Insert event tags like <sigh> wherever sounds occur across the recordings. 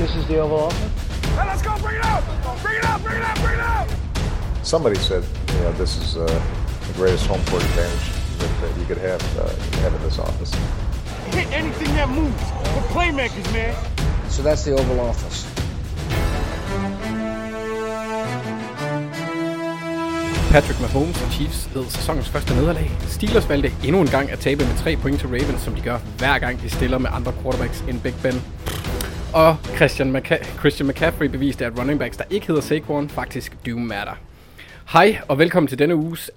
This is the Oval Office. Hey, let's go! Bring it out! Bring it out! Bring it out! Bring it out! Somebody said, you know, this is uh, the greatest home court advantage that, that you could have, uh, have in this office. Hit anything that moves. We're playmakers, man. So that's the Oval Office. Patrick Mahomes og Chiefs led sæsonens første nederlag. Steelers valgte endnu en gang at tabe med 3 point til Ravens, som de gør hver gang de stiller med andre quarterbacks end Big Ben. Og Christian, McCa- Christian McCaffrey beviste, at running backs, der ikke hedder Saquon, faktisk do matter. Hej og velkommen til denne uges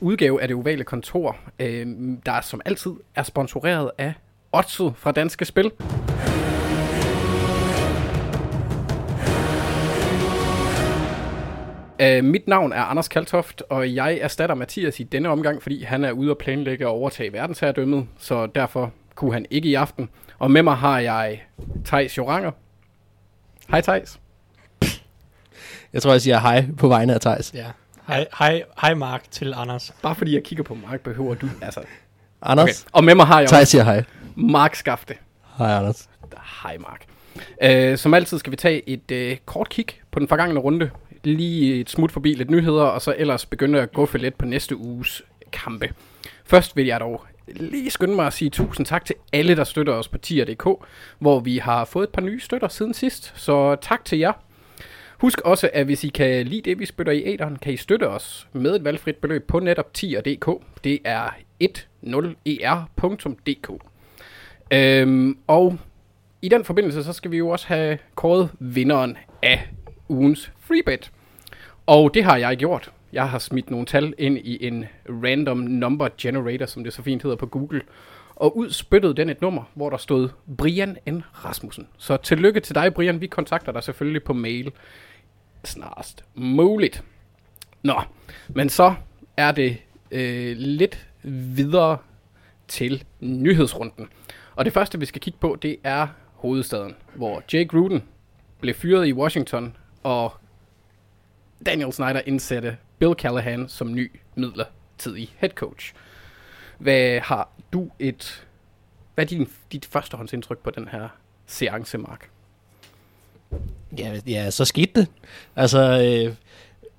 udgave af det ovale kontor, øh, der som altid er sponsoreret af Otto fra Danske Spil. Uh, mit navn er Anders Kaltoft, og jeg erstatter Mathias i denne omgang, fordi han er ude at planlægge at overtage verdensherredømmet, så derfor kunne han ikke i aften. Og med mig har jeg Tejs Joranger. Hej Tejs. Jeg tror, jeg siger hej på vegne af Thijs. Ja. Hej, hej, hej Mark til Anders. Bare fordi jeg kigger på Mark, behøver du... Altså, Anders, okay. Og med mig har jeg Thijs også siger hej. Mark Skafte. Hej, Anders. Hej Mark. Uh, som altid skal vi tage et uh, kort kig på den forgangne runde. Lige et smut forbi lidt nyheder, og så ellers begynde at gå for lidt på næste uges kampe. Først vil jeg dog lige skynde mig at sige tusind tak til alle, der støtter os på tier.dk, hvor vi har fået et par nye støtter siden sidst, så tak til jer. Husk også, at hvis I kan lide det, vi spytter i æderen, kan I støtte os med et valgfrit beløb på netop tier.dk. Det er 10er.dk. Øhm, og i den forbindelse, så skal vi jo også have kåret vinderen af ugens freebet. Og det har jeg gjort. Jeg har smidt nogle tal ind i en random number generator, som det så fint hedder på Google. Og ud spyttede den et nummer, hvor der stod Brian N. Rasmussen. Så tillykke til dig, Brian. Vi kontakter dig selvfølgelig på mail snarest muligt. Nå, men så er det øh, lidt videre til nyhedsrunden. Og det første, vi skal kigge på, det er hovedstaden, hvor Jake Gruden blev fyret i Washington, og Daniel Snyder indsatte Bill Callahan som ny midlertidig head coach. Hvad har du et... Hvad er din, dit førstehåndsindtryk på den her seance, Mark? Ja, ja, så skete det. Altså, øh,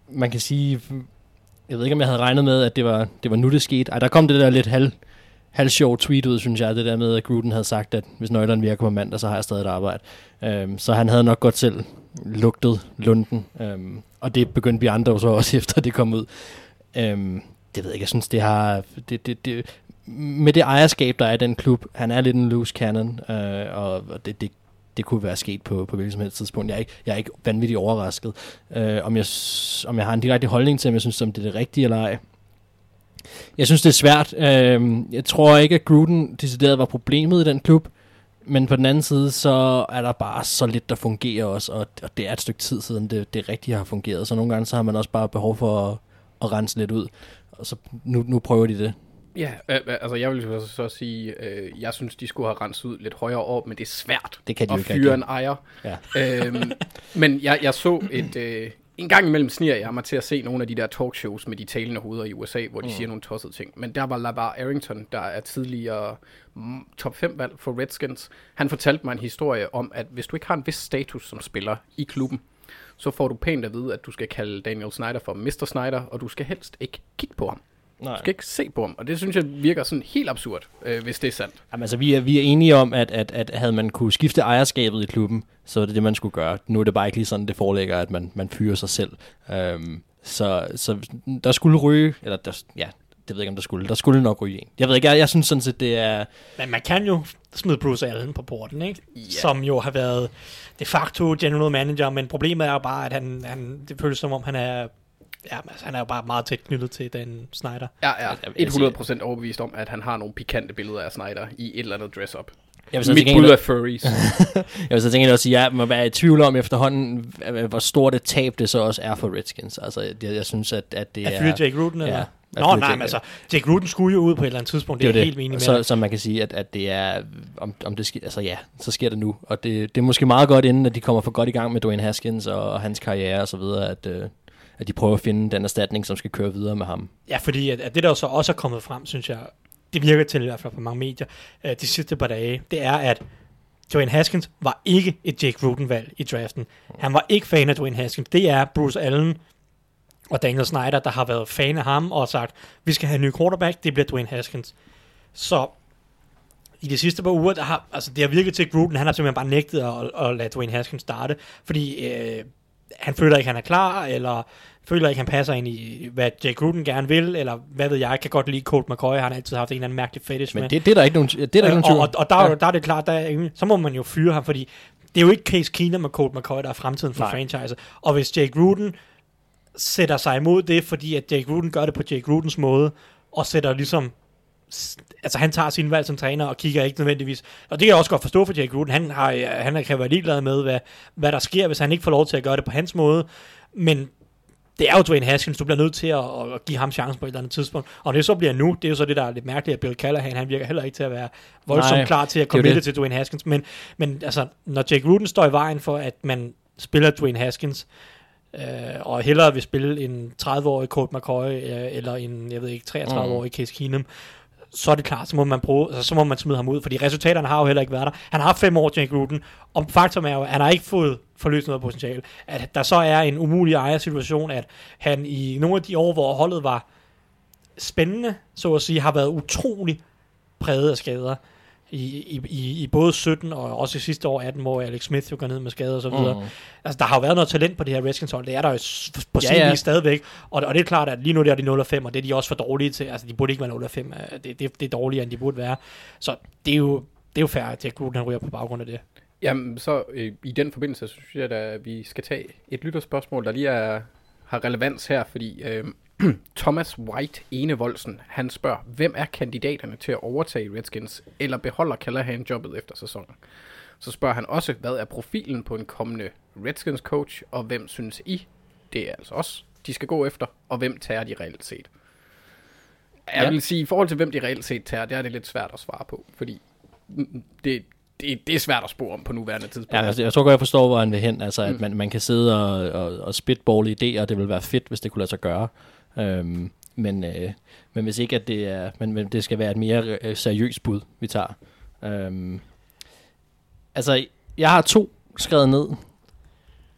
man kan sige, jeg ved ikke, om jeg havde regnet med, at det var, det var nu, det skete. Ej, der kom det der lidt halv, halv sjov tweet ud, synes jeg, det der med, at Gruden havde sagt, at hvis nøglerne virker på mandag, så har jeg stadig et arbejde. Øhm, så han havde nok godt selv lugtet lunden, øhm, og det begyndte vi andre så også <laughs> efter det kom ud. Øhm, det ved jeg ikke, jeg synes, det har... Det, det, det, med det ejerskab, der er i den klub, han er lidt en loose cannon, øh, og det, det, det kunne være sket på, på hvilket som helst tidspunkt. Jeg er ikke, jeg er ikke vanvittigt overrasket. Øh, om, jeg, om jeg har en direkte holdning til, om jeg synes, om det er det rigtige eller ej. Jeg synes, det er svært. Øh, jeg tror ikke, at Gruden decideret var problemet i den klub. Men på den anden side, så er der bare så lidt, der fungerer også. Og, og det er et stykke tid siden, det, det rigtigt har fungeret. Så nogle gange, så har man også bare behov for at, at rense lidt ud. Og så nu, nu prøver de det. Ja, øh, altså jeg vil så, sige, øh, jeg synes, de skulle have renset ud lidt højere op, men det er svært Det kan de at fyre en ejer. Ja. øhm, men jeg, jeg så et... Øh, en gang imellem sniger jeg mig til at se nogle af de der talkshows med de talende hoveder i USA, hvor de mm. siger nogle tossede ting. Men der var Lavar Arrington, der er tidligere mm, top 5 valg for Redskins. Han fortalte mig en historie om, at hvis du ikke har en vis status som spiller i klubben, så får du pænt at vide, at du skal kalde Daniel Snyder for Mr. Snyder, og du skal helst ikke kigge på ham. Nej. Du skal ikke se på ham, og det synes jeg virker sådan helt absurd, øh, hvis det er sandt. Jamen, altså, vi er, vi er enige om, at, at, at havde man kunne skifte ejerskabet i klubben, så er det det, man skulle gøre. Nu er det bare ikke lige sådan, det forelægger, at man, man fyrer sig selv. Um, så, så der skulle ryge, eller der, ja, det ved jeg ikke, om der skulle. Der skulle nok ryge en. Jeg ved ikke, jeg, jeg synes sådan set, det er... Men man kan jo smide Bruce Allen på porten, ikke? Ja. Som jo har været de facto general manager, men problemet er jo bare, at han, han det føles som om, han er Ja, altså, han er jo bare meget tæt knyttet til den Snyder. Jeg er jeg siger- 100% overbevist om, at han har nogle pikante billeder af Snyder i et eller andet dress-up. Jeg vil så Mit bud er furries. <laughs> jeg vil så tænke også sige, at jeg må være i tvivl om efterhånden, hvor stort et tab det så også er for Redskins. Altså, jeg, jeg synes, at, at det Er er... Jake Gruden, eller? Ja, Nå, nej, Jake- men altså, Jake Gruden skulle jo ud på et eller andet tidspunkt, det, det er er jeg helt enig med så, så man kan sige, at, at det er, om, om det sker, altså ja, så sker det nu. Og det, det er måske meget godt, inden at de kommer for godt i gang med Dwayne Haskins og, og hans karriere og så videre, at, øh, at de prøver at finde den erstatning, som skal køre videre med ham. Ja, fordi at, at det, der så også er kommet frem, synes jeg, det virker til i hvert fald på mange medier, øh, de sidste par dage, det er, at Dwayne Haskins var ikke et Jake Gruden-valg i draften. Han var ikke fan af Dwayne Haskins. Det er Bruce Allen og Daniel Snyder, der har været fan af ham og sagt, vi skal have en ny quarterback, det bliver Dwayne Haskins. Så i de sidste par uger, der har, altså det har virket til, at Gruden, han har simpelthen bare nægtet at, at lade Dwayne Haskins starte, fordi øh, han føler ikke, han er klar, eller føler ikke, han passer ind i, hvad Jake Gruden gerne vil, eller hvad ved jeg, jeg kan godt lide Colt McCoy, han har altid haft en eller anden mærkelig fetish Men med. det, det er der ikke nogen, det er der ikke nogen og, tvivl og, og der, er, Ja. der er det klart, der er, så må man jo fyre ham, fordi det er jo ikke Case Keenum og Colt McCoy, der er fremtiden for franchise. Og hvis Jake Gruden sætter sig imod det, fordi at Jake Gruden gør det på Jake Grudens måde, og sætter ligesom altså han tager sin valg som træner og kigger ikke nødvendigvis. Og det kan jeg også godt forstå for Jake Gruden. Han, har, øh, han kan være ligeglad med, hvad, hvad der sker, hvis han ikke får lov til at gøre det på hans måde. Men det er jo Dwayne Haskins, du bliver nødt til at, at give ham chancen på et eller andet tidspunkt. Og det så bliver nu, det er jo så det, der er lidt mærkeligt, at Bill Callahan, han virker heller ikke til at være voldsomt Nej, klar til at det. til Dwayne Haskins. Men, men altså, når Jake Gruden står i vejen for, at man spiller Dwayne Haskins, øh, og hellere vil spille en 30-årig Colt McCoy, øh, eller en, jeg ved ikke, 33-årig Case Keenum, så er det klart, så må man bruge, altså, så må man smide ham ud, fordi resultaterne har jo heller ikke været der. Han har haft fem år, Jake Gruden, og faktum er jo, at han har ikke fået forløst noget potentiale. At der så er en umulig ejersituation, at han i nogle af de år, hvor holdet var spændende, så at sige, har været utrolig præget af skader. I, i, i, både 17 og også i sidste år 18, hvor Alex Smith jo går ned med skader og så videre. Mm. Altså, der har jo været noget talent på det her Redskins hold. Det er der jo på Ja, sin ja. vis stadigvæk. Og, og det er klart, at lige nu der er de 0 5, og det er de også for dårlige til. Altså, de burde ikke være 0 5. Det, det, det er dårligere, end de burde være. Så det er jo, det er jo fair, at Jack Gruden han ryger på baggrund af det. Jamen, så øh, i den forbindelse, så synes jeg, at vi skal tage et lytterspørgsmål, der lige er, har relevans her, fordi øh, <clears throat> Thomas White Enevoldsen, han spørger, hvem er kandidaterne til at overtage Redskins, eller beholder Callahan jobbet efter sæsonen? Så spørger han også, hvad er profilen på en kommende Redskins coach, og hvem synes I, det er altså os, de skal gå efter, og hvem tager de reelt set? Jeg Ja. vil sige, i forhold til hvem de reelt set tager, det er det lidt svært at svare på, fordi mm, det, det, det er svært at spore om på nuværende tidspunkt. Ja, altså, jeg tror godt, jeg forstår, hvor han vil hen. Altså, at man, man kan sidde og, og, og spitballe idéer, og det vil være fedt, hvis det kunne lade sig gøre. Øhm, men, øh, men hvis ikke, at det er, men, men det skal være et mere øh, seriøst bud, vi tager. Øhm, altså, jeg har to skrevet ned,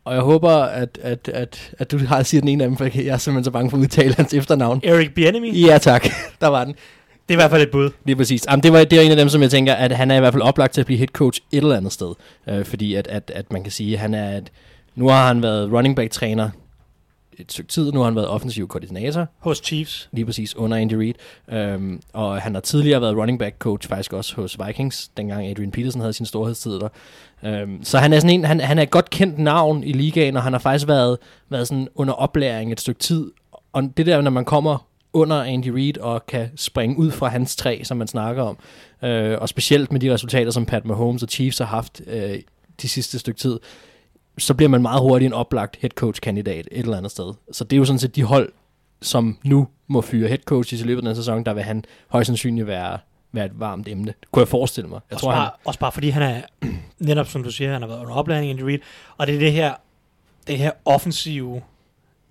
og jeg håber, at, at, at, at du har siger den ene af dem, for jeg er simpelthen så bange for at udtale hans efternavn. Eric Bieniemy, Ja, tak. <laughs> Der var den. det er i hvert fald et bud. Lige præcis. Jamen, det, var, det er en af dem, som jeg tænker, at han er i hvert fald oplagt til at blive head coach et eller andet sted. Øh, fordi at, at, at man kan sige, at han er... Et, nu har han været running back træner et stykke tid, nu har han været offensiv koordinator, Hos Chiefs. lige præcis under Andy Reid. Øhm, og han har tidligere været running back coach faktisk også hos Vikings, dengang Adrian Peterson havde sin storhedstid der. Øhm, så han er sådan en, han, han er et godt kendt navn i ligaen, og han har faktisk været, været sådan under oplæring et stykke tid. Og det der, når man kommer under Andy Reid og kan springe ud fra hans træ, som man snakker om, øh, og specielt med de resultater, som Pat Mahomes og Chiefs har haft øh, de sidste stykke tid, så bliver man meget hurtigt en oplagt head coach kandidat et eller andet sted. Så det er jo sådan set de hold, som nu må fyre head coaches i løbet af den sæson, der vil han højst sandsynligt være, være et varmt emne. Det kunne jeg forestille mig. Jeg også, tror, bare, han, også bare fordi han er, <clears throat> netop som du siger, han har været under oplæring Andy Reid, og det er det her, det her offensive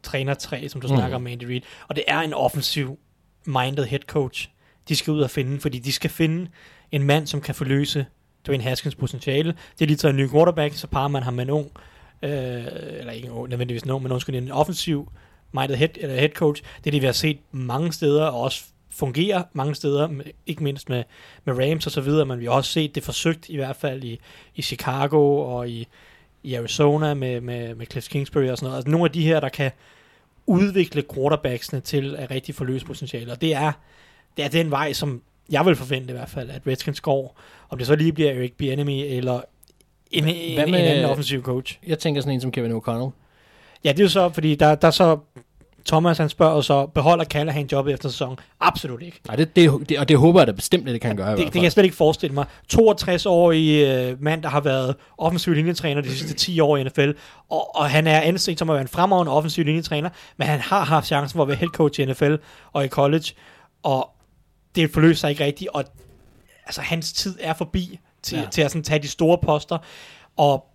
trænertræ, som du Mm. mm. snakker om med Andy Reid, og det er en offensiv minded head coach, de skal ud og finde, fordi de skal finde en mand, som kan forløse Dwayne Haskins potentiale. Det er lige taget en ny quarterback, så parer man ham med en ung, øh, eller ikke nødvendigvis nogen, men undskyld, en offensiv minded head, eller head coach. Det er det, vi har set mange steder, og også fungerer mange steder, ikke mindst med, med Rams og så videre, men vi har også set det forsøgt i hvert fald i, i Chicago og i, i Arizona med, med, med Cliff Kingsbury og sådan noget. Altså nogle af de her, der kan udvikle quarterbacksene til at rigtig forløse potentiale, og det er, det er den vej, som jeg vil forvente i hvert fald, at Redskins går. Om det så lige bliver Eric Bieniemy eller en, en, Hvad en med- anden offensiv coach. jeg tænker sådan en som Kevin O'Connell. Ja, det er jo så, fordi der, der er så Thomas han spørger så, beholder Callahan jobbet efter sæsonen? Absolut ikke. Nej, det, det, det, og det håber jeg da bestemt, at det kan gøre i Det, det kan jeg slet ikke forestille mig. 62-årig øh, mand, der har været offensiv linjetræner de sidste 10 år i NFL, og, og han er anset som at være en fremragende offensiv linjetræner, men han har haft chancen for at være head coach i NFL og i college, og det forløser sig ikke rigtigt, og altså, hans tid er forbi til, Ja. til at sådan, tage de store poster, og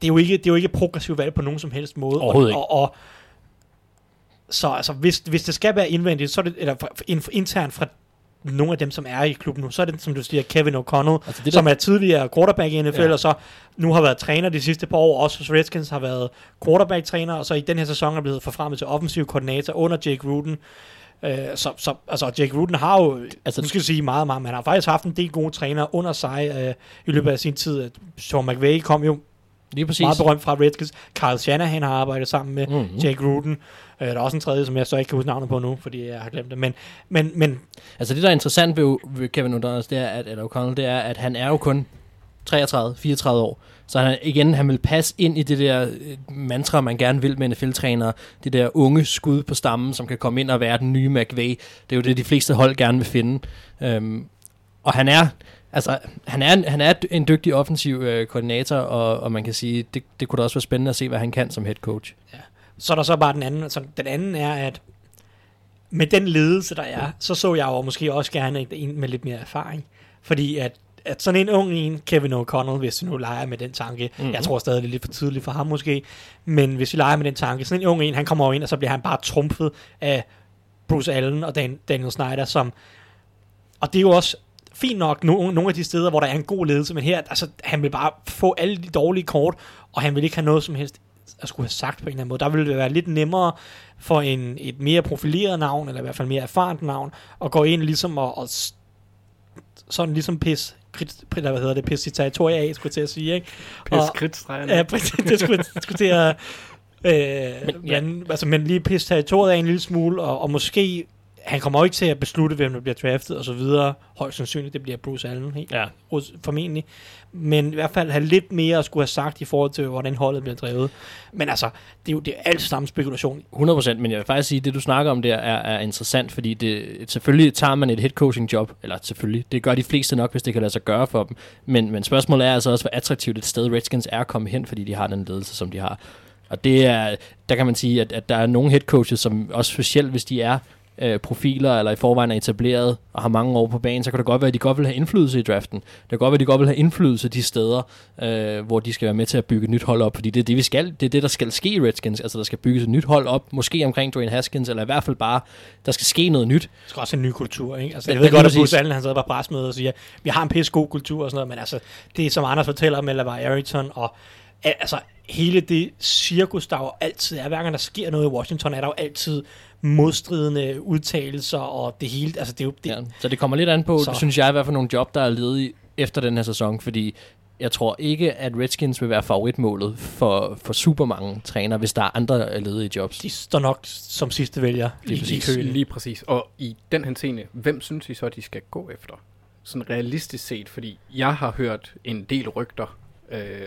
det er jo ikke, det er jo ikke progressivt valg på nogen som helst måde. Overhovedet og, og, og, så altså, hvis, hvis det skal være indvendigt, så er det, eller for- in- internt fra nogle af dem, som er i klubben nu, så er det, som du siger, Kevin O'Connell, Altså, det der- som er tidligere quarterback i NFL, Ja. ja. og så nu har været træner de sidste par år, også hos Redskins har været quarterback-træner, og så i den her sæson er blevet forfremmet til offensiv koordinator under Jake Ruden. Øh, så, så altså, Jake Ruden har jo, Altså- nu skal sige meget, meget, men han har faktisk haft en del gode trænere under sig øh, i løbet af sin tid. Sean McVay kom jo Lige præcis. meget berømt fra Redskins. Carl Shanahan har arbejdet sammen med Mhm. mm-hmm. Jake Ruden. Øh, der er også en tredje, som jeg så ikke kan huske navnet på nu, fordi jeg har glemt det. Men, men, men Altså det, der er interessant ved, ved Kevin O'Donnell, det er, at, eller O'Connell, det er, at han er jo kun 33-34 år. Så han, igen, han vil passe ind i det der øh, mantra, man gerne vil med NFL-trænere. Det der unge skud på stammen, som kan komme ind og være den nye McVay. Det er jo det, de fleste hold gerne vil finde. Øhm, og han er, altså, han er, han er en dygtig offensiv øh, koordinator, og, og man kan sige, det, det kunne da også være spændende at se, hvad han kan som head coach. Ja. så er der så bare den anden. Så den anden er, at med den ledelse, der er, så så jeg jo måske også gerne en med lidt mere erfaring. Fordi at, at sådan en ung en, Kevin O'Connell, hvis vi nu leger med den tanke, Mhm. mm-hmm. jeg tror stadig, det er lidt for tidligt for ham måske, men hvis vi leger med den tanke, sådan en ung en, han kommer jo ind, og så bliver han bare trumfet af Bruce Allen og Dan, Daniel Snyder, som, og det er jo også fint nok no, nogle af de steder, hvor der er en god ledelse, men her, altså, han vil bare få alle de dårlige kort, og han vil ikke have noget som helst at skulle have sagt på en eller anden måde. Der ville det være lidt nemmere for en, et mere profileret navn, eller i hvert fald mere erfarent navn, at gå ind ligesom og, og sådan ligesom pis, eller hvad hedder det, pis i territoriet af, skulle til at sige, ikke? Pis Og- kridtstregerne. Ja, det skulle, skulle til at... <laughs> Øh, men, ja. men, altså, men lige pisse territoriet af en lille smule, og, og måske... Han kommer jo ikke til at beslutte, hvem der bliver draftet og så videre. Højst sandsynligt, det bliver Bruce Allen, helt Ja. formentlig. Men i hvert fald have lidt mere at skulle have sagt i forhold til, hvordan holdet bliver drevet. Men altså, det er jo det er alt sammen spekulation. 100%, men jeg vil faktisk sige, at det du snakker om der er, er interessant, fordi det, selvfølgelig tager man et head coaching job, eller selvfølgelig, det gør de fleste nok, hvis det kan lade sig gøre for dem, men, men spørgsmålet er altså også, hvor attraktivt et sted Redskins er at komme hen, fordi de har den ledelse, som de har. Og det er, der kan man sige, at, at der er nogle head coaches, som også specielt, hvis de er øh, profiler, eller i forvejen er etableret og har mange år på banen, så kan det godt være, at de godt vil have indflydelse i draften. Det kan godt være, at de godt vil have indflydelse de steder, øh, hvor de skal være med til at bygge et nyt hold op, fordi det er det, vi skal, det er det, der skal ske i Redskins. Altså, der skal bygges et nyt hold op, måske omkring Dwayne Haskins, eller i hvert fald bare, der skal ske noget nyt. Det skal også en ny kultur, ikke? Altså, jeg ved godt, at Bruce. Allen, han sad på presmødet og siger, vi har en pisse god kultur og sådan noget, men altså, det som Anders fortæller med Lavar Erickson, og al- altså, hele det cirkus, der jo altid er, hver gang der sker noget i Washington, er der jo altid modstridende udtalelser, og det hele, altså det er jo, det, Ja, så det kommer lidt an på, Så. synes jeg, hvad for nogle job, der er ledige efter den her sæson, fordi jeg tror ikke, at Redskins vil være favoritmålet for, for super mange trænere, hvis der er andre ledige jobs. de står nok som sidste vælger i, i Lige, køen. lige præcis. Og i den henseende, hvem synes I så, de skal gå efter? Sådan realistisk set, fordi jeg har hørt en del rygter, øh,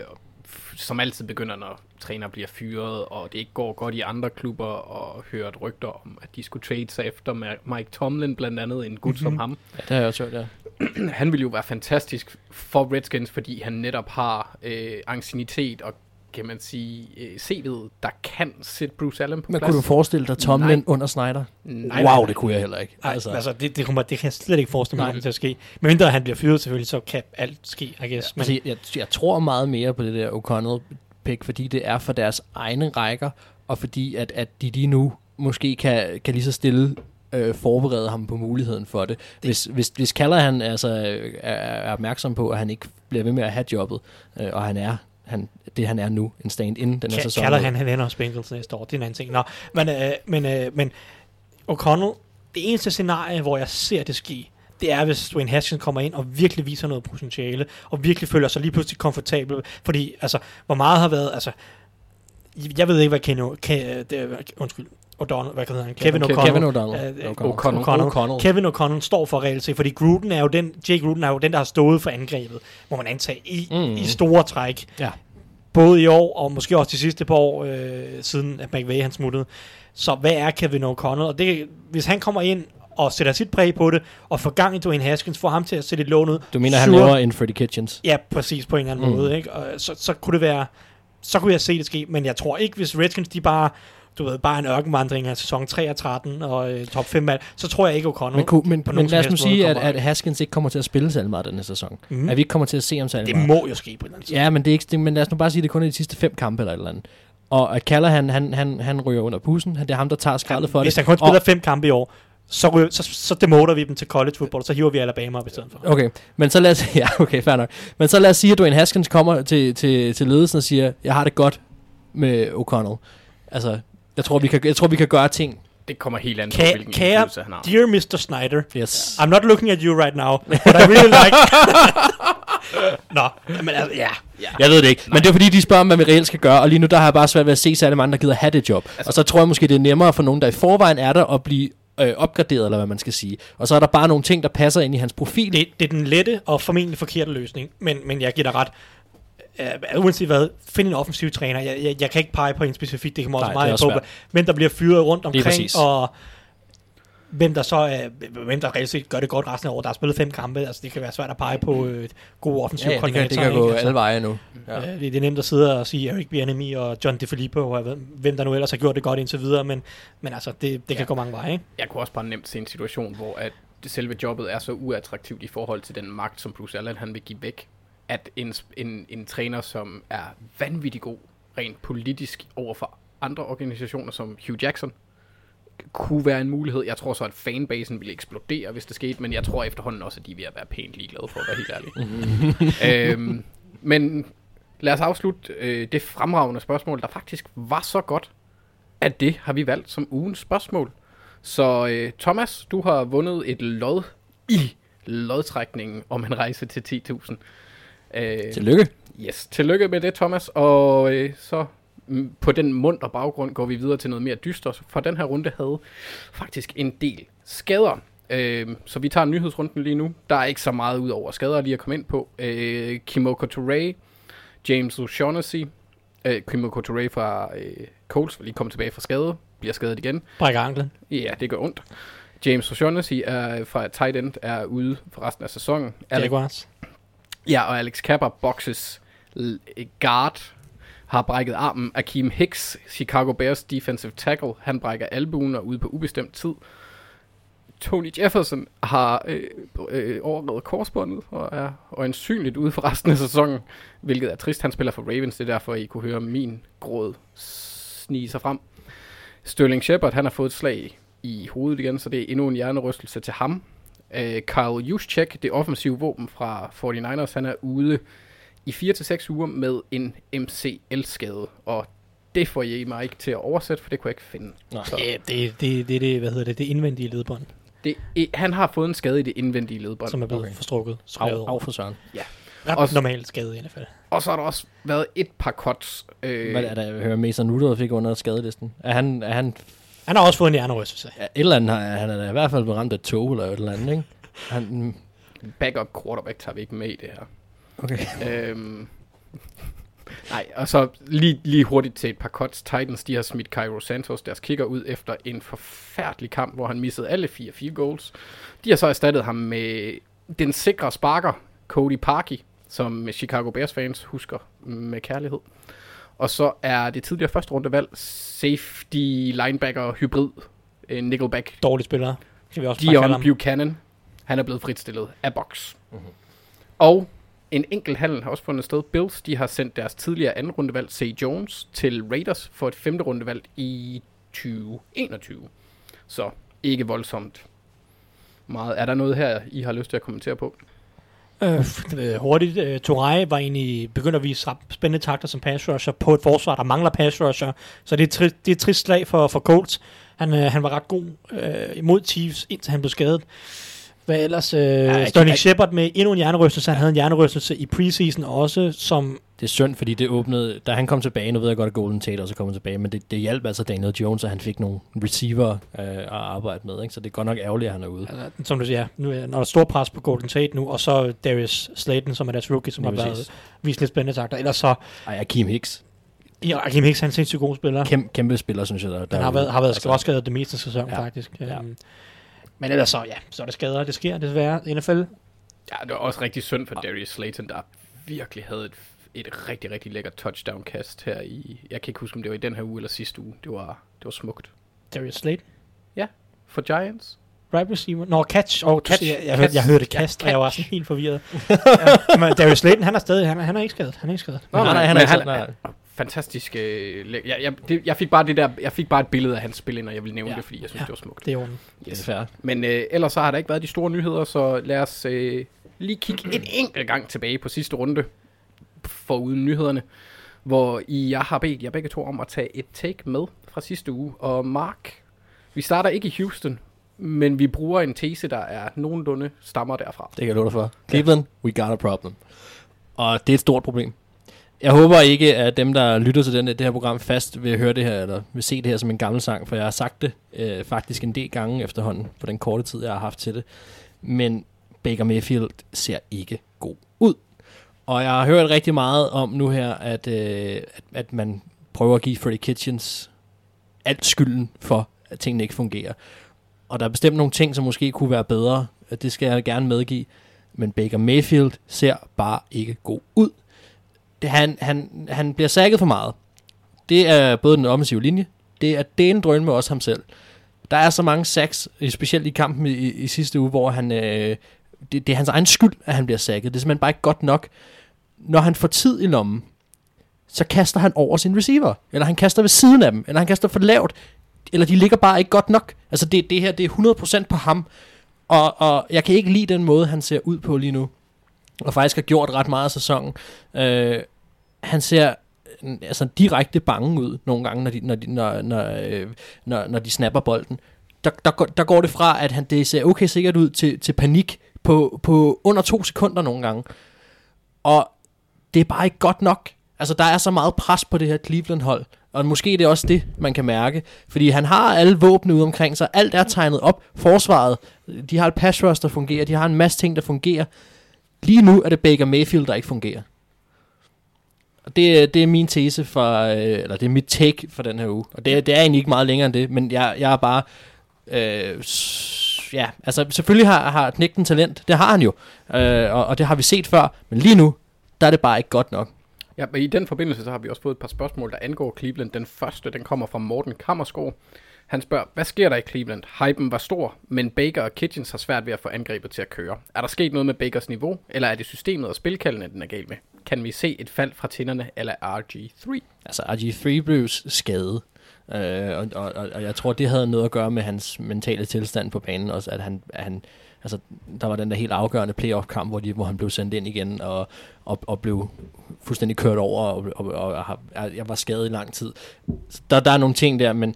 som altid begynder, når træner bliver fyret, og det ikke går godt i andre klubber, og hørt rygter om, at de skulle trade sig efter Mike Tomlin, blandt andet en gut mm-hmm. som ham. Ja, det har jeg også hørt, ja. <clears throat> Han vil jo være fantastisk for Redskins, fordi han netop har øh, ancienitet og kan man sige, øh, CV'et, der kan sætte Bruce Allen på Men plads. kunne du forestille dig Tomlin Nej. under Snyder? Nej, wow, det kunne jeg heller ikke. Nej, altså, altså det, det, kommer, det kan jeg slet ikke forestille mig, til at ske. Men mindre han bliver fyret selvfølgelig, så kan alt ske, I guess. Men, Altså, jeg, jeg tror meget mere på det der O'Connell-pick, fordi det er for deres egne rækker, og fordi at, at de lige nu måske kan, kan lige så stille øh, forberede ham på muligheden for det. Hvis, hvis, hvis Callahan altså, øh, er, er opmærksom på, at han ikke bliver ved med at have jobbet, øh, og han er han, det han er nu, en stand-in den her sæson. kalder han, han ender hos Bengals næste år. Det er en anden ting. Nå, men, øh, men, øh, men O'Connell, det eneste scenarie, hvor jeg ser det ske, det er, hvis Dwayne Haskins kommer ind og virkelig viser noget potentiale, og virkelig føler sig lige pludselig komfortabel. Fordi, altså, hvor meget har været, altså, jeg ved ikke, hvad Ken, Ken det, undskyld, O'Donnell, hvad hedder han? Kevin Kevin- O'Connell. Kevin O'Donnell. Øh, O'Connell. O'Connell. O'Connell. Kevin O'Connell står for reelt set, fordi Gruden er jo den, Jake Gruden er jo den, der har stået for angrebet, må man antage, i, Mm. i store træk. Ja. Både i år, og måske også de sidste par år, øh, siden at McVay han smuttede. Så hvad er Kevin O'Connell? Og det, hvis han kommer ind og sætter sit præg på det, og får gang i Dwayne Haskins, får ham til at sætte et lån ud. Du mener, han sure- laver en Freddie Kitchens? Ja, præcis, på en eller anden mm. måde. Ikke? Og så, så kunne det være, så kunne jeg se det ske, men jeg tror ikke, hvis Redskins, de bare, du ved, bare en ørkenvandring af sæson 3 og 13 og øh, top 5 valg, så tror jeg ikke, O'Connell Men, kunne, men, på men lad os nu sige, at, at Haskins ikke kommer til at spille særlig meget denne sæson. Mm. At vi ikke kommer til at se ham særlig det meget. må jo ske på en eller anden Ja, men, det er ikke, det, men lad os nu bare sige, at det kun er de sidste fem kampe eller et eller andet. Og at Callahan, han, han, han ryger under bussen. Han, det er ham, der tager skraldet for Hvis det. han kun spiller og, fem kampe i år, så, så, så demoter vi dem til college football, så hiver vi Alabama op i stedet for. Okay, men så lad os, <laughs> ja, okay, fair nok. Men så lad os sige, at Dwayne Haskins kommer til, til, til ledelsen og siger, jeg har det godt med O'Connell. Altså, jeg tror, vi kan, jeg tror, vi kan gøre ting. Det kommer helt an på, hvilken kære indflydelse han har. dear Mr. Snyder, Yes. I'm not looking at you right now, but I really like... <laughs> Nå, men altså, ja. Jeg ved det ikke. Men det er fordi, de spørger, hvad vi reelt skal gøre. Og lige nu, der har jeg bare svært ved at se særlig mange, der gider have det job. Altså, og så tror jeg måske, det er nemmere for nogen, der i forvejen er der, at blive øh, opgraderet, eller hvad man skal sige. Og så er der bare nogle ting, der passer ind i hans profil. Det, det er den lette og formentlig forkerte løsning, men, men jeg giver dig ret. Uh, uanset hvad, find en offensiv træner. Jeg, jeg, jeg kan ikke pege på en specifik, det kommer også Nej, meget også på, svært. hvem der bliver fyret rundt omkring, og hvem der så er, hvem der reelt set gør det godt resten af året. Der er spillet fem kampe, altså det kan være svært at pege på øh, gode offensive ja, ja, det, kan, det kan gå? Altså, alle veje nu. Ja. Øh, det, det er nemt at sidde og sige Eric Bianemi og John DeFilippo og hvem- hvem der nu ellers har gjort det godt indtil videre, men, men altså, det, det kan Ja. gå mange veje, ikke? Jeg kunne også bare nemt se en situation, hvor at det selve jobbet er så uattraktivt i forhold til den magt, som Bruce Allen han vil give væk, at en, en, en træner, som er vanvittig god rent politisk over for andre organisationer, som Hugh Jackson, kunne være en mulighed. Jeg tror så, at fanbasen ville eksplodere, hvis det skete, men jeg tror efterhånden også, at de er ved at være pænt ligeglade for at være helt ærlig. <laughs> øhm, men lad os afslutte øh, det fremragende spørgsmål, der faktisk var så godt, at det har vi valgt som ugens spørgsmål. Så øh, Thomas, du har vundet et lod i lodtrækningen om en rejse til 10.000. Øh, Tillykke. Yes, tillykke med det, Thomas. Og øh, så mm, på den mund og baggrund går vi videre til noget mere dystert, for den her runde havde faktisk en del skader. Øh, så vi tager nyhedsrunden lige nu. Der er ikke så meget ud over skader lige at komme ind på. Øh, Kimoko Touré, James O'Shaughnessy, øh, Kimoko Touré fra øh, Colts vil lige komme tilbage fra skade, bliver skadet igen. Brækker anklen. Ja, det gør ondt. James O'Shaughnessy er fra tight end er ude for resten af sæsonen. Alex, Jaguars ja, og Alex Kappa boxes guard har brækket armen. Akeem Hicks, Chicago Bears defensive tackle, han brækker albuen og ude på ubestemt tid. Tony Jefferson har øh, øh, overrevet korsbåndet og er øjensynligt ude for resten af sæsonen, hvilket er trist. Han spiller for Ravens, det er derfor, I kunne høre min gråd snige sig frem. Sterling Shepard, han har fået et slag i hovedet igen, så det er endnu en hjernerystelse til ham. Øh, Kyle Juszczyk, det offensive våben fra 49ers, han er ude i 4-6 uger med en MCL-skade, og det får I mig ikke til at oversætte, for det kunne jeg ikke finde. Nej. Så Ja, det, det, det, det, hvad hedder det, det indvendige ledbånd, det, han har fået en skade i det indvendige ledbånd. som er blevet Okay. forstrukket. Af, skrevet over. af for søren. Ret Også- normalt skade i hvert fald. Og så har der også været et par cuts. Øh, Hvad er der, jeg hører Mason Rudolph fik under skadelisten? Er han, er han Han har også fået en hjernerystelse. ja, et eller andet, har- han er da i hvert fald blevet ramt af et tog eller et eller andet, ikke? Han, backup quarterback tager vi ikke med i det her. okay. øhm, nej, og så lige, lige hurtigt til et par cuts. Titans, de har smidt Cairo Santos, deres kicker, ud efter en forfærdelig kamp, hvor han missede alle fire field goals. De har så erstattet ham med den sikre sparker, Cody Parkey, som Chicago Bears fans husker med kærlighed. Og så er det tidligere første rundevalg, safety, linebacker, hybrid, øh, nickelback, Dårlige spillere. Kan vi også Dion. Buchanan. Han er blevet fritstillet af box. Mm-hmm. Og en enkelt handel har også fundet sted. Bills de har sendt deres tidligere anden rundevalg, C. Jones, til Raiders for et femte rundevalg i 2021. Så ikke voldsomt meget. Er der noget her, I har lyst til at kommentere på? Øh, øh, hurtigt. Øh, Touré var egentlig begyndt at vise spændende takter som pass rusher på et forsvar, der mangler pass rusher. Så det er, tri- det er et trist slag for, for Colts. Han, øh, han var ret god øh, imod Chiefs, indtil han blev skadet. Hvad ellers? Øh, ja, Sterling Shepard med endnu en hjernerystelse. Han havde en hjernerystelse i preseason også, som Det er synd, fordi det åbnede, da han kom tilbage, nu ved jeg godt, at Golden Tate også er kommet tilbage, men det, det hjalp altså Daniel Jones, at han fik nogle receiver øh, at arbejde med, ikke? så det er godt nok ærgerligt, at han er ude. altså, som du siger, nu er når der er stor pres på Golden Tate nu, og så Darius Slayton, som er deres rookie, som Lige har været, vist lidt spændende takter. Ellers så, Ej, Akeem Hicks, ja, Kim Hicks han er en sindssygt god spiller. kæmpe, kæmpe spiller, synes jeg. Der, der Han har været, har været Altså, også skadet det meste af sæsonen, Ja. faktisk. Ja. Ja. Men ellers så, ja, så er det skader. Det sker desværre. NFL. Ja, det var også rigtig synd for Darius Slayton, der virkelig havde et, et rigtig, rigtig lækkert touchdown-kast her i... Jeg kan ikke huske, om det var i den her uge eller sidste uge. Det var, det var smukt. Darius Slade. For Giants? Right receiver. Nå, catch. Oh, Catch. Jeg, jeg, Catch. hørte, jeg hørte Ja, kast, og jeg var sådan helt forvirret. ja, men Darius Slayton, han er stadig, han er, han er ikke skadet. Han er ikke skadet. Nej, nej, han er ikke nej. Fantastisk... Øh, jeg, jeg, det, jeg, fik bare det der, jeg fik bare et billede af hans spil ind, og jeg ville nævne Ja. det, fordi jeg synes, Ja. det var smukt. Det er jo en Det er. Men øh, ellers så har der ikke været de store nyheder, så lad os øh, lige kigge en enkelt gang tilbage på sidste runde, foruden nyhederne, hvor I, jeg har bedt jer begge to om at tage et take med fra sidste uge. Og Mark, vi starter ikke i Houston, men vi bruger en tese, der er nogenlunde stammer derfra. Det kan jeg love dig for. Cleveland, we got a problem. Og det er et stort problem. Jeg håber ikke, at dem, der lytter til den, det her program fast, vil høre det her, eller vil se det her som en gammel sang, for jeg har sagt det øh, faktisk en del gange efterhånden, på den korte tid, jeg har haft til det. Men Baker Mayfield ser ikke god ud. Og jeg har hørt rigtig meget om nu her, at, øh, at, at man prøver at give Freddy Kitchens alt skylden for, at tingene ikke fungerer. Og der er bestemt nogle ting, som måske kunne være bedre. Det skal jeg gerne medgive. Men Baker Mayfield ser bare ikke god ud. Det, han, han, han bliver sækket for meget. Det er både den offensive linje, det er den drøn med også ham selv. Der er så mange sacks, specielt i kampen i, i sidste uge, hvor han, øh, det, det er hans egen skyld, at han bliver sækket. Det er simpelthen bare ikke godt nok. Når han får tid i lommen, så kaster han over sin receiver. Eller han kaster ved siden af dem. Eller han kaster for lavt. Eller de ligger bare ikke godt nok. Altså det, det her, det er 100% på ham. Og, og jeg kan ikke lide den måde, han ser ud på lige nu. Og faktisk har gjort ret meget af sæsonen. Øh, han ser altså direkte bange ud nogle gange, når de, når de, når, når, øh, når, når de snapper bolden. Der, der, går- der går det fra, at han det ser okay sikkert ud, til, til panik på, på under to sekunder nogle gange. Og det er bare ikke godt nok. Altså, der er så meget pres på det her Cleveland-hold. Og måske det er også det, man kan mærke. Fordi han har alle våbne ude omkring sig. Alt er tegnet op. Forsvaret, de har et pass rush, der fungerer. De har en masse ting, der fungerer. Lige nu er det Baker Mayfield, der ikke fungerer. Og det, øh, det er min tese for, øh, eller det er mit take for den her uge. Og det, det er egentlig ikke meget længere end det, men jeg, jeg er bare, øh, ja, altså selvfølgelig har, har knægten talent, det har han jo, øh, og, og det har vi set før, men lige nu, der er det bare ikke godt nok. Ja, men i den forbindelse, så har vi også fået et par spørgsmål, der angår Cleveland. Den første, den kommer fra Morten Kammersgaard. Han spørger, hvad sker der i Cleveland? Hypen var stor, men Baker og Kitchens har svært ved at få angrebet til at køre. Er der sket noget med Bakers niveau, eller er det systemet og spilkaldene, den er galt med? Kan vi se et fald fra tænderne eller RG3? Altså RG3 blev skadet, øh, og, og, og, og jeg tror, det havde noget at gøre med hans mentale tilstand på banen også, at han, at han altså, der var den der helt afgørende playoff-kamp, hvor, de, hvor han blev sendt ind igen og, og, og blev fuldstændig kørt over, og, og, og, og jeg var skadet i lang tid. Så Der, der er nogle ting der, men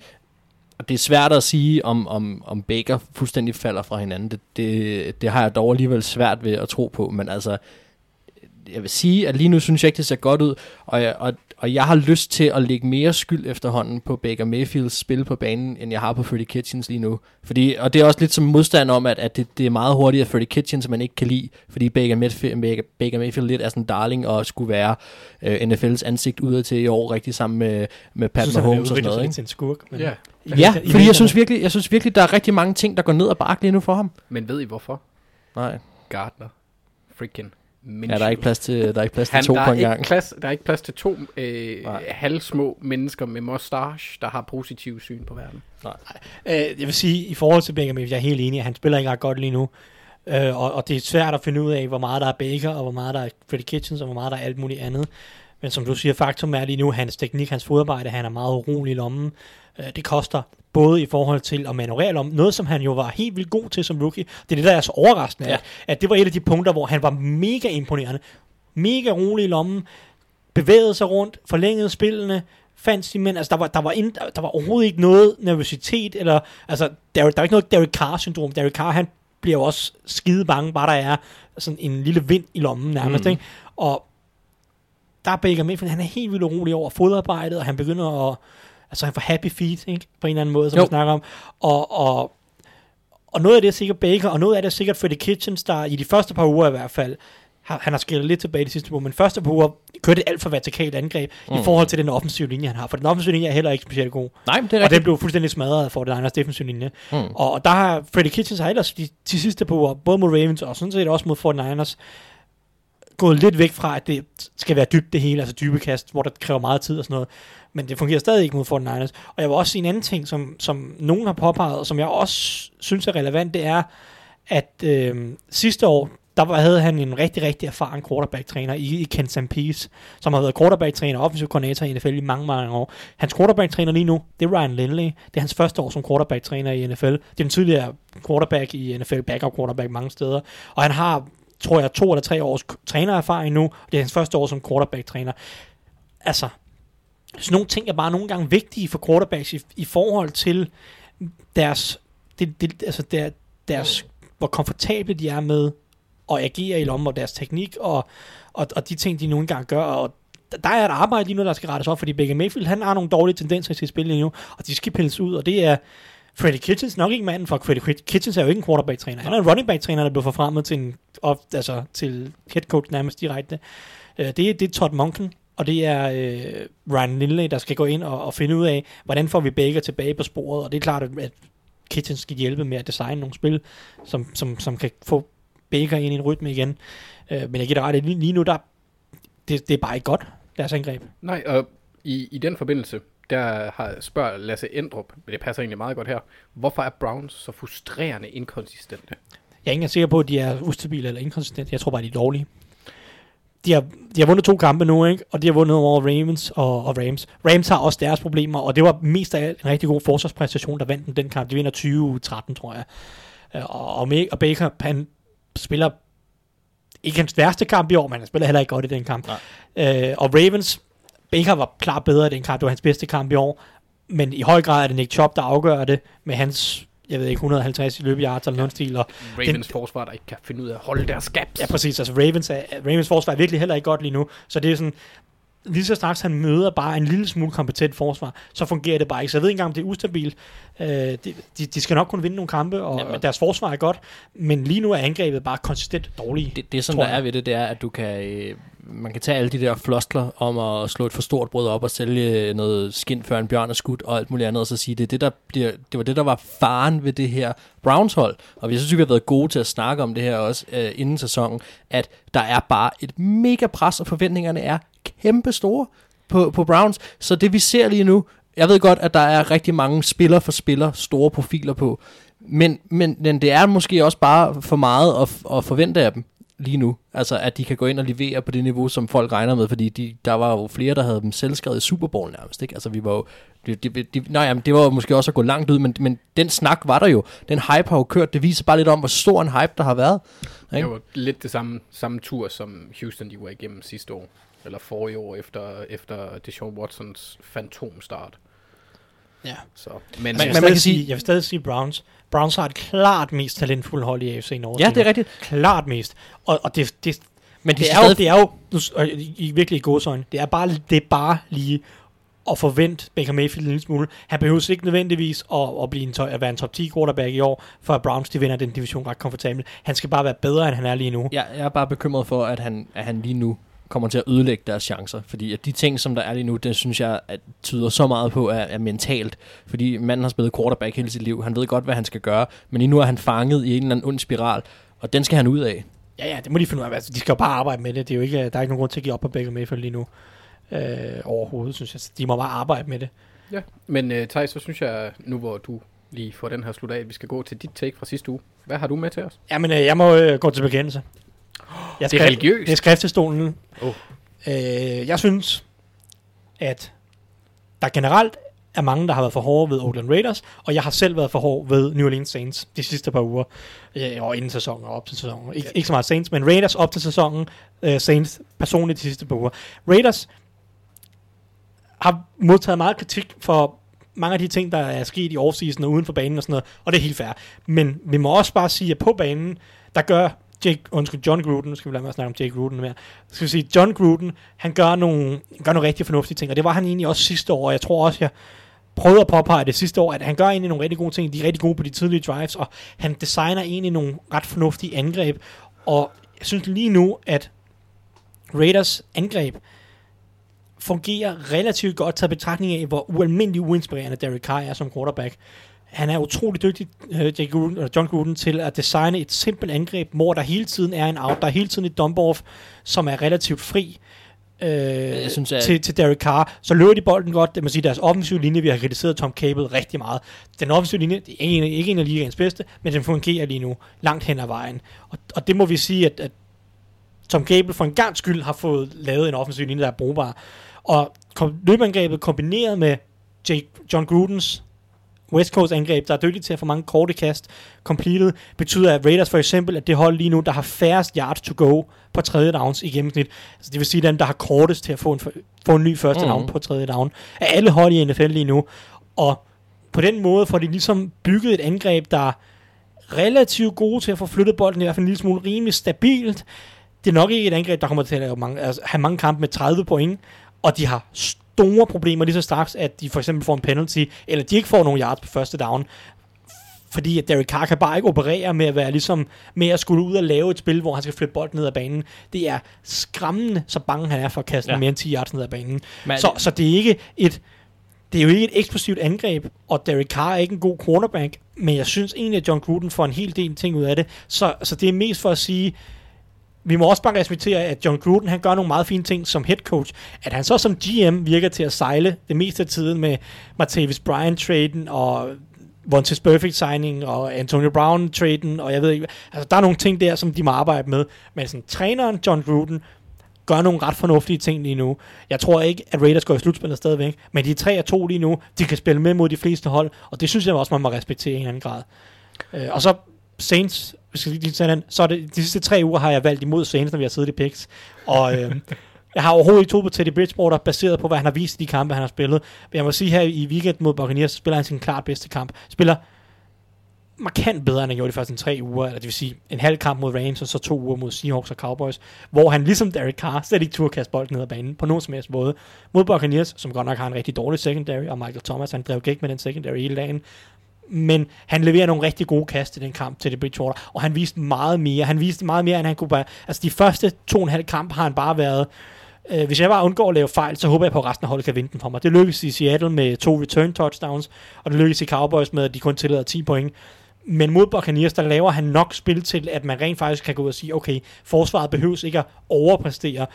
og det er svært at sige, om, om, om Baker fuldstændig falder fra hinanden. Det, det, det har jeg dog alligevel svært ved at tro på, men altså, jeg vil sige, at lige nu synes jeg ikke, det ser godt ud, og jeg, og, og jeg har lyst til at lægge mere skyld efterhånden på Baker Mayfields spil på banen, end jeg har på Freddie Kitchens lige nu. Fordi, og det er også lidt som modstand om, at, at det, det er meget hurtigt, at Freddie Kitchens man ikke kan lide, fordi Baker Mayfield, Baker, Baker Mayfield lidt er sådan en darling, og skulle være øh, NFL's ansigt udad til i år, rigtig sammen med, med Pat synes, Mahomes og sådan noget. Ikke? til en skurk. Men Ja. I- Ja, i fordi jeg medierne- synes, virkelig, jeg synes virkelig, der er rigtig mange ting, der går ned og bakke lige nu for ham. Men ved I hvorfor? Nej, Gardner. Freaking Minshew. ja, der er ikke plads til, der er ikke plads til Han, to der, på en gang. plads, der er ikke plads til to øh, Nej. halvsmå mennesker med mustache, der har positiv syn på verden. Øh, jeg vil sige, i forhold til Mayfield, jeg er helt enig, at han spiller ikke ret godt lige nu. Øh, og, og det er svært at finde ud af, hvor meget der er Baker, og hvor meget der er Freddie Kitchens, og hvor meget der er alt muligt andet. Men som du siger, faktum er lige nu, hans teknik, hans fodarbejde, han er meget urolig i lommen. Øh, det koster både i forhold til at manøvrere lommen, noget som han jo var helt vildt god til som rookie. Det er det, der er så overraskende, Ja. at, at det var et af de punkter, hvor han var mega imponerende. Mega rolig i lommen, bevægede sig rundt, forlængede spillene, fandt sin mænd. Altså, der var, der, var ind, der var overhovedet ikke noget nervøsitet, eller, altså, der, er der er jo ikke noget Derek Carr-syndrom. Derek Carr, han bliver jo også skide bange, bare der er sådan en lille vind i lommen nærmest, mm. ikke? Og der er Baker Mayfield, han er helt vildt urolig over fodarbejdet, og han begynder at, altså han får happy feet, ikke? På en eller anden måde, som Jo. vi snakker om. Og, og, og noget af det er sikkert Baker, og noget af det er sikkert Freddie Kitchens, der i de første par uger i hvert fald, har, han har skældet lidt tilbage de sidste uger, men første par uger kørte et alt for vertikalt angreb mm. i forhold til den offensive linje, han har. For den offensive linje er heller ikke specielt god. Nej, det er Og rigtigt. den blev fuldstændig smadret for det Niners defensive linje. Mm. Og, og der har Freddie Kitchens har ellers de, de sidste par uger, både mod Ravens og sådan set også mod 49ers, gået lidt væk fra, at det skal være dybt det hele, altså dybe kast, hvor der kræver meget tid og sådan noget. Men det fungerer stadig ikke mod 49ers. Og jeg vil også sige en anden ting, som, som nogen har påpeget, og som jeg også synes er relevant, det er, at øh, sidste år, der var, havde han en rigtig, rigtig erfaren quarterback-træner i, i Ken Peace, som har været quarterback-træner og offensiv koordinator i NFL i mange, mange år. Hans quarterback-træner lige nu, det er Ryan Lindley. Det er hans første år som quarterback-træner i NFL. Det er den tidligere quarterback i NFL, backup quarterback mange steder. Og han har, tror jeg, to eller tre års trænererfaring nu. Det er hans første år som quarterback-træner. Altså, sådan nogle ting er bare nogle gange vigtige for quarterbacks i, i forhold til deres, det, det, altså der, deres, hvor komfortable de er med at agere i lommen og deres teknik og, og, og de ting, de nogle gange gør. Og der er et arbejde lige nu, der skal rettes op, fordi Baker Mayfield, han har nogle dårlige tendenser i sit spil lige nu, og de skal pilles ud, og det er Freddie Kitchens nok ikke manden for Freddie Kitchens er jo ikke en quarterback-træner. Han er en running back-træner, der blev forfremmet til, en, op, altså, til head coach nærmest direkte. Øh, det, det er Todd Monken, og det er øh, Ryan Lindley, der skal gå ind og, og finde ud af, hvordan får vi Baker tilbage på sporet, og det er klart, at, Kitchens skal hjælpe med at designe nogle spil, som, som, som kan få Baker ind i en rytme igen. Øh, men jeg giver dig ret, at lige, nu, der, det, det er bare ikke godt, deres angreb. Nej, og i, i den forbindelse, der har spørger Lasse Endrup, men det passer egentlig meget godt her, hvorfor er Browns så frustrerende inkonsistente? Jeg er ikke sikker på, at de er ustabile eller inkonsistente. Jeg tror bare, de er dårlige. De har, de har vundet to kampe nu, ikke? og de har vundet over Ravens og, og Rams. Rams har også deres problemer, og det var mest af alt en rigtig god forsvarspræstation, der vandt den, kamp. De vinder 20-13, tror jeg. Øh, Og, og, og Baker, han spiller ikke hans værste kamp i år, men han spiller heller ikke godt i den kamp. Øh, og Ravens, Baker var klart bedre i den kamp. Det var hans bedste kamp i år. Men i høj grad er det Nick Chubb, der afgør det med hans, jeg ved ikke, 150 løbeyards eller noget stil. Og Ravens forsvar, der ikke kan finde ud af at holde deres gaps. Ja, præcis. Altså Ravens, er, Ravens forsvar er virkelig heller ikke godt lige nu. Så det er sådan, lige så straks han møder bare en lille smule kompetent forsvar, så fungerer det bare ikke. Så jeg ved ikke engang, om det er ustabilt. Øh, de, de, skal nok kunne vinde nogle kampe, og Jamen. Deres forsvar er godt, men lige nu er angrebet bare konsistent dårligt. Det, det som der jeg. er ved det, det er, at du kan, øh, man kan tage alle de der floskler om at slå et for stort brød op og sælge noget skind før en bjørn er skudt og alt muligt andet, og så sige, det, er det, der bliver, det var det, der var faren ved det her Browns hold. Og vi synes, vi har været gode til at snakke om det her også øh, inden sæsonen, at der er bare et mega pres, og forventningerne er kæmpe store på, på Browns. Så det vi ser lige nu, jeg ved godt, at der er rigtig mange spiller for spiller, store profiler på, men, men, men det er måske også bare for meget at, at forvente af dem lige nu. Altså, at de kan gå ind og levere på det niveau, som folk regner med, fordi de, der var jo flere, der havde dem selvskrevet i Super Bowl nærmest, ikke? Altså, vi var jo... De, de, de, nej, jamen, det var jo måske også at gå langt ud, men, men den snak var der jo. Den hype har jo kørt. Det viser bare lidt om, hvor stor en hype, der har været. Det Ikke? var lidt det samme, samme tur, som Houston de var igennem sidste år. Eller forrige år efter, efter Deshaun Watsons fantomstart. Ja. Så, men, Men, men jeg, vil man stadig kan sige, jeg vil stadig sige Browns. Browns har et klart mest talentfuldt hold i AFC North. Ja, det er rigtigt. Klart mest. Og, og det, det, Men de det, skal er jo, det er jo, nu, i, virkelig i godsøjne, det er bare, det er bare lige at forvente Baker Mayfield en lille smule. Han behøver ikke nødvendigvis at, at, blive en, to- at være en top 10 quarterback i år, for at Browns de vinder den division ret komfortabelt. Han skal bare være bedre, end han er lige nu. Jeg, jeg er bare bekymret for, at han, at han lige nu kommer til at ødelægge deres chancer. Fordi at de ting, som der er lige nu, det synes jeg at tyder så meget på, er, er mentalt. Fordi manden har spillet quarterback hele sit liv. Han ved godt, hvad han skal gøre. Men lige nu er han fanget i en eller anden ond spiral. Og den skal han ud af. Ja, ja, det må de finde ud af. Altså, de skal jo bare arbejde med det. det er jo ikke, der er ikke nogen grund til at give op på Baker Mayfield lige nu. Øh, overhovedet, synes jeg. De må bare arbejde med det. ja. men uh, Thijs, så synes jeg, nu hvor du lige får den her slut af, at vi skal gå til dit take fra sidste uge. Hvad har du med til os? Jamen, øh, jeg må øh, gå til bekendelse. Jeg Det er religiøst. Det er skriftestolen. Åh. Øh, jeg synes, at der generelt er mange, der har været for hårde ved Oakland Raiders, og jeg har selv været for hård ved New Orleans Saints de sidste par uger, øh, og inden sæsonen og op til sæsonen. Ik- ikke så meget Saints, men Raiders op til sæsonen, øh, Saints personligt de sidste par uger. Raiders har modtaget meget kritik for mange af de ting, der er sket i offseason og uden for banen og sådan noget, og det er helt fair. Men vi må også bare sige, at på banen, der gør Jake, undskyld, John Gruden, nu skal vi lade med at snakke om Jake Gruden mere, skal vi sige, John Gruden, han gør nogle, gør nogle rigtig fornuftige ting, og det var han egentlig også sidste år, og jeg tror også, jeg prøvede at påpege det sidste år, at han gør egentlig nogle rigtig gode ting, de er rigtig gode på de tidlige drives, og han designer egentlig nogle ret fornuftige angreb, og jeg synes lige nu, at Raiders angreb fungerer relativt godt taget betragtning af, hvor ualmindelig uinspirerende Derek Carr er som quarterback. Han er utrolig dygtig, uh, Jake Gruden, John Gruden, til at designe et simpelt angreb, hvor der hele tiden er en out, der er hele tiden et dump-off, som er relativt fri. øh, Jeg synes, at- til, til Derek Carr, så løber de bolden godt. Det må sige, deres offensive linje, vi har kritiseret Tom Cable rigtig meget. Den offensive linje, det er ikke en, ikke en af ligaens bedste, men den fungerer lige nu langt hen ad vejen. Og, og det må vi sige, at, at Tom Cable for en gang skyld har fået lavet en offensiv linje, der er brugbar. Og kom, løbeangrebet kombineret med Jake, John Grudens West Coast angreb, der er dygtig til at få mange korte kast completed, betyder at Raiders for eksempel, at det hold lige nu, der har færrest yards to go på tredje downs i gennemsnit. Altså det vil sige, den, der har kortest til at få en, få en ny første Mhm. down på tredje down, af alle hold i NFL lige nu. Og på den måde får de ligesom bygget et angreb, der er relativt gode til at få flyttet bolden, i hvert fald en lille smule rimelig stabilt. Det er nok ikke et angreb, der kommer til at have mange, altså, have mange kampe med 30 point, og de har store problemer lige så straks, at de for eksempel får en penalty, eller de ikke får nogen yards på første down, fordi at Derek Carr kan bare ikke operere med at være ligesom, med at skulle ud og lave et spil, hvor han skal flytte bolden ned ad banen. Det er skræmmende, så bange han er for at kaste Ja. mere end 10 yards ned ad banen. Men- så, så det er ikke et det er jo ikke et eksplosivt angreb, og Derek Carr er ikke en god quarterback, men jeg synes egentlig, at John Gruden får en hel del ting ud af det. Så, så det er mest for at sige, vi må også bare respektere, at John Gruden, han gør nogle meget fine ting som head coach. At han så som GM virker til at sejle det meste af tiden med Martavis Bryant-traden og Vontaze Perfect signing og Antonio Brown traden, og jeg ved ikke, altså der er nogle ting der, som de må arbejde med. Men sådan, træneren John Gruden gør nogle ret fornuftige ting lige nu. Jeg tror ikke, at Raiders går i slutspillet stadigvæk, men de er 3-2 lige nu. De kan spille med mod de fleste hold, og det synes jeg også, man må respektere i en eller anden grad. Øh, og så Saints, hvis jeg lige tage den, så er det, de sidste tre uger har jeg valgt imod Saints, når vi har siddet i picks. Og øh, jeg har overhovedet ikke troet på Teddy Bridgewater, baseret på, hvad han har vist i de kampe, han har spillet. Men jeg må sige her i weekend mod Buccaneers, så spiller han sin klart bedste kamp. Spiller markant bedre, end han gjorde de første tre uger, eller det vil sige en halv kamp mod Rams, og så to uger mod Seahawks og Cowboys, hvor han ligesom Derek Carr slet ikke turde kaste bolden ned ad banen på nogen som helst måde. Mod Buccaneers, som godt nok har en rigtig dårlig secondary, og Michael Thomas, han drev gæk med den secondary hele dagen, men han leverer nogle rigtig gode kast i den kamp til det Bridgewater, og han viste meget mere. Han viste meget mere, end han kunne bare... Altså de første to og en halv kamp har han bare været... Øh, hvis jeg bare undgår at lave fejl, så håber jeg på, at resten af holdet kan vinde den for mig. Det lykkedes i Seattle med to return touchdowns, og det lykkedes i Cowboys med, at de kun tillader 10 point. Men mod Buccaneers, der laver han nok spil til, at man rent faktisk kan gå ud og sige, okay, forsvaret behøves ikke at overpræstere,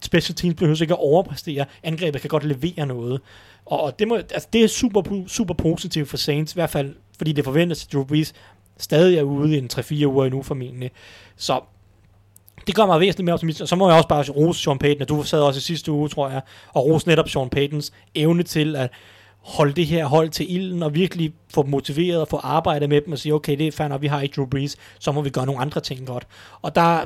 special teams behøves ikke at overpræstere, angrebet kan godt levere noget. Og, og det, må, altså, det er super, super positivt for Saints, i hvert fald fordi det forventes, at Drew Brees stadig er ude i en 3-4 uger endnu formentlig. Så det gør mig væsentligt mere optimistisk. Og så må jeg også bare rose Sean Payton, og du sad også i sidste uge, tror jeg, og rose netop Sean Paytons evne til at holde det her hold til ilden, og virkelig få dem motiveret og få arbejdet med dem, og sige, okay, det er fair nok, vi har ikke Drew Brees, så må vi gøre nogle andre ting godt. Og der,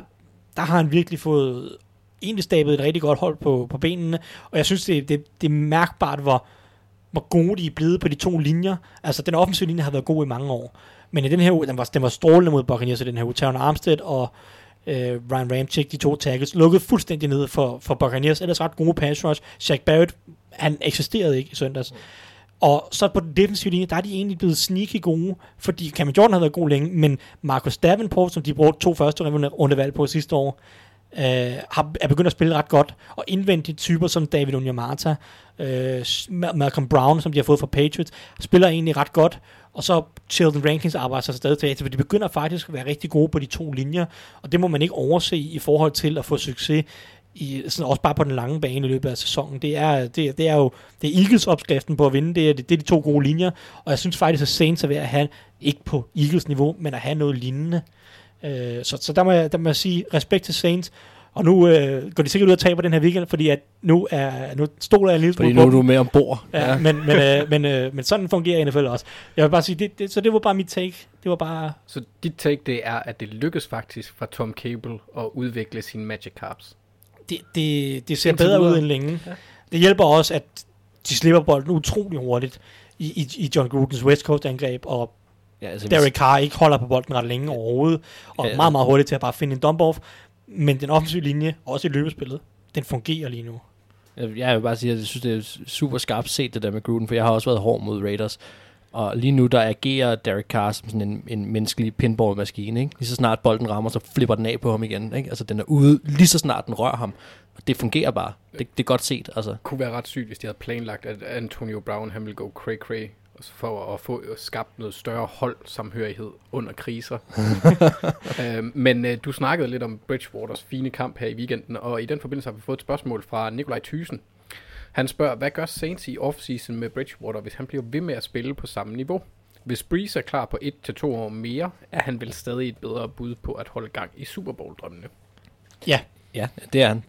der har han virkelig fået egentlig stablet et rigtig godt hold på, på benene, og jeg synes, det, det, det er mærkbart, hvor, hvor gode de er blevet på de to linjer. Altså, den offensive linje har været god i mange år, men i den her uge, den var, den var strålende mod Buccaneers i den her uge. Taron Armstead og øh, Ryan Ramchick, de to tackles, lukkede fuldstændig ned for, for Buccaneers. Ellers ret gode pass rush. Jack Barrett, han eksisterede ikke i søndags. Og så på den defensive linje, der er de egentlig blevet sneaky gode, fordi Cameron Jordan har været god længe, men Marcus Davenport, som de brugte to første rundevalg på sidste år, øh, har, er begyndt at spille ret godt, og indvendigt typer som David Onyemata, øh, Malcolm Brown, som de har fået fra Patriots, spiller egentlig ret godt, og så Sheldon Rankings arbejder sig stadig tilbage for de begynder faktisk at være rigtig gode på de to linjer, og det må man ikke overse i forhold til at få succes i, sådan også bare på den lange bane i løbet af sæsonen. Det er, det, det er jo det er Eagles opskriften på at vinde, det er, det er de to gode linjer, og jeg synes faktisk, at Saints er ved at have, ikke på Eagles niveau, men at have noget lignende. Øh, så, så der må, jeg, der må jeg sige respekt til Saints, og nu øh, går de sikkert ud og taber den her weekend, fordi at nu, er, nu stoler jeg en lille Fordi smule nu på er du med ombord. Ja, ja. Men, men, øh, <laughs> men, øh, men sådan fungerer NFL også. Jeg vil bare sige, det, det, så det var bare mit take. Det var bare... Så dit take, det er, at det lykkes faktisk for Tom Cable at udvikle sine Magic Carps. det, det, det ser Indtil bedre ud end længe. Ja. Det hjælper også, at de slipper bolden utrolig hurtigt i, i, i John Grudens West Coast angreb, og Ja, altså, Derek Carr ikke holder på bolden ret længe overhovedet, og Ja. ja. meget, meget hurtigt til at bare finde en dump-off. Men den offensive linje, også i løbespillet, den fungerer lige nu. Jeg, vil bare sige, at jeg synes, det er super skarpt set det der med Gruden, for jeg har også været hård mod Raiders. Og lige nu, der agerer Derek Carr som sådan en, en menneskelig pinballmaskine. Ikke? Lige så snart bolden rammer, så flipper den af på ham igen. Ikke? Altså, den er ude lige så snart den rører ham. Og det fungerer bare. Det, det er godt set. Altså. kunne være ret sygt, hvis de havde planlagt, at Antonio Brown han ville gå cray-cray for at få øh, skabt noget større holdsamhørighed under kriser. <laughs> øhm, men øh, du snakkede lidt om Bridgewaters fine kamp her i weekenden, og i den forbindelse har vi fået et spørgsmål fra Nikolaj Thysen. Han spørger, hvad gør Saints i offseason med Bridgewater, hvis han bliver ved med at spille på samme niveau? Hvis Breeze er klar på 1-2 år mere, er han vel stadig et bedre bud på at holde gang i Super Bowl-drømmene. Ja, Ja, det er han.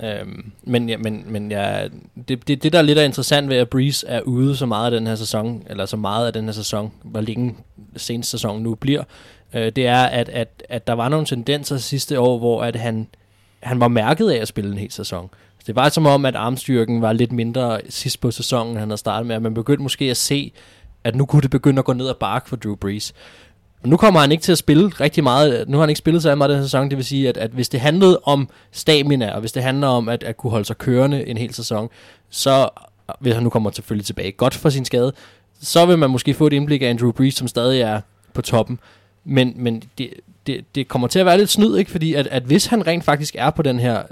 Øhm, men ja, men, men ja, det, det, det, der er lidt er interessant ved, at Breeze er ude så meget af den her sæson, eller så meget af den her sæson, hvor længe seneste sæson nu bliver, øh, det er, at, at, at der var nogle tendenser sidste år, hvor at han, han var mærket af at spille en hel sæson. Det var som om, at armstyrken var lidt mindre sidst på sæsonen, han havde startet med, at man begyndte måske at se, at nu kunne det begynde at gå ned ad bark for Drew Brees. Nu kommer han ikke til at spille rigtig meget. Nu har han ikke spillet så meget den sæson. Det vil sige, at, at hvis det handlede om stamina, og hvis det handler om at, at kunne holde sig kørende en hel sæson, så hvis han nu kommer selvfølgelig tilbage godt for sin skade, så vil man måske få et indblik af Andrew Brees, som stadig er på toppen. Men, men det, det, det kommer til at være lidt snyd, ikke? Fordi at, at hvis han rent faktisk er på den her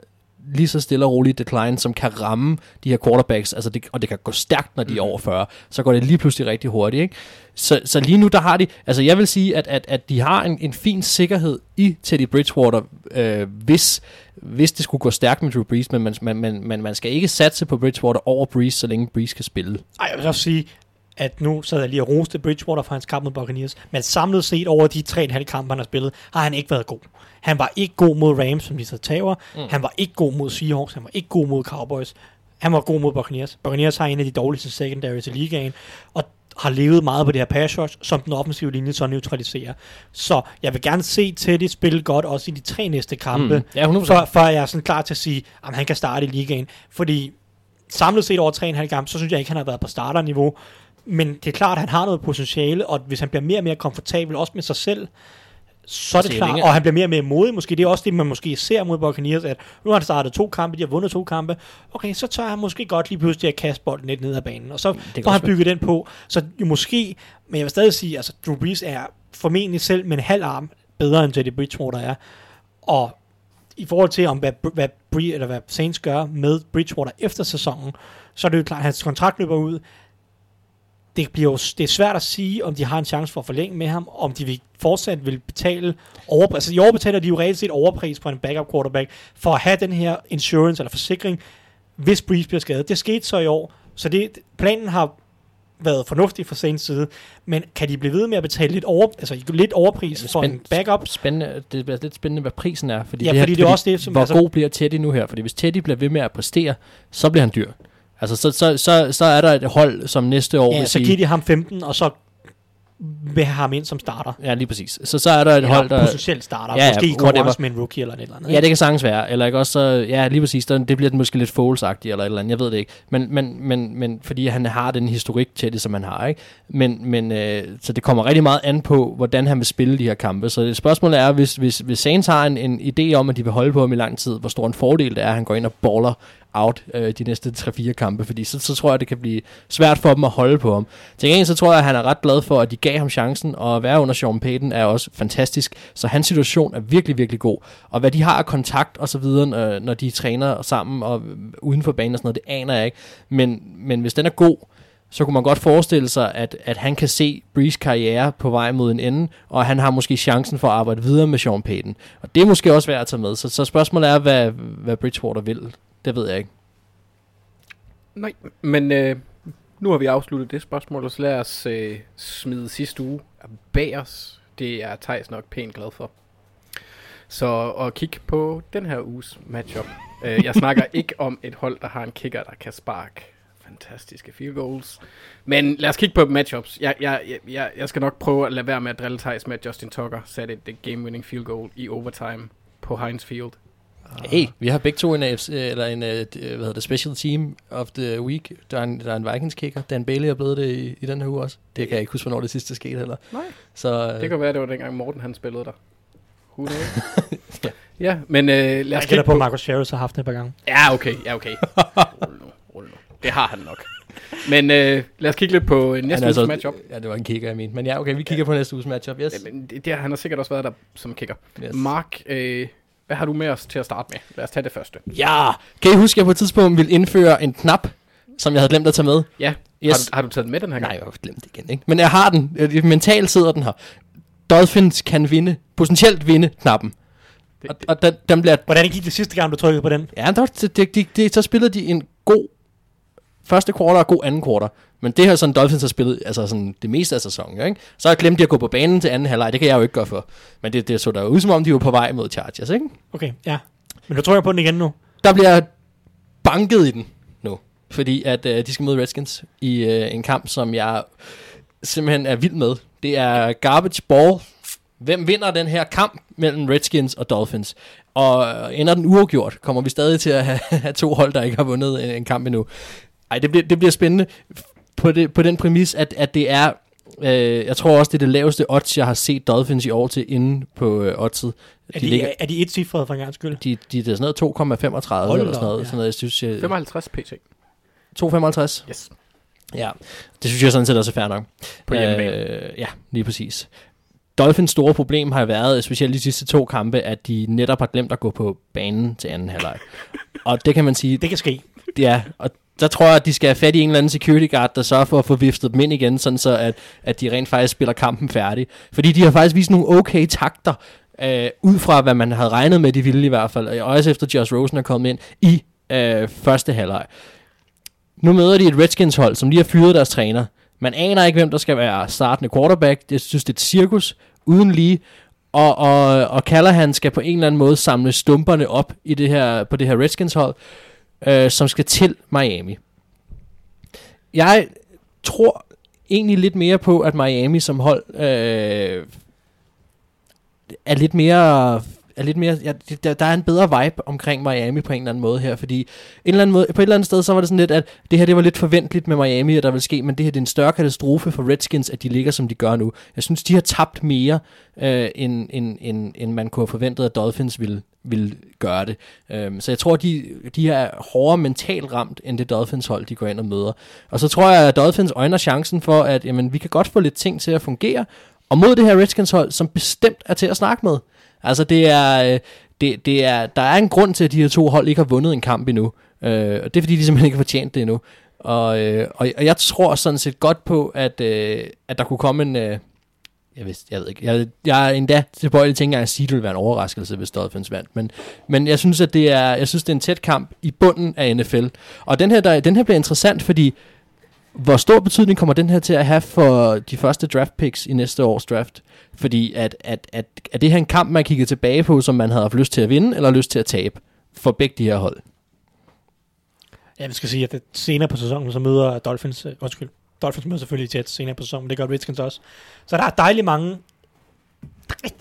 lige så stille og rolig decline, som kan ramme de her quarterbacks, altså det, og det kan gå stærkt, når de er over 40, så går det lige pludselig rigtig hurtigt. Ikke? Så, så lige nu, der har de, altså jeg vil sige, at, at, at de har en, en fin sikkerhed i Teddy Bridgewater, øh, hvis, hvis det skulle gå stærkt med Drew Brees, men man, man, man, man, skal ikke satse på Bridgewater over Brees, så længe Brees kan spille. Ej, jeg vil også sige, at nu sad jeg lige og roste Bridgewater for hans kamp mod Buccaneers, men samlet set over de 3,5 kampe, han har spillet, har han ikke været god. Han var ikke god mod Rams, som de så tager. Mm. Han var ikke god mod Seahawks. Han var ikke god mod Cowboys. Han var god mod Buccaneers. Buccaneers har en af de dårligste secondaries i ligaen, og har levet meget på det her pass rush, som den offensive linje så neutraliserer. Så jeg vil gerne se Teddy spille godt, også i de tre næste kampe, Mm. Ja, 100%. for, for jeg er sådan klar til at sige, at han kan starte i ligaen. Fordi samlet set over 3,5 kampe, så synes jeg ikke, han har været på starterniveau. Men det er klart, at han har noget potentiale, og hvis han bliver mere og mere komfortabel, også med sig selv, så er det klart, og han bliver mere og mere modig. Måske det er også det, man måske ser mod Buccaneers, at nu har han startet to kampe, de har vundet to kampe. Okay, så tør han måske godt lige pludselig at kaste bolden lidt ned ad banen, og så kan får han bygget den på. Så jo måske, men jeg vil stadig sige, altså Drew Brees er formentlig selv med en halv arm bedre end Teddy Bridgewater er. Og i forhold til, om hvad, hvad, Bree, eller hvad Saints gør med Bridgewater efter sæsonen, så er det jo klart, at hans kontrakt løber ud. Det, bliver jo, det er svært at sige, om de har en chance for at forlænge med ham, om de vil fortsat vil betale overpris. Altså i år betaler de jo reelt set overpris på en backup quarterback, for at have den her insurance eller forsikring, hvis Breeze bliver skadet. Det skete så i år, så det, planen har været fornuftig fra Saints side, men kan de blive ved med at betale lidt, over, altså lidt overpris for en backup? Spændende, det bliver lidt spændende, hvad prisen er. Fordi Ja, det her, fordi det er også det, som- Hvor altså- god bliver Teddy nu her? Fordi hvis Teddy bliver ved med at præstere, så bliver han dyr. Altså, så, så, så, så er der et hold, som næste år Ja, vil så sige... giver de ham 15, og så vil have ham ind som starter. Ja, lige præcis. Så, så er der et Eller hold, der... potentielt starter. Ja, Ja, ja, måske i konkurrence med en rookie eller et eller andet. Ja, det kan sagtens være. Eller ikke også så, ja, lige præcis, der, det bliver måske lidt foles eller et eller andet, jeg ved det ikke. Men, men, men, men fordi han har den historik til det, som han har, ikke? Men, men øh, så det kommer rigtig meget an på, hvordan han vil spille de her kampe. Så det spørgsmålet er, hvis, hvis, hvis Saints har en, en idé om, at de vil holde på ham i lang tid, hvor stor en fordel det er, at han går ind og baller out øh, de næste 3-4 kampe, fordi så, så tror jeg, det kan blive svært for dem at holde på ham. Til gengæld så tror jeg, at han er ret glad for, at de gav ham chancen, og at være under Sean Payton er også fantastisk, så hans situation er virkelig, virkelig god. Og hvad de har af kontakt og så videre, øh, når de træner sammen og uden for banen og sådan noget, det aner jeg ikke. Men, men hvis den er god, så kunne man godt forestille sig, at, at han kan se Brees karriere på vej mod en ende, og han har måske chancen for at arbejde videre med Sean Payton. Og det er måske også værd at tage med. Så, så spørgsmålet er, hvad, hvad Bridgewater vil. Det ved jeg ikke. Nej, men øh, nu har vi afsluttet det spørgsmål, og så lad os øh, smide sidste uge bag os. Det er Thijs nok pænt glad for. Så at kigge på den her uges matchup. Øh, jeg snakker <laughs> ikke om et hold, der har en kicker, der kan sparke fantastiske field goals. Men lad os kigge på matchups. Jeg, jeg, jeg, jeg skal nok prøve at lade være med at drille Thijs med, at Justin Tucker satte et game-winning field goal i overtime på Heinz Field. Hey, vi har begge to en, AFC, eller en uh, hvad hedder det, special team of the week. Der er en, der er en Vikings kicker. Dan Bailey er blevet det i, i den her uge også. Det kan jeg ikke huske, hvornår det sidste skete heller. Nej. Så, Det kan være, det var dengang Morten han spillede der. Who knows? <laughs> ja, men øh, lad os Jeg kigge gætter på, på... at Marcus Harris har haft det et par gange. Ja, okay, ja, okay. Rul nu, rul nu. Det har han nok. Men øh, lad os kigge lidt på øh, næste han er uges altså- matchup. Ja, det var en kicker, jeg mente. Men ja, okay, vi kigger på næste uges matchup. Yes. Ja, men det, det, han har sikkert også været der som kigger. yes. Mark, øh, hvad har du med os til at starte med? Lad os tage det første. Ja, kan I huske, at jeg på et tidspunkt ville indføre en knap, som jeg havde glemt at tage med. Ja. Yes. Har, du, har du taget den med den her gang? Nej, jeg har glemt det igen, ikke? Men jeg har den. Øh, Mentalt sidder den her. Dolphins kan vinde, potentielt vinde knappen. Og, og den, den bliver... Hvordan gik det sidste gang, du trykkede på den? Ja, der, det, det, det, det, så spillede de en god første kvartal og god anden kvartal. Men det her sådan Dolphins har spillet altså sådan det meste af sæsonen, ikke? Så har jeg glemt de at gå på banen til anden halvleg. Det kan jeg jo ikke gøre for. Men det, det så der ud som om, de var på vej mod Chargers, ikke? Okay, ja. Men du trykker på den igen nu. Der bliver banket i den nu. Fordi at øh, de skal møde Redskins i øh, en kamp, som jeg simpelthen er vild med. Det er garbage ball. Hvem vinder den her kamp mellem Redskins og Dolphins? Og ender den uafgjort, kommer vi stadig til at have, <laughs> have to hold, der ikke har vundet en, en kamp endnu. Ej, det bliver, det bliver spændende på, det, på den præmis, at, at det er, øh, jeg tror også, det er det laveste odds, jeg har set Dolphins i år til inde på øh, oddset. Er de, ligger, er, de et cifret for en gang skyld? de, de, det er sådan noget 2,35 eller sådan noget, ja. sådan noget, jeg synes, jeg, 55 pt. 2,55? Yes. Ja, det synes jeg sådan set også er fair nok. På hjemmebane. Øh, ja, lige præcis. Dolphins store problem har været, specielt de sidste to kampe, at de netop har glemt at gå på banen til anden halvleg. <laughs> og det kan man sige, Det kan ske. ja, og der tror jeg, at de skal have fat i en eller anden security guard, der sørger for at få viftet dem ind igen, sådan så at, at de rent faktisk spiller kampen færdig. Fordi de har faktisk vist nogle okay takter, øh, ud fra hvad man havde regnet med, de ville i hvert fald, og også efter Josh Rosen er kommet ind i øh, første halvleg. Nu møder de et Redskins hold, som lige har fyret deres træner. Man aner ikke, hvem der skal være startende quarterback. Jeg synes, det er et cirkus uden lige. Og, og, og Callahan skal på en eller anden måde samle stumperne op i det her, på det her Redskins hold, øh, som skal til Miami. Jeg tror egentlig lidt mere på, at Miami som hold øh, er lidt mere er lidt mere, ja, der, der er en bedre vibe omkring Miami på en eller anden måde her, fordi en eller anden måde, på et eller andet sted, så var det sådan lidt, at det her det var lidt forventeligt med Miami, at der ville ske, men det her det er en større katastrofe for Redskins, at de ligger, som de gør nu. Jeg synes, de har tabt mere, øh, end, end, end, end man kunne have forventet, at Dolphins ville, ville gøre det. Um, så jeg tror, de, de er hårdere mentalt ramt, end det Dolphins hold, de går ind og møder. Og så tror jeg, at Dolphins øjner chancen for, at jamen, vi kan godt få lidt ting til at fungere, og mod det her Redskins hold, som bestemt er til at snakke med. Altså det er, øh, det, det er, der er en grund til, at de her to hold ikke har vundet en kamp endnu. Øh, og det er fordi, de simpelthen ikke har fortjent det endnu. Og, øh, og, og jeg tror sådan set godt på, at, øh, at der kunne komme en... Øh, jeg, vidste, jeg ved ikke. Jeg, jeg er endda tilbøjelig til ikke engang at sige, at det ville være en overraskelse, hvis Dolphins vandt. Men, men jeg synes, at det er, jeg synes, det er en tæt kamp i bunden af NFL. Og den her, der, den her bliver interessant, fordi hvor stor betydning kommer den her til at have for de første draft picks i næste års draft? Fordi at, at, at, er det her en kamp, man kigger tilbage på, som man havde haft lyst til at vinde, eller lyst til at tabe for begge de her hold? Ja, vi skal sige, at det senere på sæsonen, så møder Dolphins, øh, undskyld, Dolphins møder selvfølgelig Jets senere på sæsonen, det gør Redskins også. Så der er dejligt mange,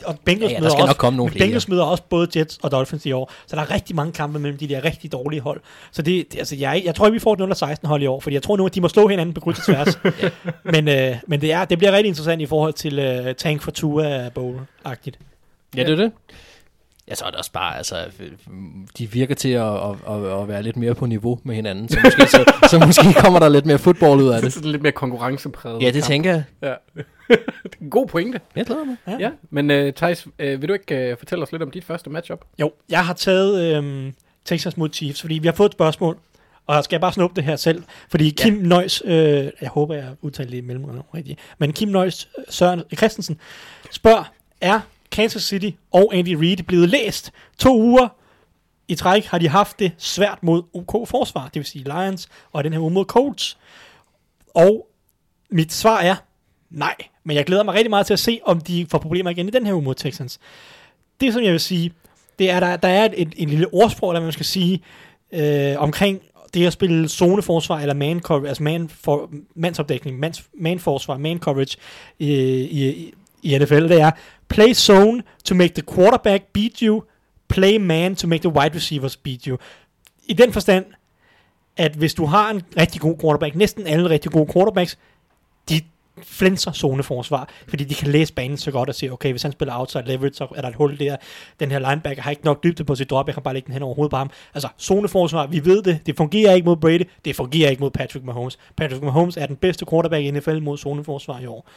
og Bengals Ja, ja, der skal også, nok komme nogle men flere. Bengals møder også både Jets og Dolphins i år, så der er rigtig mange kampe mellem de der rigtig dårlige hold. Så det, det altså, jeg, jeg tror ikke, vi får et 0-16 hold i år, fordi jeg tror nu, at de må slå hinanden på kryds og tværs. <laughs> Men, øh, men det, er, det bliver rigtig interessant i forhold til øh, Tank for Tua Bowl-agtigt. Ja, det er det. Ja, så er det også bare, altså, de virker til at, at, at, at være lidt mere på niveau med hinanden, så måske, så, så måske kommer der lidt mere fodbold ud af Det <laughs> er det. sådan lidt mere konkurrencepræget. Ja, det kamp. tænker jeg. Ja. Det er en god pointe. Jeg glæder mig. Ja. Ja, men uh, Thijs, uh, vil du ikke uh, fortælle os lidt om dit første matchup? Jo, jeg har taget øhm, Texas mod Chiefs, fordi vi har fået et spørgsmål, og skal jeg bare snuppe det her selv, fordi Kim ja. Nøjs, øh, jeg håber, jeg udtalte det i mellemrum rigtigt, men Kim Nøjs øh, Søren Christensen spørger, er Kansas City og Andy Reid blevet læst to uger i træk har de haft det svært mod OK forsvar, det vil sige Lions, og den her uge mod Colts. Og mit svar er nej, men jeg glæder mig rigtig meget til at se, om de får problemer igen i den her uge mod Texans. Det, som jeg vil sige, det er, der, der er et, et, en lille ordsprog, eller man skal sige, øh, omkring det at spille zoneforsvar, eller man coverage, altså man for, mandsopdækning, mans, manforsvar, man coverage øh, i, i, i NFL, det er play zone to make the quarterback beat you, play man to make the wide receivers beat you. I den forstand, at hvis du har en rigtig god quarterback, næsten alle rigtig gode quarterbacks, de flænser zoneforsvar, fordi de kan læse banen så godt og se, okay, hvis han spiller outside leverage, så er der et hul der. Den her linebacker har ikke nok dybde på sit drop, jeg kan bare lægge den hen over hovedet på ham. Altså, zoneforsvar, vi ved det, det fungerer ikke mod Brady, det fungerer ikke mod Patrick Mahomes. Patrick Mahomes er den bedste quarterback i NFL mod zoneforsvar i år.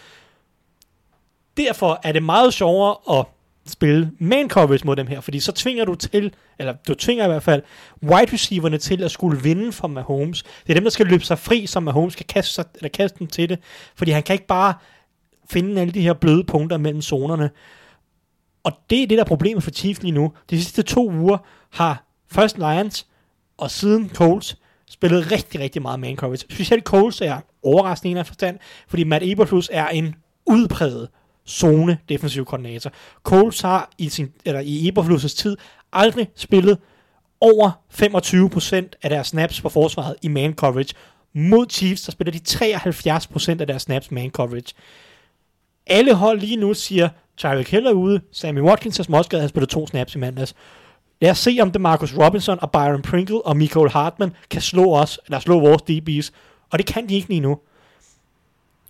Derfor er det meget sjovere at spille man coverage mod dem her, fordi så tvinger du til, eller du tvinger i hvert fald wide receiverne til at skulle vinde for Mahomes. Det er dem, der skal løbe sig fri, som Mahomes kan kaste, sig, eller kaste dem til det, fordi han kan ikke bare finde alle de her bløde punkter mellem zonerne. Og det er det, der er problemet for Chiefs lige nu. De sidste to uger har først Lions og siden Colts spillet rigtig, rigtig meget man coverage. Specielt Colts er overraskende i en forstand, fordi Matt Eberflus er en udpræget zone defensiv koordinator. Coles har i, sin, eller i Eberflusses tid aldrig spillet over 25% af deres snaps på forsvaret i man coverage. Mod Chiefs, der spiller de 73% af deres snaps man coverage. Alle hold lige nu siger, Tyreek Hill er ude, Sammy Watkins er småskadet, han spiller to snaps i mandags. Lad os se, om det Marcus Robinson og Byron Pringle og Michael Hartman kan slå os, eller slå vores DB's. Og det kan de ikke lige nu.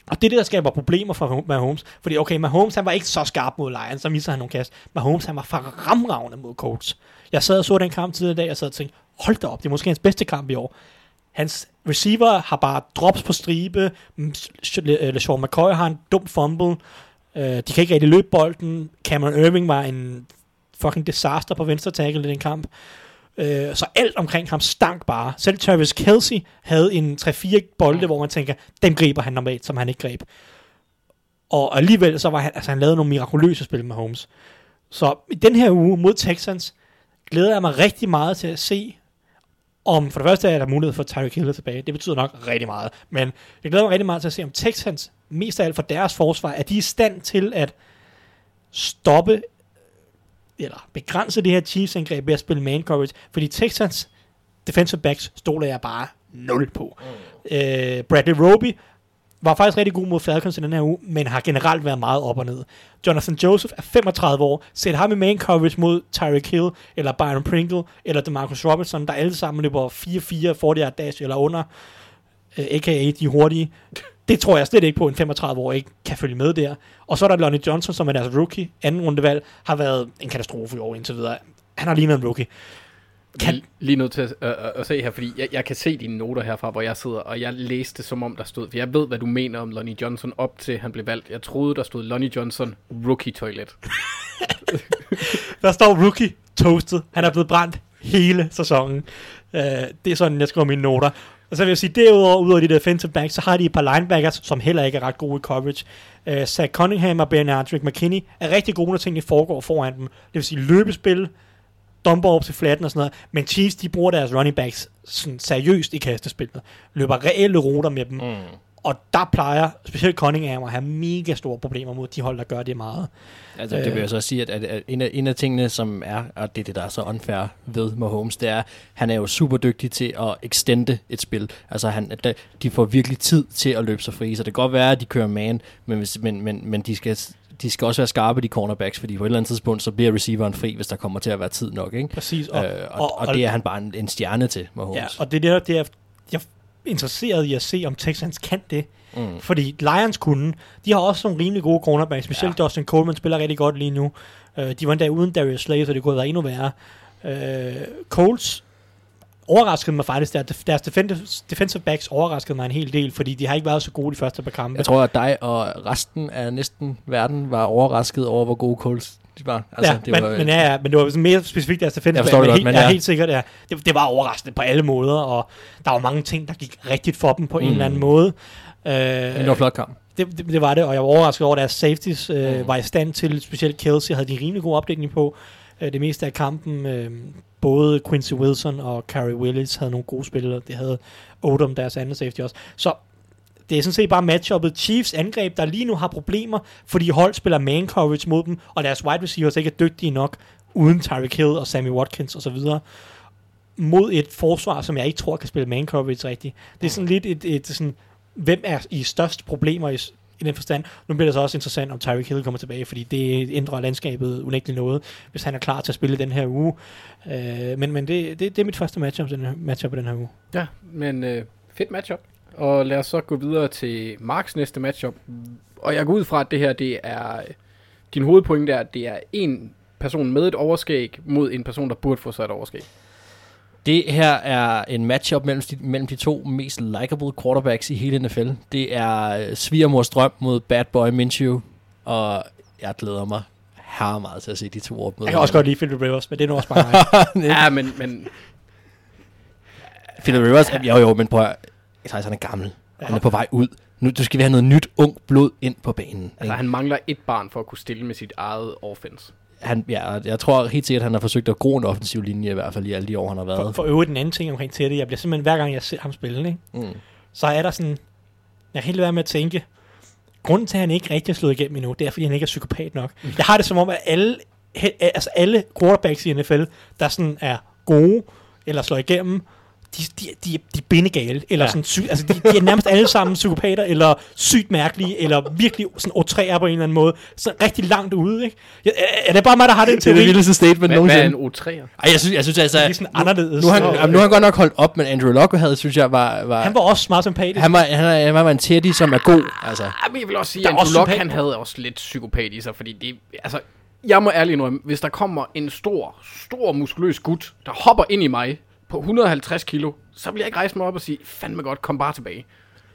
Og det er det, der skaber problemer for Mahomes. Fordi okay, Mahomes han var ikke så skarp mod Lions, så misser han nogle kast. Mahomes han var fremragende mod Colts. Jeg sad og så den kamp tidligere i dag, og sad og tænkte, hold da op, det er måske hans bedste kamp i år. Hans receiver har bare drops på stribe. Mm, øh, LeSean McCoy har en dum fumble. Øh, de kan ikke rigtig løbe bolden. Cameron Irving var en fucking disaster på venstre tackle i den kamp. Uh, så alt omkring ham stank bare. Selv Travis Kelsey havde en 3-4 bolde, hvor man tænker, dem griber han normalt, som han ikke greb. Og alligevel så var han, altså han lavede nogle mirakuløse spil med Holmes. Så i den her uge mod Texans, glæder jeg mig rigtig meget til at se, om for det første er der mulighed for Tyreek Hill tilbage. Det betyder nok rigtig meget. Men jeg glæder mig rigtig meget til at se, om Texans, mest af alt for deres forsvar, er de i stand til at stoppe eller begrænse det her Chiefs-angreb ved at spille man coverage. Fordi Texans defensive backs stoler jeg bare nul på. Mm. Øh, Bradley Roby var faktisk rigtig god mod Falcons i den her uge, men har generelt været meget op og ned. Jonathan Joseph er 35 år. Sæt ham i main coverage mod Tyreek Hill, eller Byron Pringle, eller DeMarcus Robinson, der alle sammen løber 4-4, 40 yard dash eller under, uh, a.k.a. de hurtige. Det tror jeg slet ikke på, en 35 år ikke kan følge med der. Og så er der Lonnie Johnson, som er deres rookie, anden rundevalg, har været en katastrofe i år indtil videre. Han har lignet en rookie kan... Lige nødt til at, uh, at se her, fordi jeg, jeg kan se dine noter herfra, hvor jeg sidder, og jeg læste som om der stod, for jeg ved, hvad du mener om Lonnie Johnson op til han blev valgt. Jeg troede, der stod Lonnie Johnson Rookie Toilet. <laughs> der står Rookie Toasted. Han er blevet brændt hele sæsonen. Uh, det er sådan, jeg skriver mine noter. Og så vil jeg sige, derudover, ud over de defensive backs, så har de et par linebackers, som heller ikke er ret gode i coverage. Uh, Zach Cunningham og Bernard McKinney er rigtig gode, når tingene foregår foran dem. Det vil sige løbespil, dumper op til flatten og sådan noget. Men Chiefs, de bruger deres running backs sådan seriøst i kastespillet. Løber reelle ruter med dem. Mm. Og der plejer specielt Cunningham at have mega store problemer mod de hold, der gør det meget. Altså, det vil jeg så sige, at, at, at en, af, en af tingene, som er, og det er det, der er så unfair ved Mahomes, det er, han er jo super dygtig til at extende et spil. Altså, han, de får virkelig tid til at løbe sig fri, så det kan godt være, at de kører man, men, hvis, men, men, men de skal de skal også være skarpe, de cornerbacks, fordi på et eller andet tidspunkt, så bliver receiveren fri, hvis der kommer til at være tid nok. Ikke? Præcis. Og, øh, og, og, og, det er han bare en, en stjerne til, Mahomes. Ja, og det er det, er interesseret i at se, om Texans kan det. Mm. Fordi Lions kunne. De har også nogle rimelig gode cornerbacks, specielt ja. Dustin Coleman spiller rigtig godt lige nu. Uh, de var endda uden Darius Slay, så det kunne have været endnu værre. Uh, Colts overraskede mig faktisk, at deres defensive backs overraskede mig en hel del, fordi de har ikke været så gode de første par kampe. Jeg tror, at dig og resten af næsten verden var overrasket over, hvor gode Colts de var. Altså, ja, det men, var, men, ja, ja, men det var mere specifikt deres defensive backs. Men, helt, men ja. helt sikkert, ja. Det, det var overraskende på alle måder, og der var mange ting, der gik rigtigt for dem på mm. en eller anden måde. Uh, det var flot kamp. Det, det, det, var det, og jeg var overrasket over, at deres safeties uh, mm. var i stand til, specielt Kelsey havde de rimelig god opdækning på uh, det meste af kampen. Uh, både Quincy Wilson og Carrie Willis havde nogle gode spillere. Det havde Odom, deres anden safety også. Så det er sådan set bare matchuppet Chiefs angreb, der lige nu har problemer, fordi hold spiller man coverage mod dem, og deres wide receivers ikke er dygtige nok, uden Tyreek Hill og Sammy Watkins osv., mod et forsvar, som jeg ikke tror kan spille man coverage rigtigt. Det er sådan lidt et, et, et sådan, hvem er i størst problemer i, i den forstand. Nu bliver det så også interessant, om Tyreek Hill kommer tilbage, fordi det ændrer landskabet unægteligt noget, hvis han er klar til at spille den her uge. Øh, men men det, det, det er mit første matchup, den her, matchup den her uge. Ja, men øh, fedt matchup. Og lad os så gå videre til Marks næste matchup. Og jeg går ud fra, at det her det er... Din hovedpoint er, at det er en person med et overskæg mod en person, der burde få sig et overskæg. Det her er en matchup mellem de, mellem de to mest likable quarterbacks i hele NFL. Det er øh, Svigermors drøm mod Bad Boy Minshew, og jeg glæder mig her meget til at se de to op mod Jeg kan også godt lide Philip Rivers, men det er nu også <laughs> bare mig. Ja, men, men Philip Rivers, jo jo, men prøv at Thijs, han er gammel. Han er på vej ud. Nu du skal vi have noget nyt, ung blod ind på banen. altså, ikke? han mangler et barn for at kunne stille med sit eget offense. Han, ja, jeg tror helt sikkert, at han har forsøgt at gro en offensiv linje, i hvert fald i alle de år, han har For, været. for øvrigt en anden ting omkring Teddy. Jeg bliver simpelthen, hver gang jeg ser ham spille, ikke? Mm. så er der sådan... Jeg kan helt være med at tænke, grunden til, at han ikke rigtig er slået igennem endnu, det er, fordi han ikke er psykopat nok. Jeg har det som om, at alle, he- altså alle quarterbacks i NFL, der sådan er gode, eller slår igennem, de, de, de, de er bindegale, eller ja. sådan syg, altså de, de, er nærmest alle sammen psykopater, eller sygt mærkelige, eller virkelig sådan otræer på en eller anden måde, så rigtig langt ude, ikke? Ja, er- det bare mig, der har den Det er teori? det vildeste statement Hvad, hvad nogensinde. er en O3'er? Ej, jeg synes, jeg synes altså... Det er sådan anderledes. Nu har, han, Og- nu har han godt nok holdt op, men Andrew Luck havde, synes jeg, var... var Han var også meget sympatisk. han var, han, han var en Teddy, som er god. Altså, Ja, men jeg vil også sige, at Andrew sympati- han havde også lidt psykopat i sig, fordi det, altså, jeg må ærligt nu, hvis der kommer en stor, stor muskuløs gut, der hopper ind i mig på 150 kilo, så vil jeg ikke rejse mig op og sige, fandme godt, kom bare tilbage.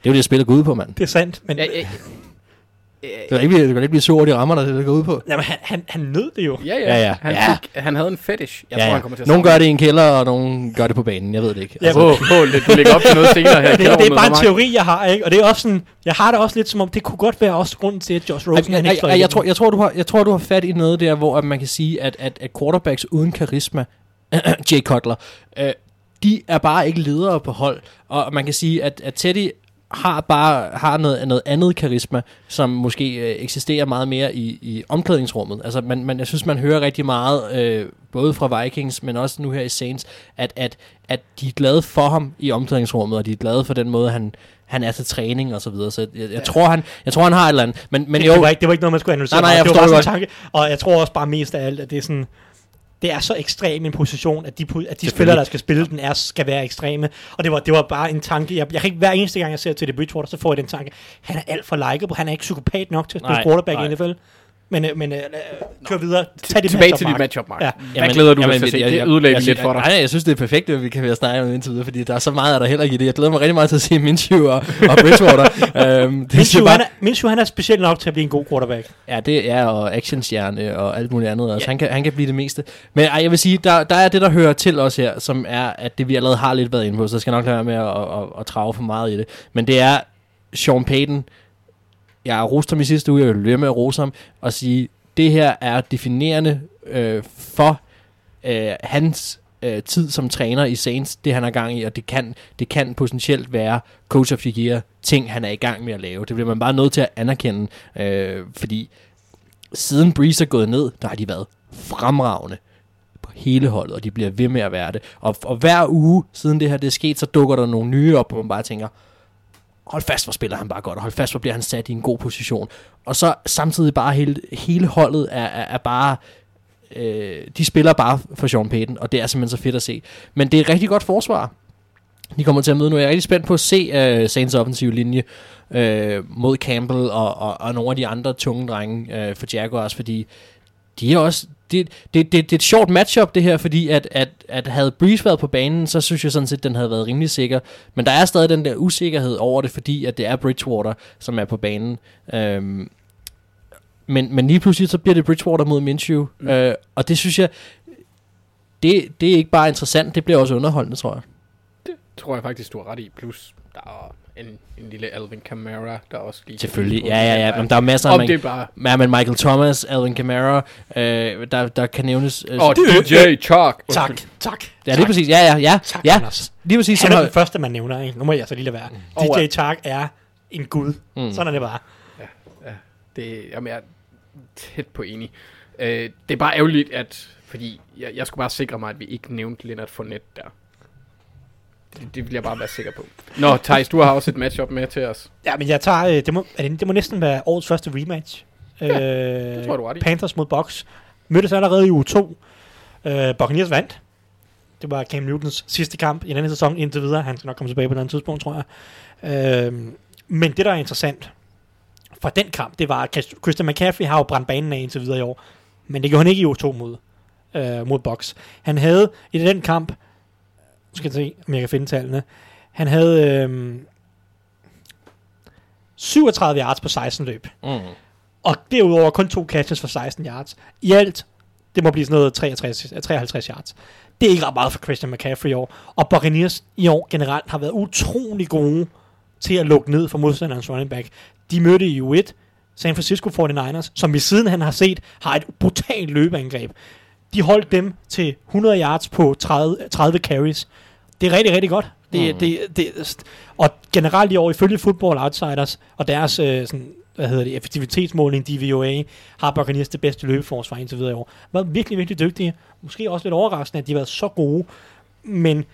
det er jo det, spillet går ud på, mand. Det er sandt, men Ja, ja, Det kan ikke, du kan ikke blive sur over de rammer, der det går ud på. jamen, han, han, han nød det jo. ja, ja, Ja, ja. Han, Ja. Fik, han havde en fetish. Jeg ja, tror, ja. han kommer til at Nogle savne gør det i en kælder, og nogle gør det på banen. Jeg ved det ikke. Altså, Ja, Åh, oh, du lægger op til noget senere her. det, <laughs> det er bare en teori, jeg har, ikke? Og det er også sådan, jeg har det også lidt som om, det kunne godt være også grunden til, at Josh Rosen, Ej, han ej, ikke slår ej, jeg, tror, jeg, tror, du har, jeg tror, du har fat i noget der, hvor at man kan sige, at, at, at quarterbacks uden karisma, <clears throat> Jay Cutler, øh, de er bare ikke ledere på hold. Og man kan sige, at, at Teddy har bare har noget, noget andet karisma, som måske øh, eksisterer meget mere i, i omklædningsrummet. Altså, man, man, jeg synes, man hører rigtig meget, øh, både fra Vikings, men også nu her i Saints, at, at, at de er glade for ham i omklædningsrummet, og de er glade for den måde, han, han er til træning og så videre. Så jeg, jeg, jeg, tror, han, jeg tror, han har et eller andet. Men, men Men jo, det, var ikke, det var ikke noget, man skulle analysere. Nej, nej, jeg det var bare det sådan en tanke. Og jeg tror også bare mest af alt, at det er sådan... Det er så ekstrem en position, at de, at de spillere, der skal spille den, er, skal være ekstreme. Og det var, det var bare en tanke. Jeg, jeg kan ikke hver eneste gang, jeg ser til det Bridgewater, så får jeg den tanke. Han er alt for likeable. Han er ikke psykopat nok til at spille Nej, quarterback i nej. NFL. Men, øh, men øh, kør videre. Tag dit Tilbage matchup, til dit matchup, Mark. Ja. Ja. Hvad glæder du dig til at se? jeg- vi lidt for dig. Nej, jeg synes, det er perfekt, at vi kan være snakke om indtil videre, fordi der er så meget, af der heller ikke i det. Jeg glæder mig rigtig meget til at se Minshew og, og <laughs> Bridgewater. øhm, det Minshew, bare, han er, Minshew, han er speciel nok til at blive en god quarterback. Ja, det er og actionstjerne og alt muligt andet. Altså, han, kan, han kan blive det meste. Men ej, jeg vil sige, der, der er det, der hører til os her, som er, at det vi allerede har lidt været inde på, så jeg skal nok lade være med at, at, at, at trage for meget i det. Men det er Sean Payton. Jeg roste ham i sidste uge, jeg vil blive med at rose ham, og sige, det her er definerende øh, for øh, hans øh, tid som træner i Saints, det han er gang i, og det kan, det kan potentielt være coach of the year ting, han er i gang med at lave. Det bliver man bare nødt til at anerkende, øh, fordi siden Breeze er gået ned, der har de været fremragende på hele holdet, og de bliver ved med at være det. Og, og hver uge, siden det her det er sket, så dukker der nogle nye op, hvor man bare tænker, hold fast, hvor spiller han bare godt, og hold fast, hvor bliver han sat i en god position. Og så samtidig bare hele, hele holdet er, er, er bare, øh, de spiller bare for Sean Payton, og det er simpelthen så fedt at se. Men det er et rigtig godt forsvar, de kommer til at møde nu. Jeg er rigtig spændt på at se uh, Saints offensive linje uh, mod Campbell og, og, og nogle af de andre tunge drenge uh, for Jaguars, fordi de er også... Det, det, det, det er et sjovt matchup det her, fordi at, at, at havde Breeze været på banen, så synes jeg sådan set, at den havde været rimelig sikker. Men der er stadig den der usikkerhed over det, fordi at det er Bridgewater, som er på banen. Um, men, men lige pludselig så bliver det Bridgewater mod Minshew, mm. uh, og det synes jeg, det, det er ikke bare interessant, det bliver også underholdende, tror jeg. tror jeg faktisk, du har ret i. Plus, der er en, en lille Alvin Kamara, der også lige... Selvfølgelig, ja, ja, ja, men der er masser af... Om man- det er bare... Ja, men Michael Thomas, Alvin Kamara, øh, der, der kan nævnes... Øh, Åh, oh, DJ Chuck. Tak, tak. ja, det er præcis. Ja, ja, ja. Tak, ja, Anders. lige præcis. Han Som er har, den første, man nævner, ikke? Nu må jeg så lige lade være. Og, DJ Tark er en gud. Mm. Sådan er det bare. Det, jamen, jeg er tæt på enig. Øh, det er bare ærgerligt, at... Fordi jeg, jeg skulle bare sikre mig, at vi ikke nævnte Leonard Fournette der. Det, det vil jeg bare være sikker på. Nå, Thijs, du har også et matchup med til os. Ja, men jeg tager, øh, det, må, er det, det må næsten være årets første rematch. Ja, det tror jeg, du ret i. Panthers mod Bucks. Mødtes allerede i uge 2. Øh, Buccaneers vandt. Det var Cam Newtons sidste kamp i denne sæson indtil videre. Han skal nok komme tilbage på et andet tidspunkt, tror jeg. Øh, men det, der er interessant fra den kamp, det var, at Chris- Christian McCaffrey har jo brændt banen af indtil videre i år. Men det gjorde han ikke i uge 2 mod, øh, mod Bucks. Han havde i den kamp, skal se, om jeg kan finde tallene, han havde øh, 37 yards på 16 løb. mm. Og derudover kun to catches for 16 yards. I alt, det må blive sådan noget 63, 53 yards. Det er ikke ret meget for Christian McCaffrey i år. Og Buccaneers i år generelt har været utrolig gode til at lukke ned for modstanderens running back. De mødte i U1 San Francisco 49ers, som vi siden han har set, har et brutalt løbeangreb. De holdt dem til 100 yards på 30, 30 carries. Det er rigtig, rigtig godt. Det, mm. det, det, og generelt i år, ifølge Football Outsiders og deres øh, sådan, hvad hedder det, effektivitetsmåling, DVOA, har Buccaneers det bedste løbeforsvar indtil videre i år. Været virkelig, virkelig dygtige. Måske også lidt overraskende, at de har været så gode. Men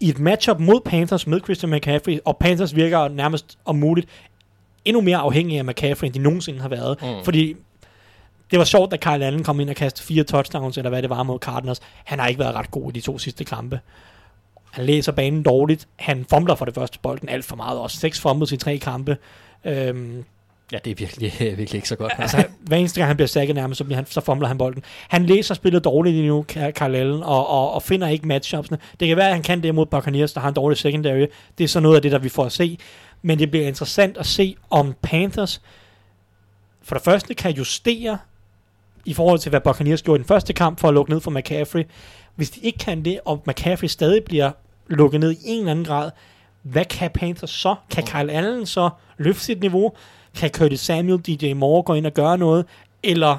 i et matchup mod Panthers med Christian McCaffrey, og Panthers virker nærmest om muligt endnu mere afhængige af McCaffrey, end de nogensinde har været. Mm. Fordi det var sjovt, at Kyle Allen kom ind og kastede fire touchdowns, eller hvad det var mod Cardinals. Han har ikke været ret god i de to sidste kampe. Han læser banen dårligt. Han fumbler for det første bolden alt for meget. Også seks fumbles i tre kampe. Øhm, Ja, det er virkelig, <laughs> virkelig ikke så godt. altså, hver eneste gang han bliver sækket nærmest, så, bliver han, så fumbler han bolden. Han læser spillet dårligt lige nu, Carl Allen, og, og, og finder ikke matchupsene. Det kan være, at han kan det mod Buccaneers, der har en dårlig secondary. Det er så noget af det, der vi får at se. Men det bliver interessant at se, om Panthers for det første kan justere i forhold til, hvad Buccaneers gjorde i den første kamp for at lukke ned for McCaffrey. Hvis de ikke kan det, og McCaffrey stadig bliver lukket ned i en eller anden grad, hvad kan Panthers så? Kan Kyle Allen så løfte sit niveau? Kan Curtis Samuel, DJ Moore gå ind og gøre noget? Eller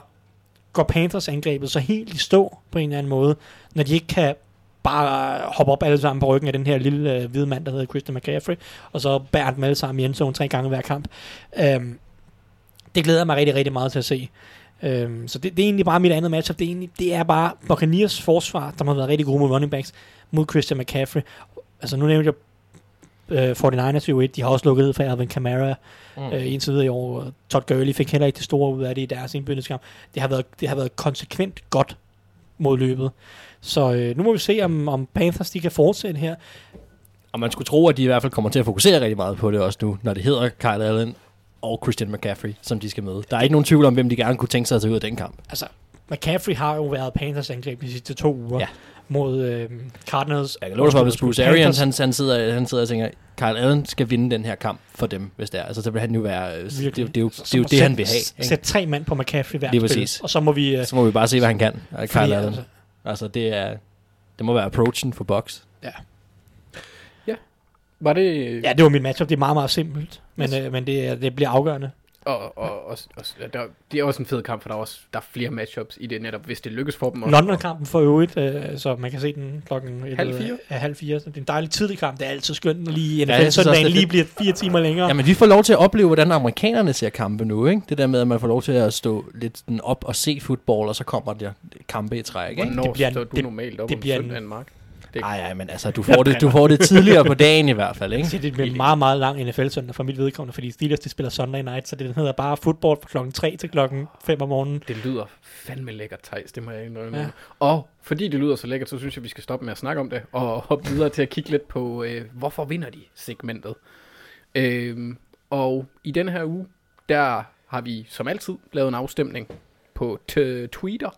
går Panthers angrebet så helt i stå på en eller anden måde, når de ikke kan bare hoppe op alle sammen på ryggen af den her lille øh, hvide mand, der hedder Christian McCaffrey, og så bærer dem alle sammen i endzone tre gange hver kamp. Øhm, det glæder jeg mig rigtig, rigtig meget til at se. Øhm, så det, det er egentlig bare mit andet matchup. Det er, egentlig, det er bare Buccaneers forsvar, der har været rigtig gode med running backs mod Christian McCaffrey. Altså nu nævnte jeg øh, 49ers i 1 de har også lukket ned for Alvin Kamara mm. øh, indtil videre i år. Todd Gurley fik heller ikke det store ud af det i deres indbyggelseskamp. Det har været, det har været konsekvent godt mod løbet. Så øh, nu må vi se, om, om Panthers de kan fortsætte her. Og man skulle tro, at de i hvert fald kommer til at fokusere rigtig meget på det også nu, når det hedder Kyle Allen og Christian McCaffrey, som de skal møde. Der er ikke nogen tvivl om, hvem de gerne kunne tænke sig at tage ud af den kamp. Altså, McCaffrey har jo været Panthers angreb de sidste to uger. Ja mod øh, Cardinals. Jeg kan love dig hvis Bruce Arians, han, han, sidder, han sidder og tænker, Kyle Allen skal vinde den her kamp for dem, hvis det er. Altså, så vil han jo være, det, det, det, det, er jo, det, er jo det, han vil have. Sæt tre mand på McCaffrey hver spil, præcis. og så må vi... Uh, så må vi bare se, hvad han kan, Kyle Allen. Altså, altså, det er, det må være approachen for box. Ja. Var det... Ja, det var mit matchup. Det er meget, meget simpelt. Men, yes. øh, men det, det bliver afgørende. Og, og, og, og der, det er også en fed kamp, for der er også der er flere matchups i det netop, hvis det lykkes for dem. London-kampen for øvrigt, øh, så man kan se den klokken halv fire. Ja, halv fire. Så det er en dejlig tidlig kamp. Det er altid skønt, når lige NFL ja, søndagen lige bliver fire timer længere. Ja, men vi får lov til at opleve, hvordan amerikanerne ser kampe nu. Ikke? Det der med, at man får lov til at stå lidt op og se fodbold, og så kommer der kampe i træk. Ikke? Hvornår det bliver, står du det, normalt op det bliver om søndagen, Mark? Nej, nej, men altså, du får, det, du får det tidligere på dagen i hvert fald, ikke? Så det bliver en meget, meget lang NFL-søndag for mit vedkommende, fordi Steelers, de spiller Sunday night, så det hedder bare fodbold fra klokken 3 til klokken 5 om morgenen. Det lyder fandme lækkert, Thijs, det må jeg indrømme. Ja. Og fordi det lyder så lækkert, så synes jeg, vi skal stoppe med at snakke om det, og hoppe videre til at kigge lidt på, øh, hvorfor vinder de segmentet. Øh, og i den her uge, der har vi som altid lavet en afstemning på Twitter,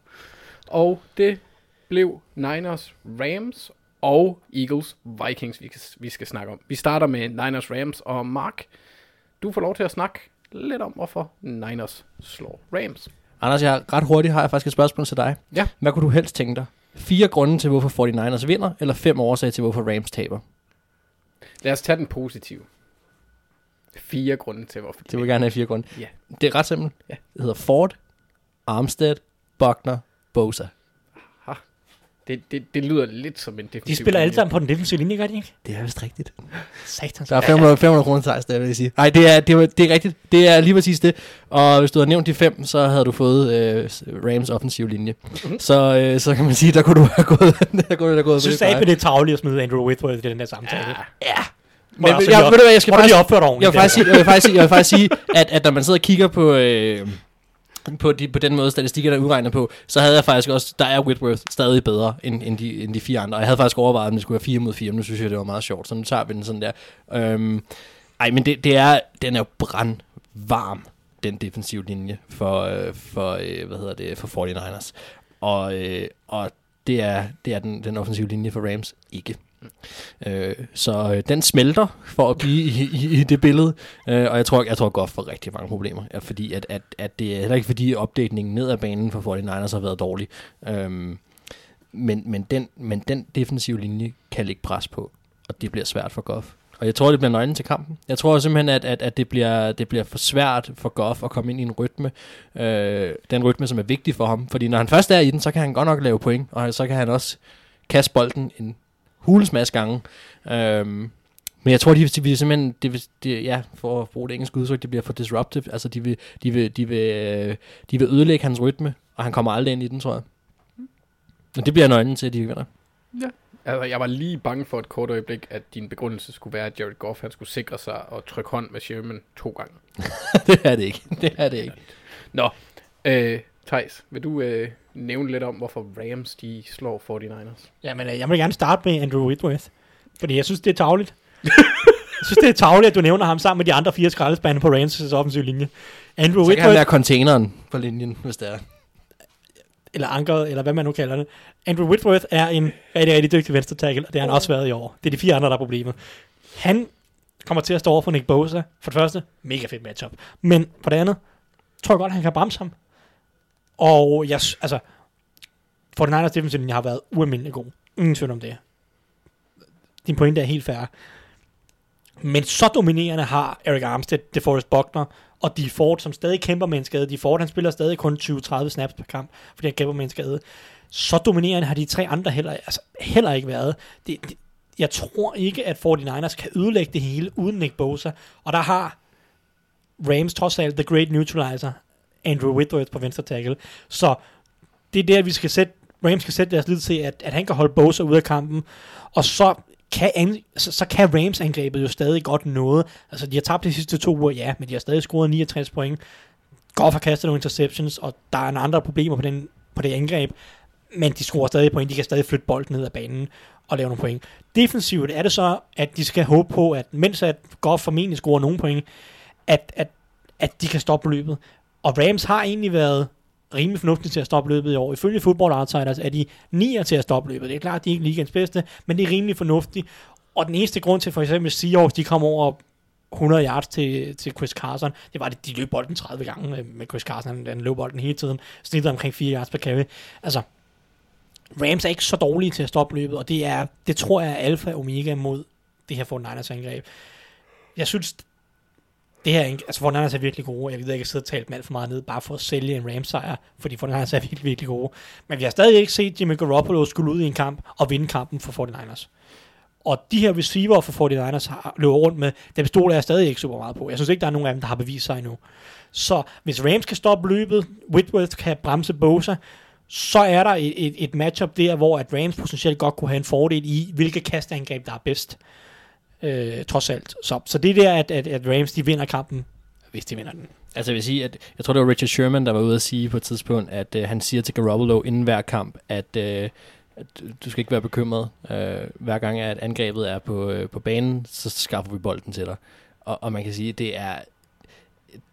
og det blev Niners Rams og Eagles Vikings, vi, vi skal snakke om. Vi starter med Niners Rams, og Mark, du får lov til at snakke lidt om, hvorfor Niners slår Rams. Anders, jeg ret hurtigt har jeg faktisk et spørgsmål til dig. Ja. Hvad kunne du helst tænke dig? Fire grunde til, hvorfor 49ers vinder, eller fem årsager til, hvorfor Rams taber? Lad os tage den positive. Fire grunde til, hvorfor Det vil gerne have fire grunde. Ja. Det er ret simpelt. Ja. Det hedder Ford, Armstead, Buckner, Bosa. Det, det, det lyder lidt som en defensiv De spiller alle sammen på den defensive linje, gør de ikke? Det er vist rigtigt. Satans. Der er 500, 500 kroner til det vil jeg sige. Nej, det er, det, er, det er rigtigt. Det er lige præcis det. Og hvis du havde nævnt de fem, så havde du fået øh, Rams offensiv linje. Mm-hmm. Så, øh, så kan man sige, der kunne du have gået, <laughs> der kunne du have gået Synes du det er tageligt at smide Andrew Whitworth i den der samtale? Ja. ja. Men, jeg, jeg, ved du hvad, jeg skal faktisk, jeg vil faktisk sige, jeg vil faktisk sige, jeg vil faktisk sige at, at når man sidder og kigger på, øh, på, de, på den måde, statistikkerne er udregnet på, så havde jeg faktisk også, der er Whitworth stadig bedre end, end, de, end de fire andre. Og jeg havde faktisk overvejet, om det skulle være 4 mod 4, men nu synes jeg, det var meget sjovt, så nu tager vi den sådan der. Øhm, ej, men det, det er, den er jo brandvarm, den defensive linje for, øh, for øh, hvad hedder det, for 49ers. Og, øh, og det er, det er den, den offensive linje for Rams ikke. Øh, så øh, den smelter for at blive i, i, i det billede, øh, og jeg tror, jeg tror godt for rigtig mange problemer, ja, fordi at, at, at det er heller ikke fordi opdækningen ned ad banen for 49ers har været dårlig, øh, men, men, den, men den defensive linje kan lægge pres på, og det bliver svært for Goff. Og jeg tror, det bliver nøglen til kampen. Jeg tror simpelthen, at, at, at det, bliver, det bliver for svært for Goff at komme ind i en rytme. Øh, den rytme, som er vigtig for ham. Fordi når han først er i den, så kan han godt nok lave point. Og så kan han også kaste bolden en hulens masse gange. Øh, men jeg tror, de, de vil simpelthen, de, vil, de, ja, for at bruge det engelske udtryk, det bliver for disruptive. Altså, de vil, de vil, de vil, øh, de vil ødelægge hans rytme, og han kommer aldrig ind i den, tror jeg. Og det bliver nøglen til, at de vinder. Altså, jeg var lige bange for et kort øjeblik, at din begrundelse skulle være, at Jared Goff han skulle sikre sig og trykke hånd med Sherman to gange. <laughs> det er det ikke. Det er det ikke. Nå, øh, Thijs, vil du øh, nævne lidt om, hvorfor Rams de slår 49ers? Jamen, øh, jeg vil gerne starte med Andrew Whitworth. Fordi jeg synes, det er tavligt. <laughs> jeg synes, det er tavligt, at du nævner ham sammen med de andre fire skraldespande på Rams' offensive linje. Andrew Så kan han Whitworth, være containeren på linjen, hvis det er. eller ankeret, eller hvad man nu kalder det. Andrew Whitworth er en rigtig, rigtig dygtig venstre tackle, og det har han også været i år. Det er de fire andre, der er problemet. Han kommer til at stå over for Nick Bosa. For det første, mega fedt matchup. Men for det andet, tror jeg godt, han kan bremse ham. Og jeg, altså, for den andres defensive har været ualmindelig god. Ingen tvivl om det. Din pointe er helt fair. Men så dominerende har Eric Armstead, DeForest Buckner og de Ford, som stadig kæmper med en skade. De Ford, han spiller stadig kun 20-30 snaps per kamp, fordi han kæmper med en skade. Så dominerende har de tre andre heller, altså, heller ikke været. Det, det, jeg tror ikke, at 49ers kan ødelægge det hele uden Nick Bosa. Og der har Rams trods alt the great neutralizer, Andrew Whitworth på venstre tackle. Så det er der, vi skal sætte, Rams skal sætte deres lid til, at, at han kan holde Bosa ude af kampen. Og så kan, an, så, så kan Rams angrebet jo stadig godt noget. Altså, de har tabt de sidste to uger, ja, men de har stadig scoret 69 point. Goff har kastet nogle interceptions, og der er nogle andre problemer på, den, på det angreb. Men de scorer stadig point. De kan stadig flytte bolden ned ad banen og lave nogle point. Defensivt er det så, at de skal håbe på, at mens at Goff formentlig scorer nogle point, at, at, at de kan stoppe løbet. Og Rams har egentlig været rimelig fornuftige til at stoppe løbet i år. Ifølge Football Outsiders er de 9 til at stoppe løbet. Det er klart, at de er ikke ligens bedste, men det er rimelig fornuftigt. Og den eneste grund til for eksempel Seahawks, de kom over 100 yards til, til Chris Carson, det var, at de løb bolden 30 gange med Chris Carson. Han, han løb bolden hele tiden. Snittet omkring 4 yards per carry. Altså, Rams er ikke så dårlige til at stoppe løbet, og det, er, det tror jeg er alfa og omega mod det her 49ers angreb. Jeg synes, det her, altså Fortnite er virkelig gode. Jeg ved ikke, at jeg sidder og talt dem alt for meget ned, bare for at sælge en Rams sejr, fordi Fortnite er virkelig, virkelig gode. Men vi har stadig ikke set Jimmy Garoppolo skulle ud i en kamp og vinde kampen for 49ers. Og de her receiver for 49ers har løbet rundt med, dem stoler jeg stadig ikke super meget på. Jeg synes ikke, der er nogen af dem, der har bevist sig endnu. Så hvis Rams kan stoppe løbet, Whitworth kan bremse Bosa, så er der et, et, et matchup der, hvor at Rams potentielt godt kunne have en fordel i, hvilke kastangreb, der er bedst. Øh, trods alt. Så, så det er der, at, at, at Rams de vinder kampen, hvis de vinder den. Altså jeg vil sige, at jeg tror det var Richard Sherman, der var ude at sige på et tidspunkt, at øh, han siger til Garoppolo inden hver kamp, at, øh, at du skal ikke være bekymret. Øh, hver gang at angrebet er på, øh, på banen, så skaffer vi bolden til dig. Og, og man kan sige, at det er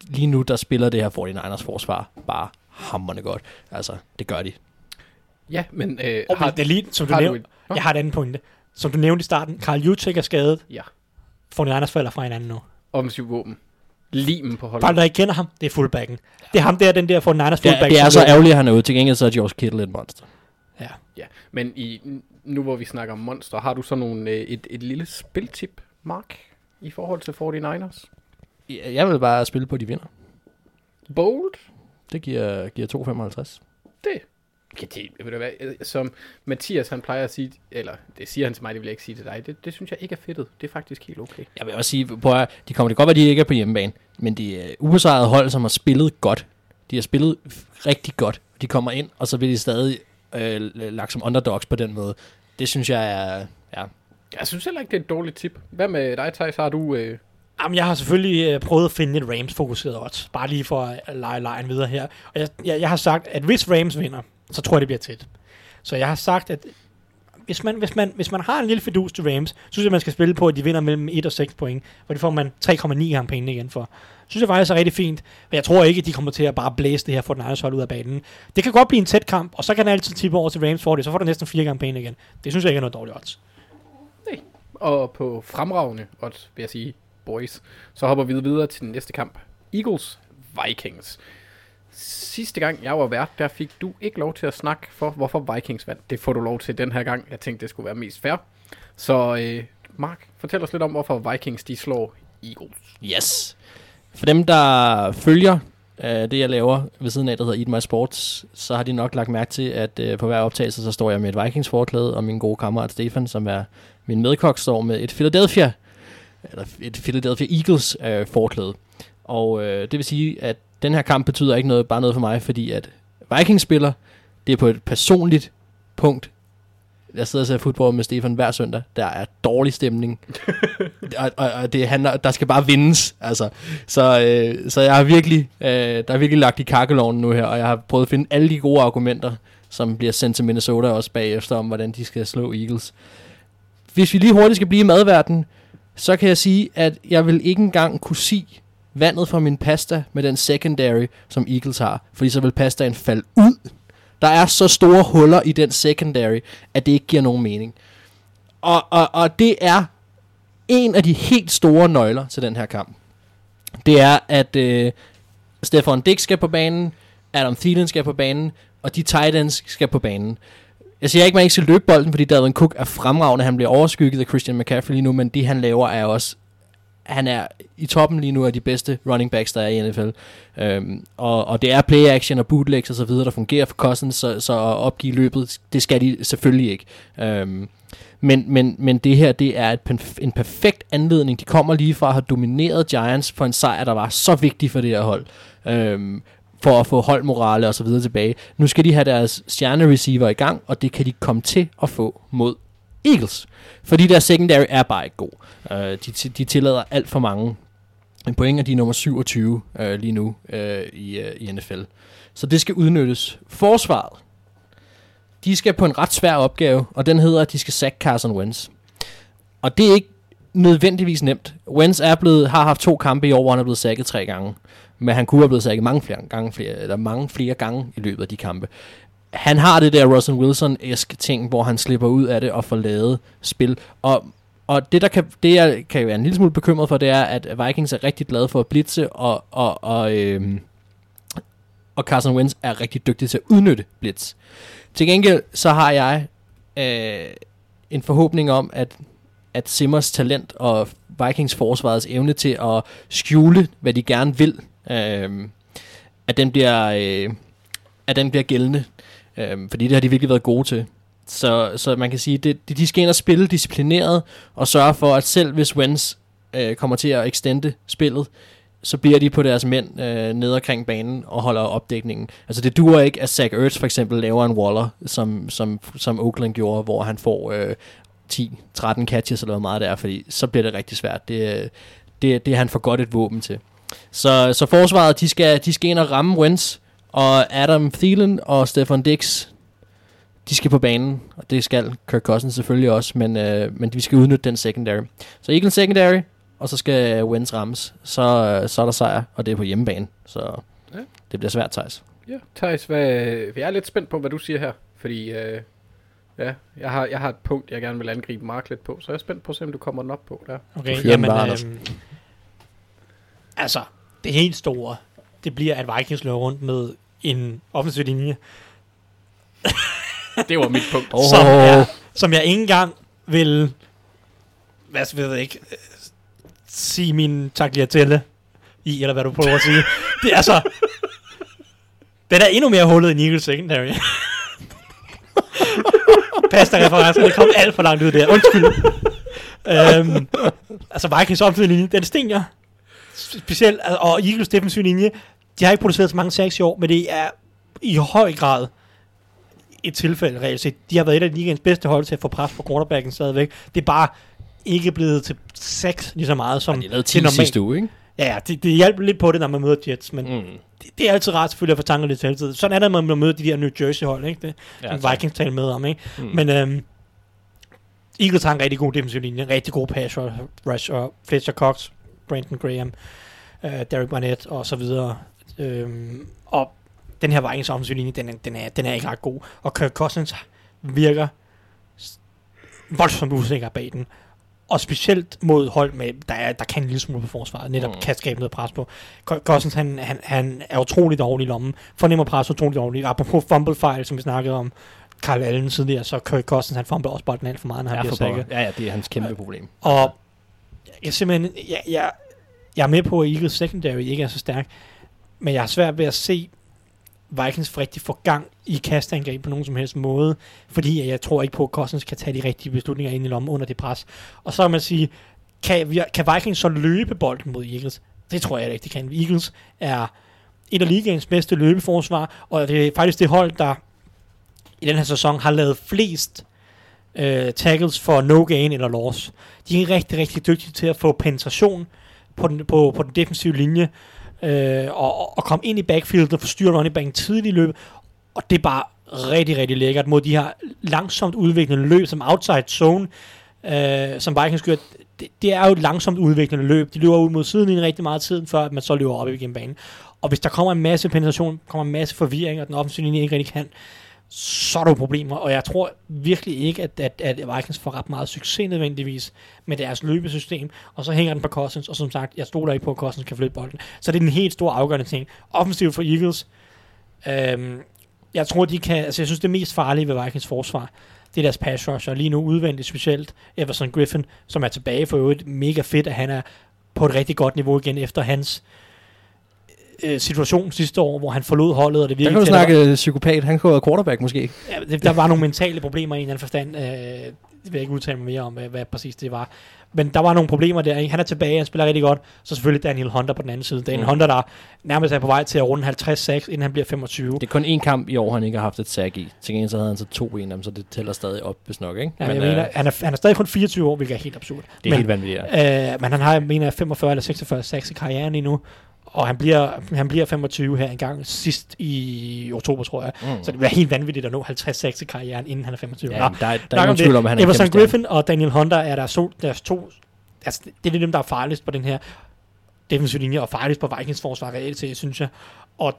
lige nu, der spiller det her 49ers forsvar bare hammerne godt. Altså, det gør de. Ja, men øh, Og det er lige, som du har du nævnte, et- Nå? jeg har et andet pointe. Som du nævnte i starten, Carl Jutek er skadet, ja, 49ers falder fra hinanden nu. offensiv våben. Limen på holdet. Folk, der ikke kender ham, det er fullbacken. Det er ham der, den der 49ers Det er, fullback. det er så ærgerligt, at han er ude. Til gengæld så er George Kittle et monster. Ja. Ja, men i, nu hvor vi snakker om monster, har du så nogle, øh, et, et lille spiltip, Mark, i forhold til 49ers? Jeg jeg vil bare spille på, at de vinder. Bold? Det giver, giver 2,55. Det. Ja, det, ved du hvad, som Mathias han plejer at sige, eller det siger han til mig, det vil jeg ikke sige til dig, det, det synes jeg ikke er fedtet. Det er faktisk helt okay. Jeg vil også sige, på, at de kommer det godt, at de ikke er på hjemmebane, men de er ubesejrede hold, som har spillet godt. De har spillet rigtig godt. De kommer ind, og så vil de stadig øh, lagt som underdogs på den måde. Det synes jeg er... Ja. Jeg synes heller ikke, det er et dårligt tip. Hvad med dig, Thijs? Har du... Øh, Jamen, jeg har selvfølgelig øh, prøvet at finde et Rams-fokuseret odds. Bare lige for at lege lejen videre her. Og jeg, jeg, jeg har sagt, at hvis Rams vinder, så tror jeg, det bliver tæt. Så jeg har sagt, at hvis man, hvis man, hvis man har en lille fidus til Rams, så synes jeg, man skal spille på, at de vinder mellem 1 og 6 point. For det får man 3,9 gange pengene igen for. Synes jeg faktisk er rigtig fint. Men jeg tror ikke, at de kommer til at bare blæse det her for den egen hold ud af banen. Det kan godt blive en tæt kamp, og så kan det altid tippe over til Rams for det. Så får du næsten 4 gange penge igen. Det synes jeg ikke er noget dårligt odds. Nej. og på fremragende, odds, vil jeg sige, boys, så hopper vi videre til den næste kamp. Eagles Vikings. Sidste gang jeg var vært, der fik du ikke lov til at snakke for, hvorfor Vikings vandt. Det får du lov til den her gang. Jeg tænkte, det skulle være mest fair. Så øh, Mark, fortæl os lidt om, hvorfor Vikings de slår Eagles. Yes. For dem, der følger øh, det, jeg laver ved siden af, der hedder Eat My Sports, så har de nok lagt mærke til, at øh, på hver optagelse, så står jeg med et Vikings-forklæde, og min gode kammerat Stefan, som er min medkok, står med et Philadelphia, eller et Philadelphia Eagles øh, forklæde. Og øh, det vil sige, at den her kamp betyder ikke noget, bare noget for mig, fordi at Vikings spiller, det er på et personligt punkt. Jeg sidder og ser fodbold med Stefan hver søndag. Der er dårlig stemning. <laughs> og, og, og det handler, der skal bare vindes. Altså. Så, øh, så jeg har virkelig, øh, der er virkelig lagt i kakkeloven nu her, og jeg har prøvet at finde alle de gode argumenter, som bliver sendt til Minnesota også bagefter, om hvordan de skal slå Eagles. Hvis vi lige hurtigt skal blive i madverden, så kan jeg sige, at jeg vil ikke engang kunne sige vandet fra min pasta med den secondary, som Eagles har, fordi så vil pastaen falde ud. Der er så store huller i den secondary, at det ikke giver nogen mening. Og, og, og det er en af de helt store nøgler til den her kamp. Det er, at øh, Stefan Dix skal på banen, Adam Thielen skal på banen, og de tight ends skal på banen. Jeg siger ikke, at man ikke skal løbe bolden, fordi Dalvin Cook er fremragende. Han bliver overskygget af Christian McCaffrey lige nu, men det han laver er også... Han er i toppen lige nu af de bedste running backs, der er i NFL. Øhm, og, og det er play action og bootlegs og så videre, der fungerer for Cousins, så, så at opgive løbet, det skal de selvfølgelig ikke. Øhm, men, men, men det her, det er et, en perfekt anledning. De kommer lige fra at have domineret Giants for en sejr, der var så vigtig for det her hold. Øhm, for at få holdmorale og så videre tilbage. Nu skal de have deres stjerne-receiver i gang, og det kan de komme til at få mod Eagles. Fordi deres secondary er bare ikke god. Øh, de, de tillader alt for mange point, og de er nummer 27 øh, lige nu øh, i, øh, i NFL. Så det skal udnyttes. Forsvaret, de skal på en ret svær opgave, og den hedder, at de skal sack Carson Wentz. Og det er ikke nødvendigvis nemt. Wentz er blevet, har haft to kampe i år, hvor han er blevet sækket tre gange. Men han kunne have blevet sækket mange flere gange, flere, eller mange flere gange i løbet af de kampe. Han har det der Russell Wilson-esk ting, hvor han slipper ud af det og får lavet spil. Og, og det, der kan, det, jeg kan være en lille smule bekymret for, det er, at Vikings er rigtig glade for at blitse, og, og, og, øhm, og Carson Wentz er rigtig dygtig til at udnytte blitz. Til gengæld så har jeg øh, en forhåbning om, at at Simmers talent og Vikings forsvarets evne til at skjule, hvad de gerne vil, øh, at den bliver, øh, at den bliver gældende. Øh, fordi det har de virkelig været gode til. Så, så man kan sige, det, de skal ind og spille disciplineret, og sørge for, at selv hvis Wentz øh, kommer til at extende spillet, så bliver de på deres mænd øh, ned omkring banen og holder opdækningen. Altså det duer ikke, at Zach Ertz for eksempel laver en Waller, som, som, som Oakland gjorde, hvor han får øh, 10-13 catches eller noget meget det er, fordi så bliver det rigtig svært. Det, øh, det, det er han for godt et våben til. Så, så forsvaret, de skal, de skal ind og ramme Wentz, og Adam Thielen og Stefan Dix, de skal på banen, og det skal Kirk Cousins selvfølgelig også, men, øh, men vi skal udnytte den secondary. Så Eagles secondary, og så skal Wentz rammes, så, så er der sejr, og det er på hjemmebane, så Ja. det bliver svært, Thijs. Ja, Thijs, hvad, jeg er lidt spændt på, hvad du siger her, fordi øh, ja, jeg, har, jeg har et punkt, jeg gerne vil angribe Mark lidt på, så jeg er spændt på at se, om du kommer den op på der. Okay, jamen, bare, øhm, altså, det helt store, det bliver, at Vikings løber rundt med en offensiv linje, Det var mit punkt. <laughs> Åh. som, er, som jeg ikke engang vil, hvad ved jeg ikke, øh, sige min tagliatelle i, eller hvad du prøver at sige. Det er altså, den er endnu mere hullet end Eagles secondary. Pasta-referencer, det kom alt for langt ud der. Undskyld. øhm, altså Vikings offensiv linje, den stinker. Specielt, al- og Eagles defensiv linje, de har ikke produceret så mange sacks i år, men det er i høj grad et tilfælde reelt set. De har været et af ligens bedste hold til at få pres på quarterbacken stadigvæk. Det er bare ikke blevet til sex lige så meget som 10 det normalt. sidste uge, ikke? Ja, ja, det, det hjælper lidt på det, når man møder Jets, men Mm. det, det er altid rart selvfølgelig at få tanker lidt til. Sådan er det, når man møder de der New Jersey-hold, ikke? Det, Ja, ja. Vikings taler med om, ikke? Mm. Men øhm, Eagles har en rigtig god defensiv linje, en rigtig god pass rush, og Fletcher Cox, Brandon Graham, øh, Derek Barnett og så videre. Øhm, og den her Vikings offensiv linje, den er, den, er, den er ikke ret god. Og Kirk Cousins virker s- voldsomt usikker bag den. og specielt mod hold, med, der, er, der kan en lille smule på forsvaret, netop mm. kan skabe noget pres på. Co- Cousins, han, han, han er utrolig dårlig i lommen, fornemmer pres utrolig dårligt. Apropos fumble fejl, som vi snakkede om, Carl Allen tidligere, så Kirk Cousins, han fumbler også bolden alt for meget, når han Ja, bliver for sækket. pokker. ja, ja, det er hans kæmpe problem. Og jeg simpelthen, jeg, jeg, jeg er med på, at Eagles secondary ikke er så stærk, men jeg har svært ved at se Vikings rigtig få gang i kastangreb på nogen som helst måde, fordi jeg tror ikke på, at Cousins kan tage de rigtige beslutninger ind i lommen under det pres. Og så kan man sige, kan, vi, kan Vikings så løbe bolden mod Eagles? Det tror jeg ikke, det kan. Eagles er et af ligaens bedste løbeforsvar, og det er faktisk det hold, der i den her sæson har lavet flest øh, tackles for no gain eller loss. De er rigtig, rigtig dygtige til at få penetration på den, på, på den defensive linje, øh, og, og komme ind i backfieldet og forstyrre running backen tidligt i løbet. Og det er bare rigtig, rigtig lækkert mod de her langsomt udviklende løb, som outside zone, øh, som Vikings gør. Det, det er jo et langsomt udviklende løb. De løber ud mod siden i rigtig meget tid, før at man så løber op igennem banen. Og hvis der kommer en masse penetration, kommer en masse forvirring, og den offensive linje ikke rigtig kan, så er der problemer, og jeg tror virkelig ikke, at, at, at Vikings får ret meget succes nødvendigvis med deres løbesystem, og så hænger den på Cousins, og som sagt, jeg stoler ikke på, at Cousins kan flytte bolden. Så det er en helt stor afgørende ting. Offensivt for Eagles, øhm, jeg tror, de kan, altså jeg synes, det mest farlige ved Vikings forsvar, det er deres pass rush, og lige nu udvendigt specielt Everson Griffin, som er tilbage for øvrigt mega fedt, at han er på et rigtig godt niveau igen efter hans øh, situation sidste år, hvor han forlod holdet, og det Der virkede kan du der var- snakke psykopat. Han kunne quarterback måske. Ja, det, der var nogle mentale problemer i en eller anden forstand. Øh, det vil jeg ikke udtale mig mere om, hvad, hvad præcis det var. Men der var nogle problemer der. Han er tilbage, han spiller rigtig godt. Så selvfølgelig Daniel Hunter på den anden side. Daniel Mm. Hunter, der nærmest er på vej til at runde 50-6, inden han bliver 25. Det er kun én kamp i år, han ikke har haft et sack i. Til gengæld så havde han så to i dem, så det tæller stadig op, hvis nok, ikke? Ja, men, jeg øh, mener, han, er, han er stadig kun 24 år, hvilket er helt absurd. det er men, helt vanvittigt, ja. Øh, men han har, jeg mener, 45 eller 46 sacks i karrieren lige nu. Og han bliver, han bliver 25 her en gang sidst i oktober, tror jeg. Mm. Så det bliver helt vanvittigt at nå 50 sacks i karrieren, inden han er 25. Ja, Nå, der, er- der er ingen om tvivl om, han er Everson. Griffin og Daniel Hunter er der so, deres to... Altså, det er dem, der er farligst på den her defensive linje, og farligst på Vikings forsvar reelt set, synes jeg. Og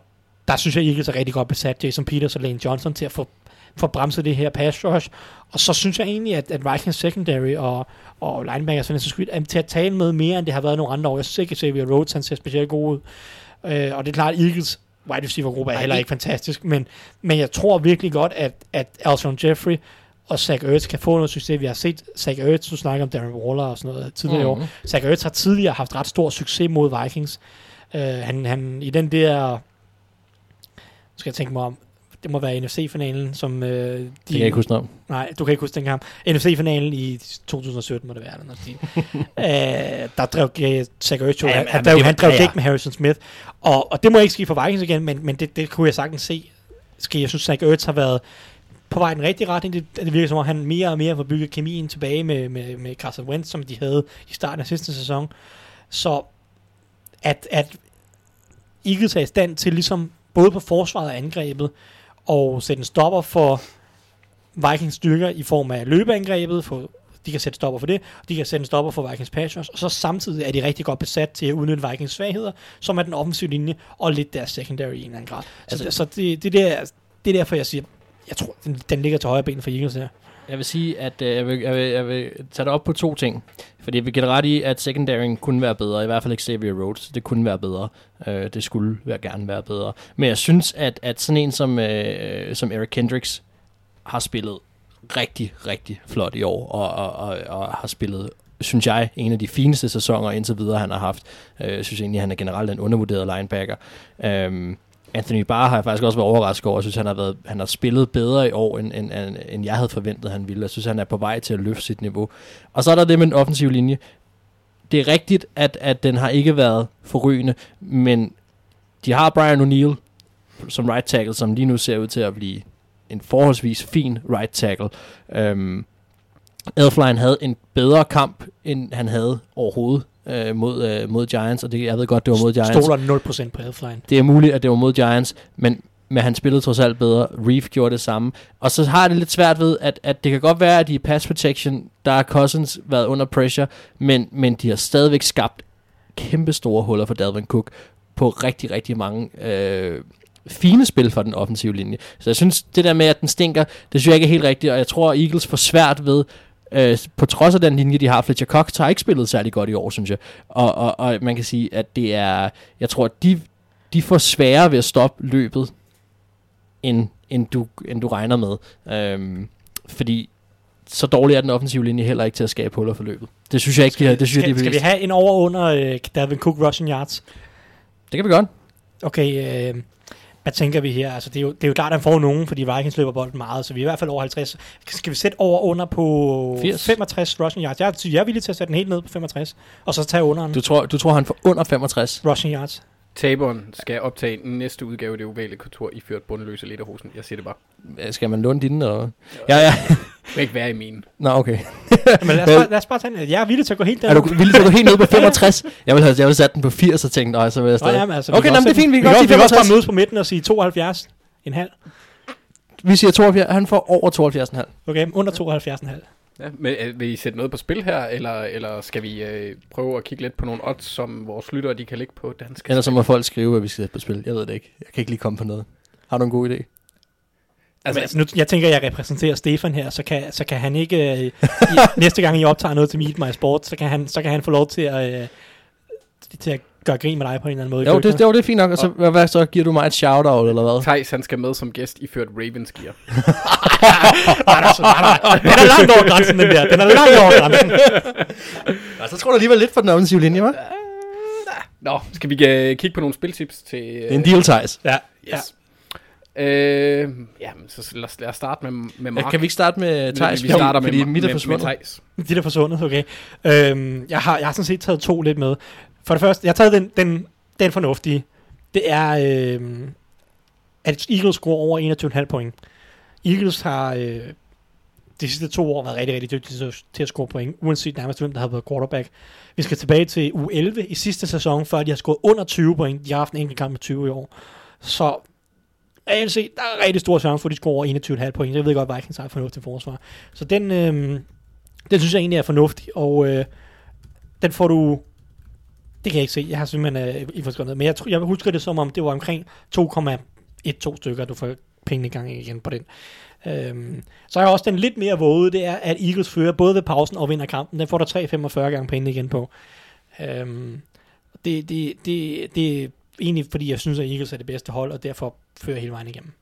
der synes jeg ikke er rigtig godt besat Jason Peters og Lane Johnson til at få, få bremset det her pass rush. Og så synes jeg egentlig, at, at Vikings secondary og, og linebackers for skyld er til at tale med mere, end det har været nogle andre år. Jeg synes ikke, at Xavier Rhodes han ser specielt god ud. Øh, og det er klart, at Eagles wide receiver gruppe er heller ikke- fantastisk, men, men jeg tror virkelig godt, at, at Alshon Jeffrey og Zach Ertz kan få noget succes. Vi har set Zach Ertz, du snakker om Darren Waller og sådan noget tidligere mm. år. Mhm. Zach Ertz har tidligere haft ret stor succes mod Vikings. Uh, han, han, I den der, nu skal jeg tænke mig om, det må være NFC-finalen, som uh, de... Det kan jeg ikke huske noget. Nej, du kan ikke huske den kamp. NFC-finalen i 2017 må det være, eller noget. uh, <laughs> der drev Zach Ertz Ja, han, drev, han drev ja, ja. med Harrison Smith. Og, og det må ikke ske for Vikings igen, men, men det, det kunne jeg sagtens se. Skal jeg synes, Zach Ertz har været på vej i den rigtige retning. Det, det virker som om, han mere og mere får bygget kemien tilbage med, med, med Carson Wentz, som de havde i starten af sidste sæson. Så at, at Eagles er i stand til ligesom både på forsvaret og angrebet og sætte en stopper for Vikings styrker i form af løbeangrebet, for de kan sætte stopper for det, og de kan sætte en stopper for Vikings rush, og så samtidig er de rigtig godt besat til at udnytte Vikings svagheder, som er den offensive linje, og lidt deres secondary i en eller anden grad. Altså, Altså- så det, det, der, det er derfor, jeg siger, jeg tror, den, den ligger til højre ben for Eagles her. Jeg vil sige, at øh, jeg, vil, jeg, vil, jeg vil tage det op på to ting. Fordi vi kan ret i, at secondaryen kunne være bedre. I hvert fald Xavier Rhodes. Det kunne være bedre. Øh, det skulle være, gerne være bedre. Men jeg synes, at, at sådan en som, øh, som Eric Kendricks har spillet rigtig, rigtig flot i år. Og, og, og, og har spillet synes jeg, en af de fineste sæsoner indtil videre, han har haft. Øh, Jeg synes egentlig, han er generelt en undervurderet linebacker. Øhm, Anthony Barr har jeg faktisk også været overrasket over. Jeg synes, han har, været, han har spillet bedre i år, end, end, end, end jeg havde forventet, han ville. Jeg synes, han er på vej til at løfte sit niveau. Og så er der det med den offensive linje. Det er rigtigt, at, at den har ikke været forrygende, men de har Brian O'Neill som right tackle, som lige nu ser ud til at blive en forholdsvis fin right tackle. Øhm, Elfline havde en bedre kamp, end han havde overhovedet øh, mod, øh, mod Giants, og det, jeg ved godt, det var mod Giants. Stoler 0% på Healthline. Det er muligt, at det var mod Giants, men, men han spillede trods alt bedre. Reef gjorde det samme. Og så har jeg det lidt svært ved, at, at det kan godt være, at i pass protection, der har Cousins været under pressure, men, men de har stadigvæk skabt kæmpe store huller for Dalvin Cook på rigtig, rigtig mange øh, fine spil for den offensive linje. Så jeg synes, det der med, at den stinker, det synes jeg ikke er helt rigtigt, og jeg tror, at Eagles får svært ved Øh, på trods af den linje, de har, Fletcher Cox har ikke spillet særlig godt i år, synes jeg. Og, og, og man kan sige, at det er, jeg tror, at de, de får sværere ved at stoppe løbet, end, end, du, end du regner med. Øhm, fordi så dårlig er den offensive linje heller ikke til at skabe huller for løbet. Det synes jeg ikke, de har, det synes jeg, de skal, skal vi have en over under uh, Dalvin Cook rushing yards? Det kan vi godt. Okay, øh, hvad tænker vi her? Altså, det, er jo, det er jo klart, at han får nogen, fordi Vikings løber bolden meget, så vi er i hvert fald over 50. Skal vi sætte over under på 80? 65 rushing yards? Jeg, jeg er villig til at sætte den helt ned på 65, og så tage underen Du tror, du tror han får under 65? rushing yards. Taberen skal optage næste udgave af det ovale kontor i ført bundløse lederhosen. Jeg siger det bare. Skal man låne dine, eller hvad? Ja, ja. Det vil ikke være i min. Nå, okay. <laughs> Men lad os, bare, lad os bare tage den. Jeg er villig til at gå helt Er der. du villig til at gå helt ned på <laughs> 65? Jeg ville have, jeg ville sat den på 80 og tænkt, nej, så vil jeg Nå, stadig. jamen, altså, vi Okay, kan nå, også men det er sætte- fint, vi kan vi godt sige vi kan også bare 65. mødes på midten og sige 72 en halv. Vi siger 72, han får over 72,5. Okay, under 72 en halv. Ja, men øh, vil I sætte noget på spil her, eller, eller skal vi øh, prøve at kigge lidt på nogle odds, som vores lyttere de kan lægge på danske Ellers så må folk skrive, hvad vi skal sætte på spil. Jeg ved det ikke. Jeg kan ikke lige komme på noget. Har du en god idé? Altså, altså nu, jeg tænker, jeg repræsenterer Stefan her, så kan, så kan han ikke, øh, i, <laughs> næste gang I optager noget til Meet My Sport, så kan han, så kan han få lov til at, øh, til at gøre grin med dig på en eller anden måde. Jo, det, det, jo, det er fint nok. Og så, hvad, hvad, så giver du mig et shout-out, eller hvad? Thijs, han skal med som gæst i ført Ravens gear. <laughs> Nej, nej, nej. Den er langt over grænsen, den der. Den er langt over grænsen. <laughs> Ja, så tror du alligevel lidt for den offensive linje, hva'? Nå, skal vi øh, kigge på nogle spiltips til... Øh, Det er en deal, Thijs. Ja, ja. Yes. Øh, jamen, så lad os, lad os starte med, med Mark. Kan vi ikke starte med Thijs? Vi starter med, fordi mit er med, med forsvundet. Thijs. De der er forsvundet, okay. Øhm, jeg, har, jeg har sådan set taget to lidt med. For det første, jeg har taget den, den, den fornuftige. Det er, øh, at Eagles scorer over 21,5 point. Eagles har øh, de sidste to år været rigtig, rigtig dygtige til, til at score point, uanset nærmest hvem, der har været quarterback. Vi skal tilbage til u 11 i sidste sæson, før de har scoret under 20 point. De har haft en enkelt kamp med 20 i år. Så ALC, der er rigtig stor chance for, at de scorer 21,5 point. Jeg ved godt, at Vikings har et fornuftigt forsvar. Så den, øh, den synes jeg egentlig er fornuftig, og øh, den får du... Det kan jeg ikke se. Jeg har simpelthen øh, i forskrevet Men jeg, jeg husker det som om, det var omkring 2,12 stykker, du får pengene i gang igen på den. Øhm, så er også den lidt mere våde, det er, at Eagles fører både ved pausen og vinder kampen. Den får der 3,45 gange penge igen på. Øhm, det, det, det, det er egentlig, fordi jeg synes, at Eagles er det bedste hold, og derfor fører hele vejen igennem.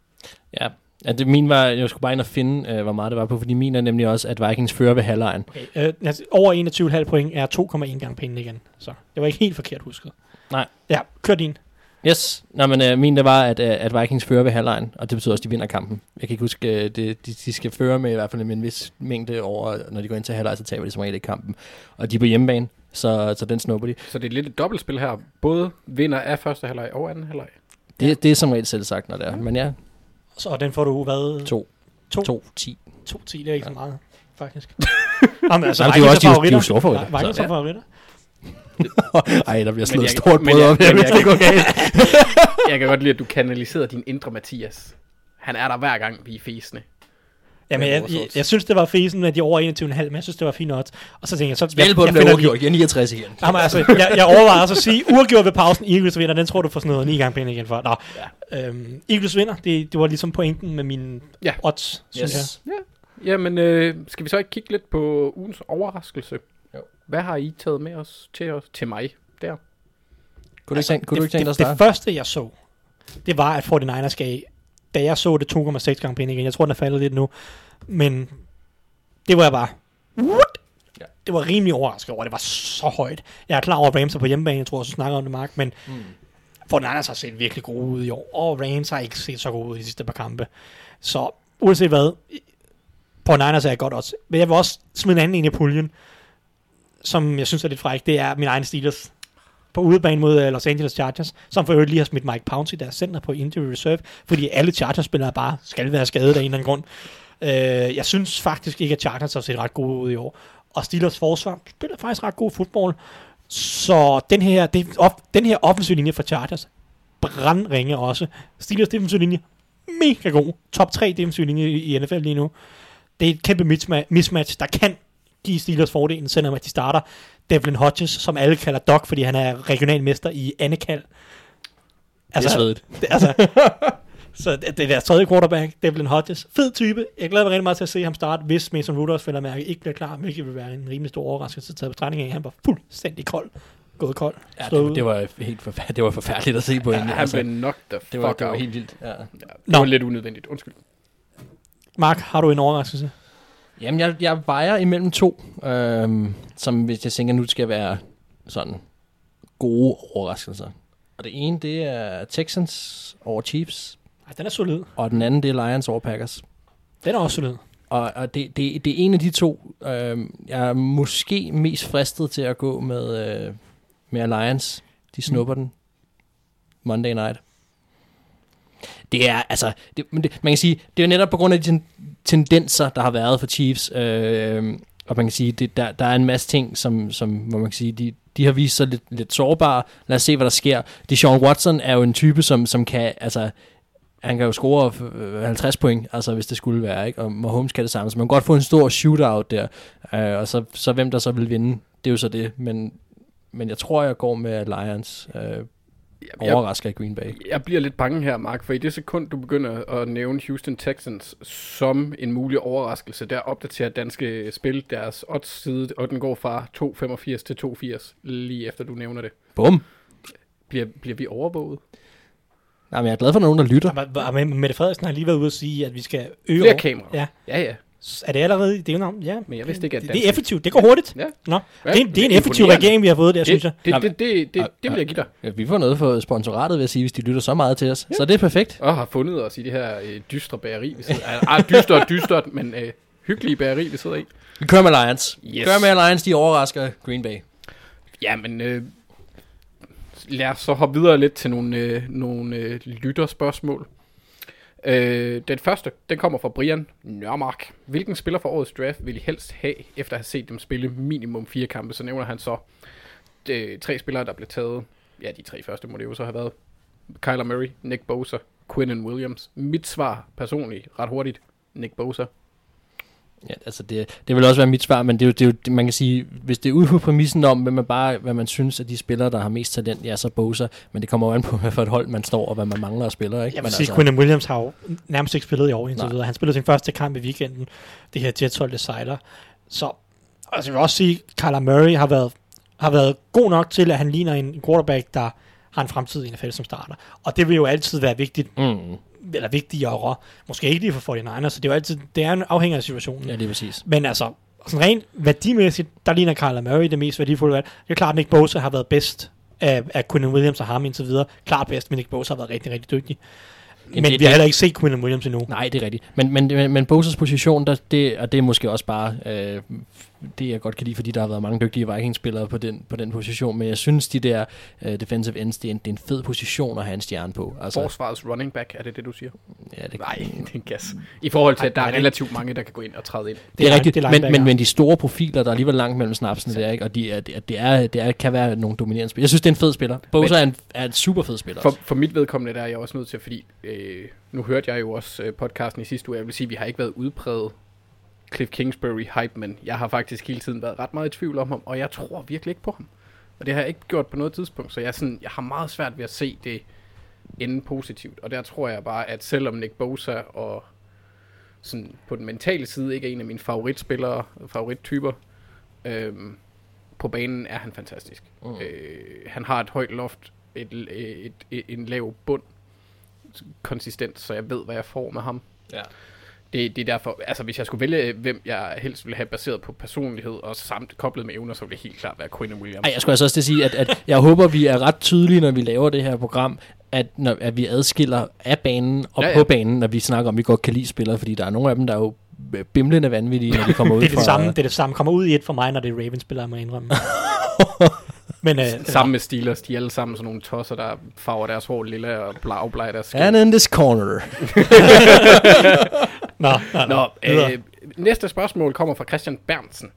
Ja. Ja, det, min var, jeg skulle bare ind og finde, øh, hvor meget det var på, fordi min er nemlig også, at Vikings fører ved halvlejen. Okay, øh, altså, over 21,5 point er 2,1 gange pengene igen. Så det var ikke helt forkert husket. Nej. Ja, kør din. Yes. Nå, men øh, min det var, at, øh, at Vikings fører ved halvlejen, og det betyder også, at de vinder kampen. Jeg kan ikke huske, øh, det, de, de skal føre med i hvert fald med en vis mængde over, når de går ind til halvleg, så taber de som regel ikke kampen. Og de er på hjemmebane, så, så den snupper de. Så det er lidt et dobbeltspil her. Både vinder af første halvleg og anden halvleg. Det, det er som regel selv sagt, når det er. Men ja, Så og den får du hvad? to. To. To, ti. To 10, det er ikke så meget, faktisk. <laughs> Jamen, altså, Jamen, det er jo også- de er jo- de er jo favoritter. store favoritter. Vi- Vikings Så, er ja. favoritter. <laughs> Ej, der bliver jeg- stort brød op her, hvis jeg- det går galt. <laughs> Jeg kan godt lide, at du kanaliserede din indre Mathias. Han er der hver gang, vi er fæsende. Jamen, Ja, jeg, jeg, altså. jeg, synes, det var fesen med de over 21,5, men jeg synes, det var fint odds. Og så tænkte jeg, så Spil på jeg, den jeg med finder overgjort. Jeg er 69 igen. Jamen, altså, jeg, jeg overvejer også at sige, uafgjort ved pausen, Eagles vinder, den tror du får sådan noget 9 gange penge igen for. Nå, ja. øhm, Eagles vinder, det, det var ligesom pointen med mine Ja. odds, synes Yes. jeg. Jamen, øh, skal vi så ikke kigge lidt på ugens overraskelse? Jo. Hvad har I taget med os til, os, til mig der? Kunne du ikke tænke, kunne du det, ikke tænke dig at det, starte? det første, jeg så, det var, at 49ers gav, da jeg så det 2,6 gange penge igen, jeg tror, den er faldet lidt nu, men det var jeg bare, what? Ja. Det var rimelig overrasket over, det var så højt. Jeg er klar over, at Rams er på hjemmebane, jeg tror også, snakker om det, Mark, men Mm. 49ers har set virkelig gode ud i år, og Rams har ikke set så gode ud i de sidste par kampe. Så uanset hvad, på Niners er jeg godt også. Men jeg vil også smide en anden en i puljen, som jeg synes er lidt fræk, det er min egen Steelers på udebane mod øh, Los Angeles Chargers, som for øvrigt lige har smidt Mike Pouncey, deres center på injury reserve, fordi alle Chargers-spillere bare skal være skadet af en eller anden grund. Øh, jeg synes faktisk ikke, at Chargers har set ret gode ud i år. Og Steelers forsvar spiller faktisk ret god fodbold. Så den her, det, op, den her offensiv linje for Chargers, brandringe også. Steelers defensiv linje, mega god. Top 3 defensiv linje i, NFL lige nu. Det er et kæmpe mismatch, der kan give Steelers fordelen, selvom at de starter Devlin Hodges, som alle kalder Doc, fordi han er regionalmester i Annekald. Det er svedigt. det, altså, <laughs> Så det, det er deres tredje quarterback, Devlin Hodges. Fed type. Jeg glæder mig rigtig meget til at se ham starte, hvis Mason Rudolph at mærke ikke bliver klar, hvilket vil være en rimelig stor overraskelse taget betragtning af, at han var fuldstændig kold. Gået kold. Ja, det, det, var helt forfærdeligt, det var forfærdeligt at se på Ja, hende. han blev knocked the fuck det var, det var helt vildt. Ja. Ja, det Nå. var lidt unødvendigt. Undskyld. Mark, har du en overraskelse? Jamen, jeg, jeg vejer imellem to, øhm, som hvis jeg tænker, nu skal være sådan gode overraskelser. Og det ene, det er Texans over Chiefs, Ej, den er solid. og den anden, det er Lions over Packers. Den er også solid. Og, og det, det, det er en af de to, øhm, jeg er måske mest fristet til at gå med, øh, med Lions. De snupper den Monday night. Det er, altså, det, men det, man kan sige, det er netop på grund af de ten, tendenser, der har været for Chiefs, øh, og man kan sige, det, der, der er en masse ting, som, som hvor man kan sige, de, de har vist sig lidt, lidt sårbare. Lad os se, hvad der sker. Deshaun Watson er jo en type, som, som kan, altså, han kan jo score 50 øh, point, altså hvis det skulle være, ikke? Og Mahomes kan det samme. Så man kan godt få en stor shootout der, øh, og så, så hvem der så vil vinde, det er jo så det. Men, men jeg tror, jeg går med Lions. Øh, jeg, overrasker i Green Bay. jeg bliver lidt bange her, Mark, for i det sekund, du begynder at nævne Houston Texans som en mulig overraskelse, der opdaterer danske spil deres odds side, og den går fra 2,85 til 2,80, lige efter du nævner det. Bum! Bliver, bliver vi overvåget? Nej, men jeg er glad for, at nogen, der lytter. Og Mette Frederiksen har lige været ude at sige, at vi skal øge... Flere kameraer? Ja. Ja, ja. Er det allerede i delnavn? Ja. Men jeg vidste ikke, at det, det er effektivt. Det går hurtigt. Ja. Nå. Ja, det, er, en- det er en det effektiv regering, vi har fået der, synes jeg. Det, det, det, det, det, det vil jeg give dig. Ja, vi får noget for sponsoratet, vil jeg sige, hvis de lytter så meget til os. Ja. Så det er perfekt. Og har fundet os i det her øh, dystre bageri, vi sidder <laughs> Ah, dystert, dystert, men øh, hyggelige bageri, vi sidder i. Vi kører med Lions. Yes. Kører med Lions, de overrasker Green Bay. Ja, men øh, lad os så hoppe videre lidt til nogle, øh, nogle øh, lytterspørgsmål. Øh, den første, den kommer fra Brian Nørmark. Hvilken spiller for årets draft vil I helst have, efter at have set dem spille minimum fire kampe? Så nævner han så de, tre spillere, der blev taget. Ja, de tre første må det jo så have været. Kyler Murray, Nick Bosa, Quinnen Williams. Mit svar personligt, ret hurtigt, Nick Bosa. Ja, altså det, det vil også være mit svar, men det er jo, det er jo man kan sige, hvis det er ude på præmissen om, hvad man bare, hvad man synes, at de spillere, der har mest talent, ja, så Bosa, men det kommer jo an på, <laughs> hvad for et hold man står, og hvad man mangler af spillere, ikke? Jeg vil men sige, altså, Quinn Williams har jo nærmest ikke spillet i år indtil videre. Han spillede sin første kamp i weekenden. Det her Jets-hold decider. Så altså, jeg vil også sige, at Kyler Murray har været, har været god nok til, at han ligner en quarterback, der har en fremtid i NFL som starter. Og det vil jo altid være vigtigt, mm, eller vigtigere. Måske ikke lige for 49ers, så det er jo altid, det er en afhænger af situationen. ja, det er præcis. Men altså, sådan rent værdimæssigt, der ligner Kyler Murray det mest værdifulde valg. Det er klart, at Nick Bosa har været bedst af, af Quinn Williams og ham indtil videre. Klart bedst, men Nick Bosa har været rigtig, rigtig dygtig. Men det- vi har heller ikke set Quinn Williams endnu. Nej, det er rigtigt. Men, men, men, men Bosas position, der, det, og det er måske også bare øh, det, jeg godt kan lide, fordi der har været mange dygtige Vikings-spillere på den, på den position, men jeg synes, de der øh, defensive ends, det er, en, det er en fed position at have en stjerne på. Altså, Forsvarets running back, er det det, du siger? ja, det, Nej, <laughs> det er en gas. I forhold til, at der er relativt mange, der kan gå ind og træde ind. Det er line- rigtigt, det er men, men, men de store profiler, der er alligevel langt mellem snapsene der, ikke? og de er, det, er, det, er, det er, kan være nogle dominerende spillere. Jeg synes, det er en fed spiller. Bosa er en, er en super fed spiller. For, også. for mit vedkommende der er jeg også nødt til, fordi øh, nu hørte jeg jo også øh, podcasten i sidste uge, jeg vil sige, at vi har ikke været udpræget Cliff Kingsbury hype, men jeg har faktisk hele tiden været ret meget i tvivl om ham, og jeg tror virkelig ikke på ham. Og det har jeg ikke gjort på noget tidspunkt, så jeg, sådan, jeg har meget svært ved at se det ende positivt. Og der tror jeg bare, at selvom Nick Bosa og sådan på den mentale side ikke er en af mine favoritspillere, favorittyper, øhm, på banen er han fantastisk. Mm. Øh, han har et højt loft, et, et, et, en lav bund, konsistent, så jeg ved, hvad jeg får med ham. Ja. Det, det er derfor, altså hvis jeg skulle vælge, hvem jeg helst ville have baseret på personlighed og samt koblet med evner, så ville det helt klart være Quinn Williams. Ej, jeg skulle altså også til at sige, at, at jeg håber, vi er ret tydelige, når vi laver det her program, at, når, at vi adskiller af banen og Ja, ja, på banen, når vi snakker om, at vi godt kan lide spillere, fordi der er nogle af dem, der er jo bimlende vanvittige, når de kommer ud <laughs> Det er det fra... samme, det er det samme. Kommer ud i et for mig, når det er Ravens-spillere, må jeg indrømme. <laughs> Men øh, Sammen med Steelers, de er alle sammen sådan nogle tosser, der farver deres hår lilla og blavbleger deres skæg. And in this corner. <laughs> Nå, nå, nå. Øh, næste spørgsmål kommer fra Christian Bernsen.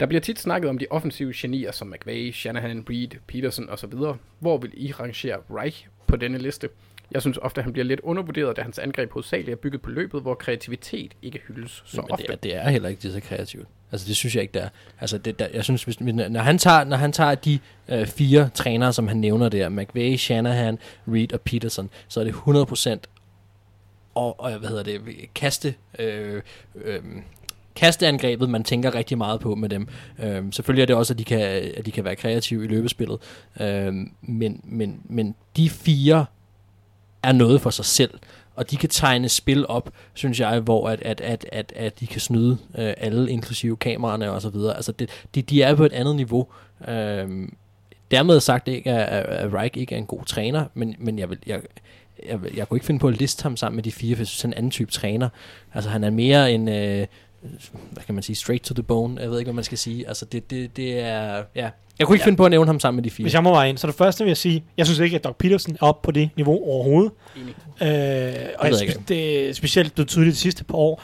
Der bliver tit snakket om de offensive genier som McVay, Shanahan, Reed, Peterson osv. Hvor vil I rangere Reich på denne liste? Jeg synes ofte, at han bliver lidt undervurderet, da hans angreb hovedsageligt er bygget på løbet, hvor kreativitet ikke hyldes så Men ofte. det er, det er heller ikke det så kreativt. Altså det synes jeg ikke, det er. Altså det, der, jeg synes, hvis, når, han tager, når han tager de øh, fire trænere, som han nævner der, McVay, Shanahan, Reed og Peterson, så er det 100% og, og hvad hedder det, kaste, øh, øh, kasteangrebet, man tænker rigtig meget på med dem. Øh, selvfølgelig er det også, at de kan, at de kan være kreative i løbespillet, øh, men, men, men de fire er noget for sig selv, og de kan tegne spil op, synes jeg, hvor at, at, at, at, at de kan snyde øh, alle, inklusive kameraerne og så videre. Altså, det, de, de er på et andet niveau. Øh, dermed sagt ikke, at, at Reich ikke er en god træner, men, men jeg, vil, jeg, jeg, jeg kunne ikke finde på at liste ham sammen med de fire, for jeg synes, han er en anden type træner. Altså, han er mere en... Øh, hvad kan man sige, straight to the bone. Jeg ved ikke, hvad man skal sige. Altså, det, det, det er... Ja. Jeg kunne ikke ja. finde på at nævne ham sammen med de fire. Hvis jeg må være ind, så det første vil jeg sige, jeg synes ikke, at Doc Peterson er oppe på det niveau overhovedet. Øh, og jeg, jeg synes, det er specielt blevet tydeligt de sidste par år,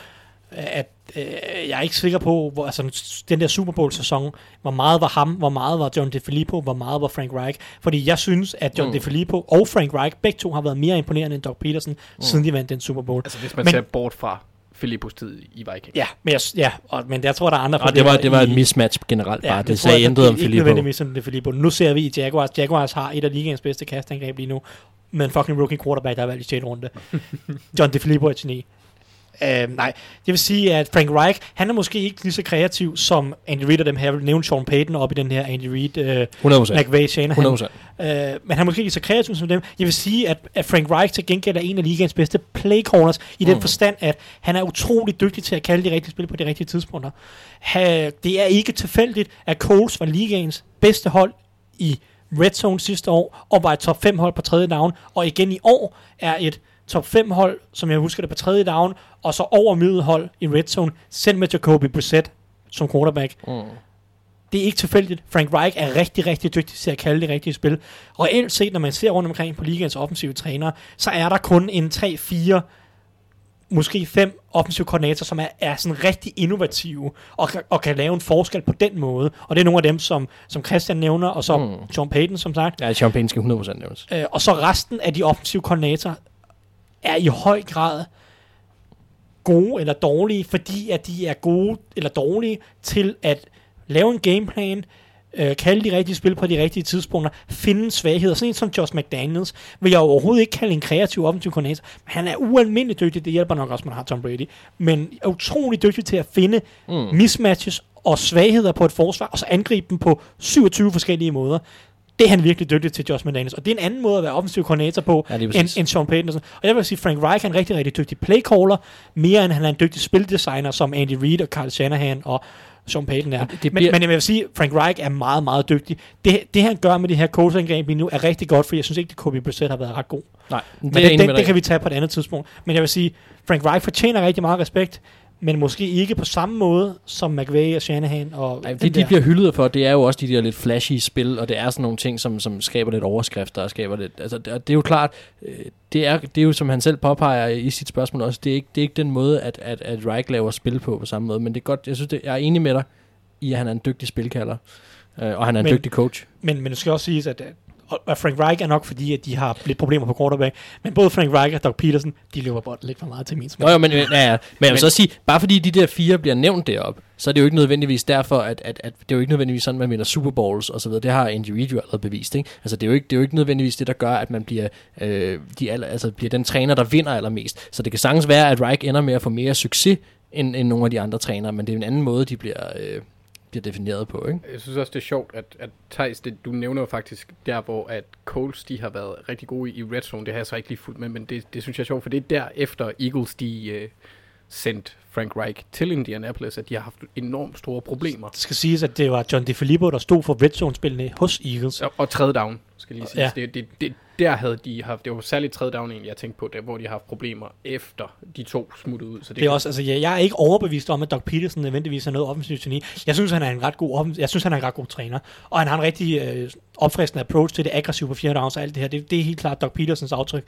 at øh, jeg er ikke sikker på, hvor, altså den der Super Bowl-sæson, hvor meget var ham, hvor meget var John DeFilippo, hvor meget var Frank Reich. Fordi jeg synes, at John mm. DeFilippo og Frank Reich, begge to har været mere imponerende end Doc Peterson, mm. siden de vandt den Super Bowl. Altså hvis man Men- ser bort fra Filippos tid i Vikings. Ja, men jeg, ja og, men jeg tror, der er andre Og det var, det var et i- mismatch generelt bare. men det sagde intet om Ikke Filippo. nødvendigvis som det Filippo. Nu ser vi i Jaguars. Jaguars har et af ligaens bedste kastangreb lige nu. Med en fucking rookie quarterback, der er valgt i 6. runde. <laughs> John DeFilippo er et geni. Uh, nej, det vil sige, at Frank Reich, han er måske ikke lige så kreativ som Andy Reid og dem her. Jeg vil nævne Sean Payton op i den her Andy Reid, uh, 100%. McVay, Shanahan. 100%. Uh, men han er måske ikke så kreativ som dem. Jeg vil sige, at, at Frank Reich til gengæld er en af ligaens bedste playcallers, i den Mm. forstand, at han er utrolig dygtig til at kalde de rigtige spil på de rigtige tidspunkter. Ha, det er ikke tilfældigt, at Coles var ligaens bedste hold i red zone sidste år, og var et top 5 hold på tredje down, og igen i år er et top 5 hold, som jeg husker det, på tredje down, og så over middelhold i red zone, selv med Jacoby Brissett som quarterback. Mm. Det er ikke tilfældigt. Frank Reich er rigtig, rigtig dygtig til at kalde det rigtige spil. Reelt set, når man ser rundt omkring på ligaens offensive trænere, så er der kun en 3-4, måske 5 offensive koordinatorer, som er, er sådan rigtig innovative og, og kan lave en forskel på den måde. Og det er nogle af dem, som, som Christian nævner, og så Mm. Sean Payton, som sagt. Ja, Sean Payne skal 100% nævnes. Øh, og så resten af de offensive koordinatorer er i høj grad gode eller dårlige, fordi at de er gode eller dårlige til at lave en gameplan, øh, kalde de rigtige spil på de rigtige tidspunkter, finde svagheder. Sådan en som Josh McDaniels vil jeg overhovedet ikke kalde en kreativ offensiv koordinator, men han er ualmindelig dygtig, det hjælper nok også, man har Tom Brady, men er utrolig dygtig til at finde Mm. mismatches og svagheder på et forsvar, og så angribe dem på 27 forskellige måder. Det er han virkelig dygtig til, Josh McDaniels. Og det er en anden måde at være offensiv koordinator på, Ja, end, end Sean Payton. Og, sådan. og jeg vil sige, Frank Reich er en rigtig, rigtig dygtig playcaller, mere end han er en dygtig spildesigner, som Andy Reid og Carl Shanahan og Sean Payton er. Det- det men, bliver- men jeg vil sige, Frank Reich er meget, meget dygtig. Det, det han gør med det her coachangreb lige nu, er rigtig godt, for jeg synes ikke, at Kobe Brissett har været ret god. Nej, det Men det, det, det dig kan vi tage på et andet tidspunkt. Men jeg vil sige, Frank Reich fortjener rigtig meget respekt, men måske ikke på samme måde som McVay og Shanahan. Og Ej, det, de der. bliver hyldet for, det er jo også de der lidt flashy spil, og det er sådan nogle ting, som, som skaber lidt overskrifter og skaber lidt... Altså, det, det er jo klart, øh, det er, det er jo, som han selv påpeger i sit spørgsmål også, det er ikke, det er ikke den måde, at, at, at Reich laver spil på på samme måde, men det er godt, jeg synes, det, jeg er enig med dig i, at han er en dygtig spilkalder, øh, og han er en Men- dygtig coach. Men, men det skal også siges, at, og- at Frank Reich er nok fordi, at de har lidt problemer på quarterback. Men både Frank Reich og Doug Peterson, de løber bolden lidt for meget til min smag. Nå jo, men, ja, ja. men jeg vil så sige, bare fordi de der fire bliver nævnt derop, så er det jo ikke nødvendigvis derfor, at, at, at det er jo ikke nødvendigvis sådan, man vinder Super Bowls og så videre. Det har jo allerede bevist, ikke? Altså det er jo ikke, det er jo ikke nødvendigvis det, der gør, at man bliver, øh, de aller, altså, bliver den træner, der vinder allermest. Så det kan sagtens være, at Reich ender med at få mere succes end, end nogle af de andre trænere, men det er en anden måde, de bliver, øh, bliver defineret på, ikke? Jeg synes også, det er sjovt, at, at Thijs, det, du nævner jo faktisk der, hvor at Coles, de har været rigtig gode i red zone. Det har jeg så ikke lige fuldt med, men det, det synes jeg er sjovt, for det er derefter Eagles, de øh, sendt Frank Reich til Indianapolis, at de har haft enormt store problemer. Det skal siges, at det var John DeFilippo, der stod for red zone-spillene hos Eagles. Og, og tredje down, skal lige sige. Ja. Det, det, det, der havde de haft, det var særligt tredje down egentlig, jeg tænkte på, der, hvor de har haft problemer efter de to smuttede ud. Så det, Det er også, altså, jeg, jeg er ikke overbevist om, at Doug Peterson nødvendigvis er noget offensivt geni. Jeg synes, han er en ret god, jeg synes, han er en ret god træner. Og han har en rigtig øh, opfriskende approach til det aggressive på fjerde downs og alt det her. Det, det er helt klart Doug Petersons aftryk.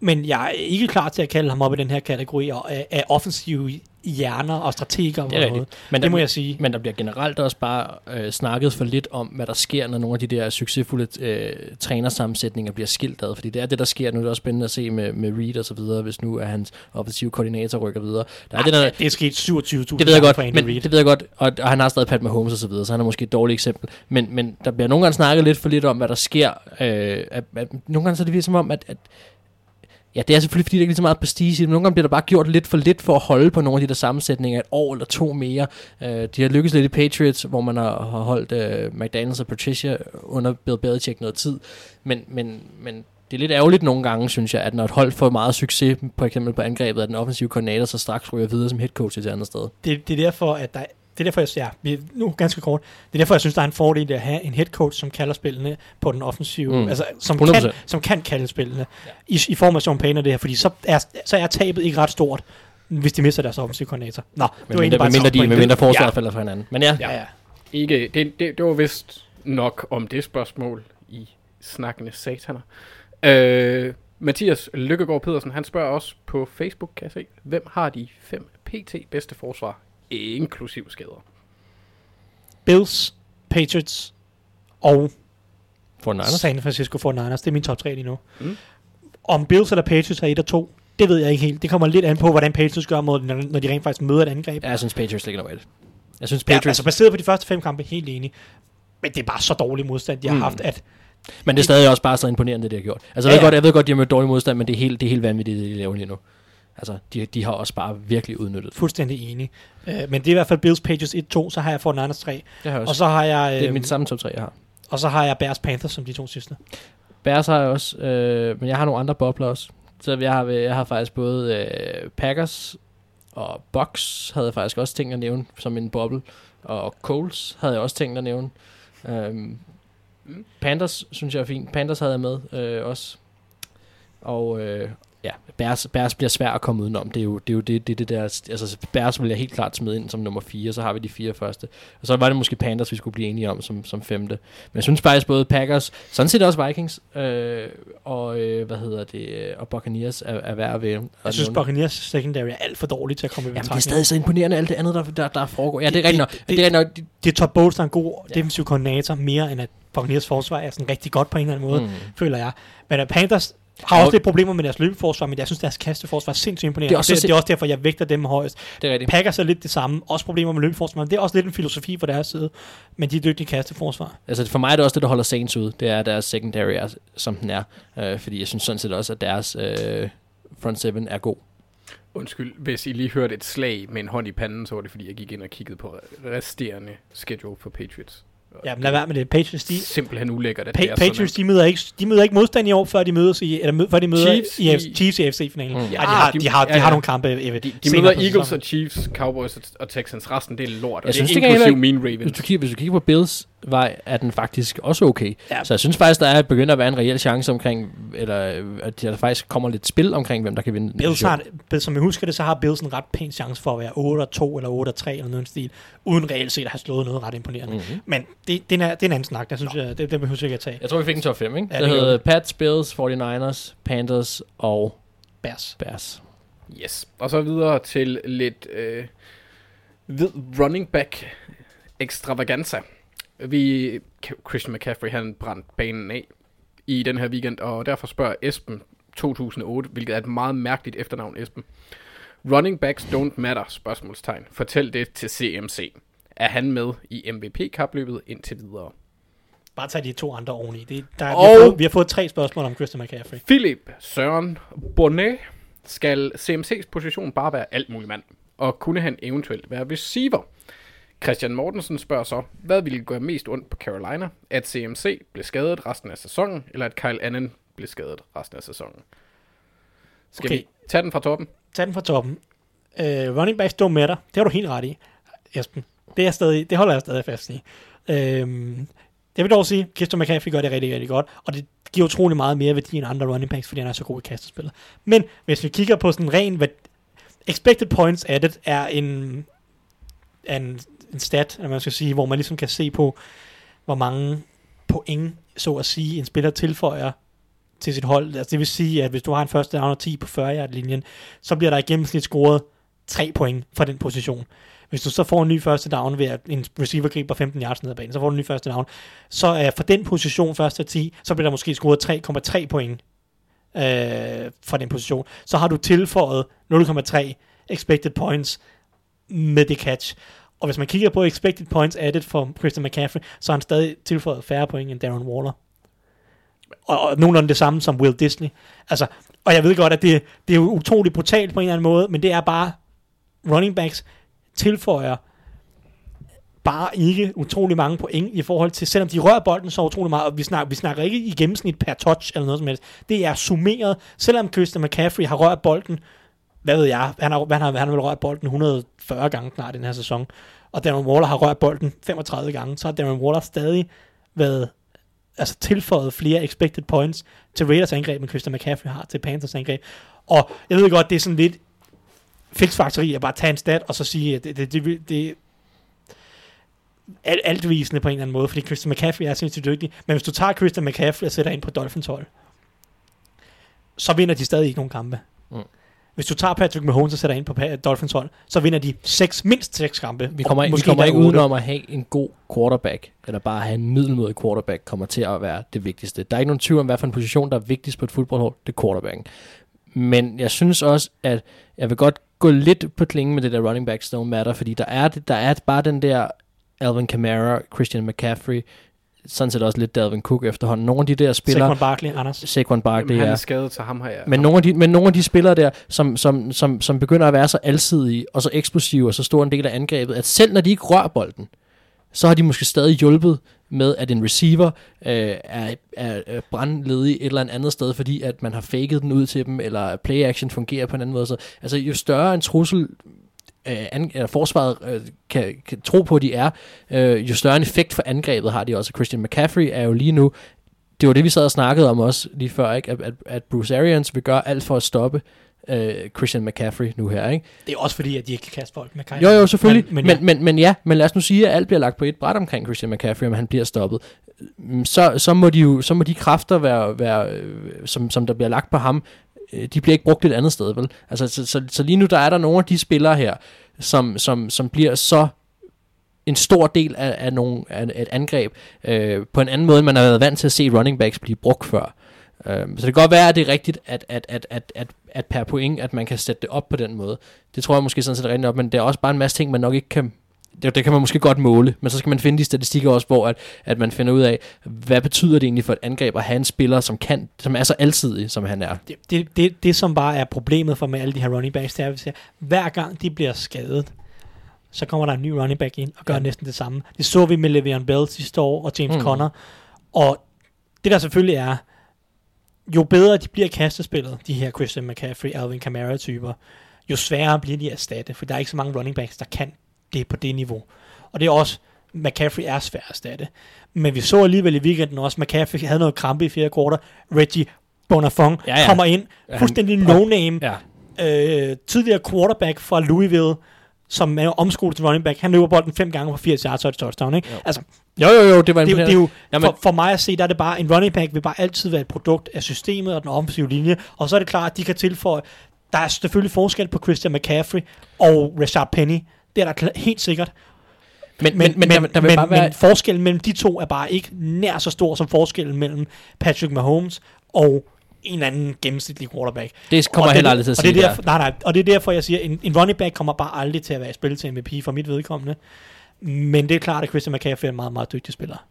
Men jeg er ikke klar til at kalde ham op i den her kategori af, af offensive hjerner og strateger. og Det er noget. Men det der- må jeg sige. Men der bliver generelt også bare øh, snakket for lidt om, hvad der sker, når nogle af de der succesfulde øh, trænersammensætninger bliver skilt ad. Fordi det er det, der sker. Nu er det også spændende at se med, med Reed og så videre, hvis nu er hans offensive koordinator rykker videre. Der er det, der, det er sket 27.000 det ved jeg godt, men Reid. det ved jeg godt, og, og han har stadig Pat Mahomes og så videre, så han er måske et dårligt eksempel. Men, men der bliver nogle gange snakket lidt for lidt om, hvad der sker. Øh, at, at, nogle gange så er det virkelig som om, at, at Ja, det er selvfølgelig, fordi der ikke er så meget prestige i det, nogle gange bliver der bare gjort lidt for lidt for at holde på nogle af de der sammensætninger, et år eller to mere. Uh, de har lykkes lidt i Patriots, hvor man har, har holdt uh, McDaniels og Patricia under Bill Belichick noget tid, men, men, men det er lidt ærgerligt nogle gange, synes jeg, at når et hold får meget succes, for eksempel på angrebet af den offensive koordinator, så straks ryger videre som head coach et andet sted. Det, det er derfor, at der det er derfor, jeg ja, vi, nu ganske kort, det er derfor, jeg synes, der er en fordel i at have en head coach, som kalder spillene på den offensive, Mm. altså som 100%. kan, som kan kalde spillene ja. i, i form af Sean Payne og det her, fordi så er, så er tabet ikke ret stort, hvis de mister deres offensive koordinator. Nå, det Men var egentlig bare mindre, de, med mindre forsvaret Ja. falder fra hinanden. Men ja, Ja, ja. Ikke, det, det, det var vist nok om det spørgsmål i snakkende sataner. Øh, Mathias Lykkegaard Pedersen, han spørger også på Facebook, kan jeg se, hvem har de fem PT bedste forsvar, inklusiv skader? Bills, Patriots og for en anden. San Francisco 49ers. Det er min top 3 lige nu. Mm. Om Bills eller Patriots er et og to, det ved jeg ikke helt. Det kommer lidt an på, hvordan Patriots gør, mod, når, de rent faktisk møder et angreb. Ja, jeg synes Patriots ligger nummer et. Jeg synes Ja, Patriots, altså baseret på de første fem kampe, helt enig. Men det er bare så dårlig modstand, de har Mm. mm. haft, at men det er stadig også bare så imponerende, det de har gjort. Altså, jeg, Ja, ved ja. godt, jeg ved godt, de har mødt dårlig modstand, men det er helt, det er helt vanvittigt, det de laver lige nu. Altså, de, de har også bare virkelig udnyttet. fuldstændig enig. Uh, men det er i hvert fald Bills Patriots 1-2, så har jeg 49ers 3. Det har jeg også. Og så har jeg, det er øh, min samme top 3, jeg har. og så har jeg Bears Panthers som de to sidste. Bears har jeg også, øh, men jeg har nogle andre bobler også. Så jeg har, jeg har faktisk både øh, Packers og Bucks havde jeg faktisk også tænkt at nævne som en boble. Og Coles havde jeg også tænkt at nævne. Øhm, Panthers synes jeg er fint. Panthers havde jeg med øh, også. Og øh, ja, Bears, Bears bliver svært at komme udenom. Det er jo det, er jo det, det, det der... Altså, Bears vil jeg helt klart smide ind som nummer 4, så har vi de fire første. Og så var det måske Panthers, vi skulle blive enige om som, som femte. Men jeg synes faktisk både Packers, sådan set også Vikings, øh, og øh, hvad hedder det, øh, og Buccaneers er, er værd ved. Jeg synes, Buccaneers secondary er alt for dårligt til at komme i Jamen, det er betragtning. stadig så imponerende, alt det andet, der, der, der foregår. Ja, det er Det- rigtigt nok. det- Det, det er nok. De, Det er Todd Bowles, der er en god Ja. defensiv koordinator, mere end at Buccaneers forsvar er sådan rigtig godt på en eller anden måde, mm. føler jeg. Men uh, Panthers har Og- også lidt problemer med deres løbeforsvar, men jeg synes, deres kasteforsvar er sindssygt imponerende. Det er og også det, det, er også derfor, jeg vægter dem højest. Det er rigtigt. Packers er lidt det samme. Også problemer med løbeforsvar, men det er også lidt en filosofi fra deres side. Men de er dygtige kasteforsvar. Altså for mig er det også det, der holder Saints ud. Det er deres secondary, er, som den er. Øh, fordi jeg synes sådan set også, at deres øh, front seven er god. Undskyld, hvis I lige hørte et slag med en hånd i panden, så var det fordi, jeg gik ind og kiggede på resterende schedule for Patriots. Ja, men lad være med det. Patriots, de, Simpelthen ulækkert, at Pa- det er Patriots, sådan. de møder, ikke, de møder ikke modstand i år, før de mødes i, eller før de møder Chiefs i, i- Chiefs i FC-finalen. Mm. Ja, de har, de har, de ja, har ja. nogle kampe. De, de senere møder Eagles og Chiefs, Cowboys og, og Texans. Resten, det er lort. Og Jeg det er synes, det kan inklusiv heller Mean Hvis Ravens. du, kigger, hvis du kigger på Bills vej, er den faktisk også okay. Ja. Så jeg synes faktisk, der er begyndt at være en reel chance omkring, eller øh, at der faktisk kommer lidt spil omkring, hvem der kan vinde Bills har, som jeg husker det, så har Bills en ret pæn chance for at være 8-2 eller 8-3 eller noget stil, uden reelt set at have slået noget ret imponerende. Mm. Mm-hmm. Men det, det, er, det er en anden snak, der synes jeg, det, det behøver jeg ikke at tage. Jeg tror, vi fik en top 5, ikke? Ja, det det hedder Pats, Bills, 49ers, Panthers og Bears. Bears. Yes. Og så videre til lidt øh, hvid running back extravaganza. Vi, Christian McCaffrey, han brændte banen af i den her weekend, og derfor spørger Esben 2008, hvilket er et meget mærkeligt efternavn, Esben. Running backs don't matter, spørgsmålstegn. Fortæl det til CMC. Er han med i MVP-kapløbet indtil videre? Bare tag de to andre oveni. Det, der, Og- vi, har fået, vi har fået tre spørgsmål om Christian McCaffrey. Philip Søren Bonnet skal CMC's position bare være alt mulig mand, og kunne han eventuelt være receiver? Christian Mortensen spørger så, hvad ville gøre mest ondt på Carolina? At CMC blev skadet resten af sæsonen, eller at Kyle Allen blev skadet resten af sæsonen? Skal Okay. vi tage den fra toppen? Tag den fra toppen. Uh, running backs don't matter. Det har du helt ret i, Esben. Det, er stadig, det holder jeg stadig fast i. Øhm, jeg vil dog sige, Christian McCaffrey gør det rigtig, rigtig godt, og det giver utrolig meget mere værdi end andre running backs, fordi han er så god i kastespillet. Men hvis vi kigger på sådan ren, hvad expected points added er en, er en, en stat, eller man skal sige, hvor man ligesom kan se på, hvor mange point, så at sige, en spiller tilføjer til sit hold. Altså det vil sige, at hvis du har en første down og 10 på 40 yard linjen, så bliver der i gennemsnit scoret 3 point fra den position. Hvis du så får en ny første down ved at en receiver griber 15 yards ned ad banen, så får du en ny første down. Så er fra den position første 10, så bliver der måske scoret 3,3 point øh, fra den position. Så har du tilføjet 0,3 expected points med det catch. Og hvis man kigger på expected points added for Christian McCaffrey, så har han stadig tilføjet færre point end Darren Waller. og, og nogenlunde det samme som Will Disney. Altså, og jeg ved godt, at det, det er jo utroligt brutalt på en eller anden måde, men det er bare, running backs tilføjer bare ikke utrolig mange point i forhold til, selvom de rører bolden så utrolig meget, og vi snakker, vi snakker ikke i gennemsnit per touch eller noget som helst. Det er summeret, selvom Christian McCaffrey har rørt bolden, hvad ved jeg, han har, han har, han har vel rørt bolden 140 gange snart i den her sæson, og Darren Waller har rørt bolden 35 gange, så har Darren Waller stadig været altså tilføjet flere expected points til Raiders angreb, end Christian McCaffrey har til Panthers angreb. Og jeg ved godt, det er sådan lidt fixfakteri at bare tage en stat, og så sige, at det, det, det, det alt, altvisende på en eller anden måde, fordi Christian McCaffrey er sindssygt dygtig. Men hvis du tager Christian McCaffrey og sætter ind på Dolphins hold, så vinder de stadig ikke nogen kampe. Mm. Hvis du tager Patrick Mahomes og sætter ind på Dolphins hold, så vinder de seks, mindst seks kampe. Vi kommer, vi kommer ikke udenom at have en god quarterback, eller bare have en middelmodig quarterback, kommer til at være det vigtigste. Der er ikke nogen tvivl om, hvad for en position, der er vigtigst på et fodboldhold, det er quarterbacken. Men jeg synes også, at jeg vil godt gå lidt på klingen med det der running backs don't matter, fordi der er, det, der er bare den der Alvin Kamara, Christian McCaffrey, sådan set også lidt Dalvin Cook efterhånden. Nogle af de der spillere, Saquon Barkley, Anders. Saquon Barkley, Jamen, han ja. er skadet, så ham har jeg... Men nogle, af de, men nogle af de spillere der, som, som, som, som begynder at være så alsidige, og så eksplosive, og så stor en del af angrebet, at selv når de ikke rører bolden, så har de måske stadig hjulpet med, at en receiver øh, er, er, er brandledig et eller andet sted, fordi at man har faked den ud til dem, eller play action fungerer på en anden måde. Så, altså jo større en trussel øh, an, eller forsvaret øh, kan, kan tro på, at de er, øh, jo større en effekt for angrebet har de også. Christian McCaffrey er jo lige nu, det var det, vi sad og snakkede om også lige før, ikke? At, at, at Bruce Arians vil gøre alt for at stoppe øh, Christian McCaffrey nu her. Ikke? Det er også fordi, at de ikke kan kaste folk med Kyle. Jo, jo, selvfølgelig. Men, Men, men, men, men, men ja, men lad os nu sige, at alt bliver lagt på et bræt omkring Christian McCaffrey, om han bliver stoppet. Så, så, må de jo, så må de kræfter, være, være, som, som der bliver lagt på ham, Øh, de bliver ikke brugt et andet sted, vel? Altså, så, så, så lige nu, der er der nogle af de spillere her, som, som, som bliver så en stor del af, af, nogle, af et angreb, øh, på en anden måde, end man har været vant til at se running backs blive brugt før. Øh, så det kan godt være, at det er rigtigt, at, at, at, at, at, at per point, at man kan sætte det op på den måde. Det tror jeg måske sådan set er rigtigt op, men det er også bare en masse ting, man nok ikke kan... Det, det kan man måske godt måle, men så skal man finde de statistikker også, hvor at, at man finder ud af, hvad betyder det egentlig for et angreb at have en spiller, som, kan, som er så alsidig, som han er. det, det, det, det, som bare er problemet for med alle de her running backs, det er, at hver gang de bliver skadet, så kommer der en ny running back ind og gør Ja. næsten det samme. Det så vi med Le'Veon Bell sidste år og James Mm. Conner. Og det der selvfølgelig er, jo bedre de bliver kastespillet, de her Christian McCaffrey, Alvin Kamara typer, jo sværere bliver de at erstatte, for der er ikke så mange running backs, der kan det på det niveau. Og det er også, McCaffrey er svær at erstatte. Men vi så alligevel i weekenden også, McCaffrey havde noget krampe i fjerde kvartal. Reggie Bonafong Ja, ja, kommer ind, fuldstændig no-name, Ja. øh, tidligere quarterback fra Louisville, som er omskolet til running back. Han løber bolden fem gange på 80 yards og et touchdown, ikke? Jo. Altså, Jo, jo, jo, det var det, er det er jo, Jamen- for, for mig at se, der er det bare, en running back vil bare altid være et produkt af systemet og den offensive linje, og så er det klart, at de kan tilføje, der er selvfølgelig forskel på Christian McCaffrey og Rashard Penny, det er der helt sikkert, Men, men, men, der, der vil men, bare være... men forskellen mellem de to er bare ikke nær så stor som forskellen mellem Patrick Mahomes og en eller anden gennemsnitlig quarterback. det kommer Og heller det- aldrig til at og sige. det er der. derfor, nej, nej, og det er derfor, jeg siger, en, en running back kommer bare aldrig til at være i spil til MVP for mit vedkommende. Men det er klart, at Christian McCaffrey er en meget, meget dygtig spiller.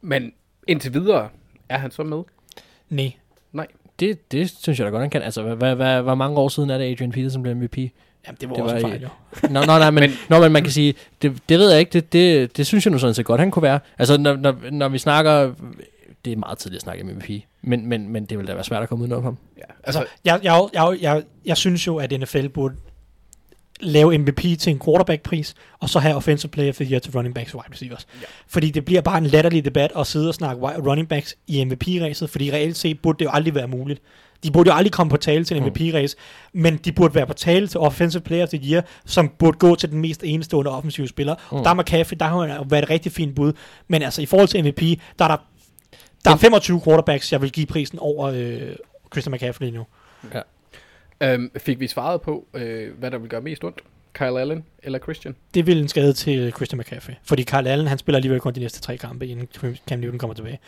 Men indtil videre er han så med? Nej. Nej. Det, det synes jeg da godt, han kan. Altså, hvad, hvor mange år siden er det, Adrian Peterson blev MVP? Jamen, det var, Det også var en fejl, jo. Nå, nå, nej, men, men, nå, men man kan sige, det, det ved jeg ikke, det, det, det synes jeg nu sådan set godt, han kunne være. Altså, når, når, når vi snakker, det er meget tidligt at snakke MVP, men, men, men det vil da være svært at komme udenom ham. Ja, Altså, jeg, jeg, jeg, jeg, jeg synes jo, at NFL burde lave MVP til en quarterback-pris, og så have Offensive Player of the Year til running backs og wide receivers. Ja. Fordi det bliver bare en latterlig debat at sidde og snakke running backs i MVP-ræset, fordi reelt set burde det jo aldrig være muligt. De burde jo aldrig komme på tale til en Mm. MVP-race, men de burde være på tale til Offensive Player of the Year, som burde gå til den mest enestående offensive spiller. Mm. Mm. Der er McCaffrey, der har jo været et rigtig fint bud, men altså i forhold til MVP, der er der, der er 25 quarterbacks, jeg vil give prisen over øh, Christian McCaffrey lige nu. øhm, fik vi svaret på, øh, hvad der vil gøre mest ondt? Kyle Allen eller Christian? det vil en skade til Christian McCaffrey. Fordi Carl Allen, han spiller alligevel kun de næste tre kampe, inden Cam Newton kommer tilbage.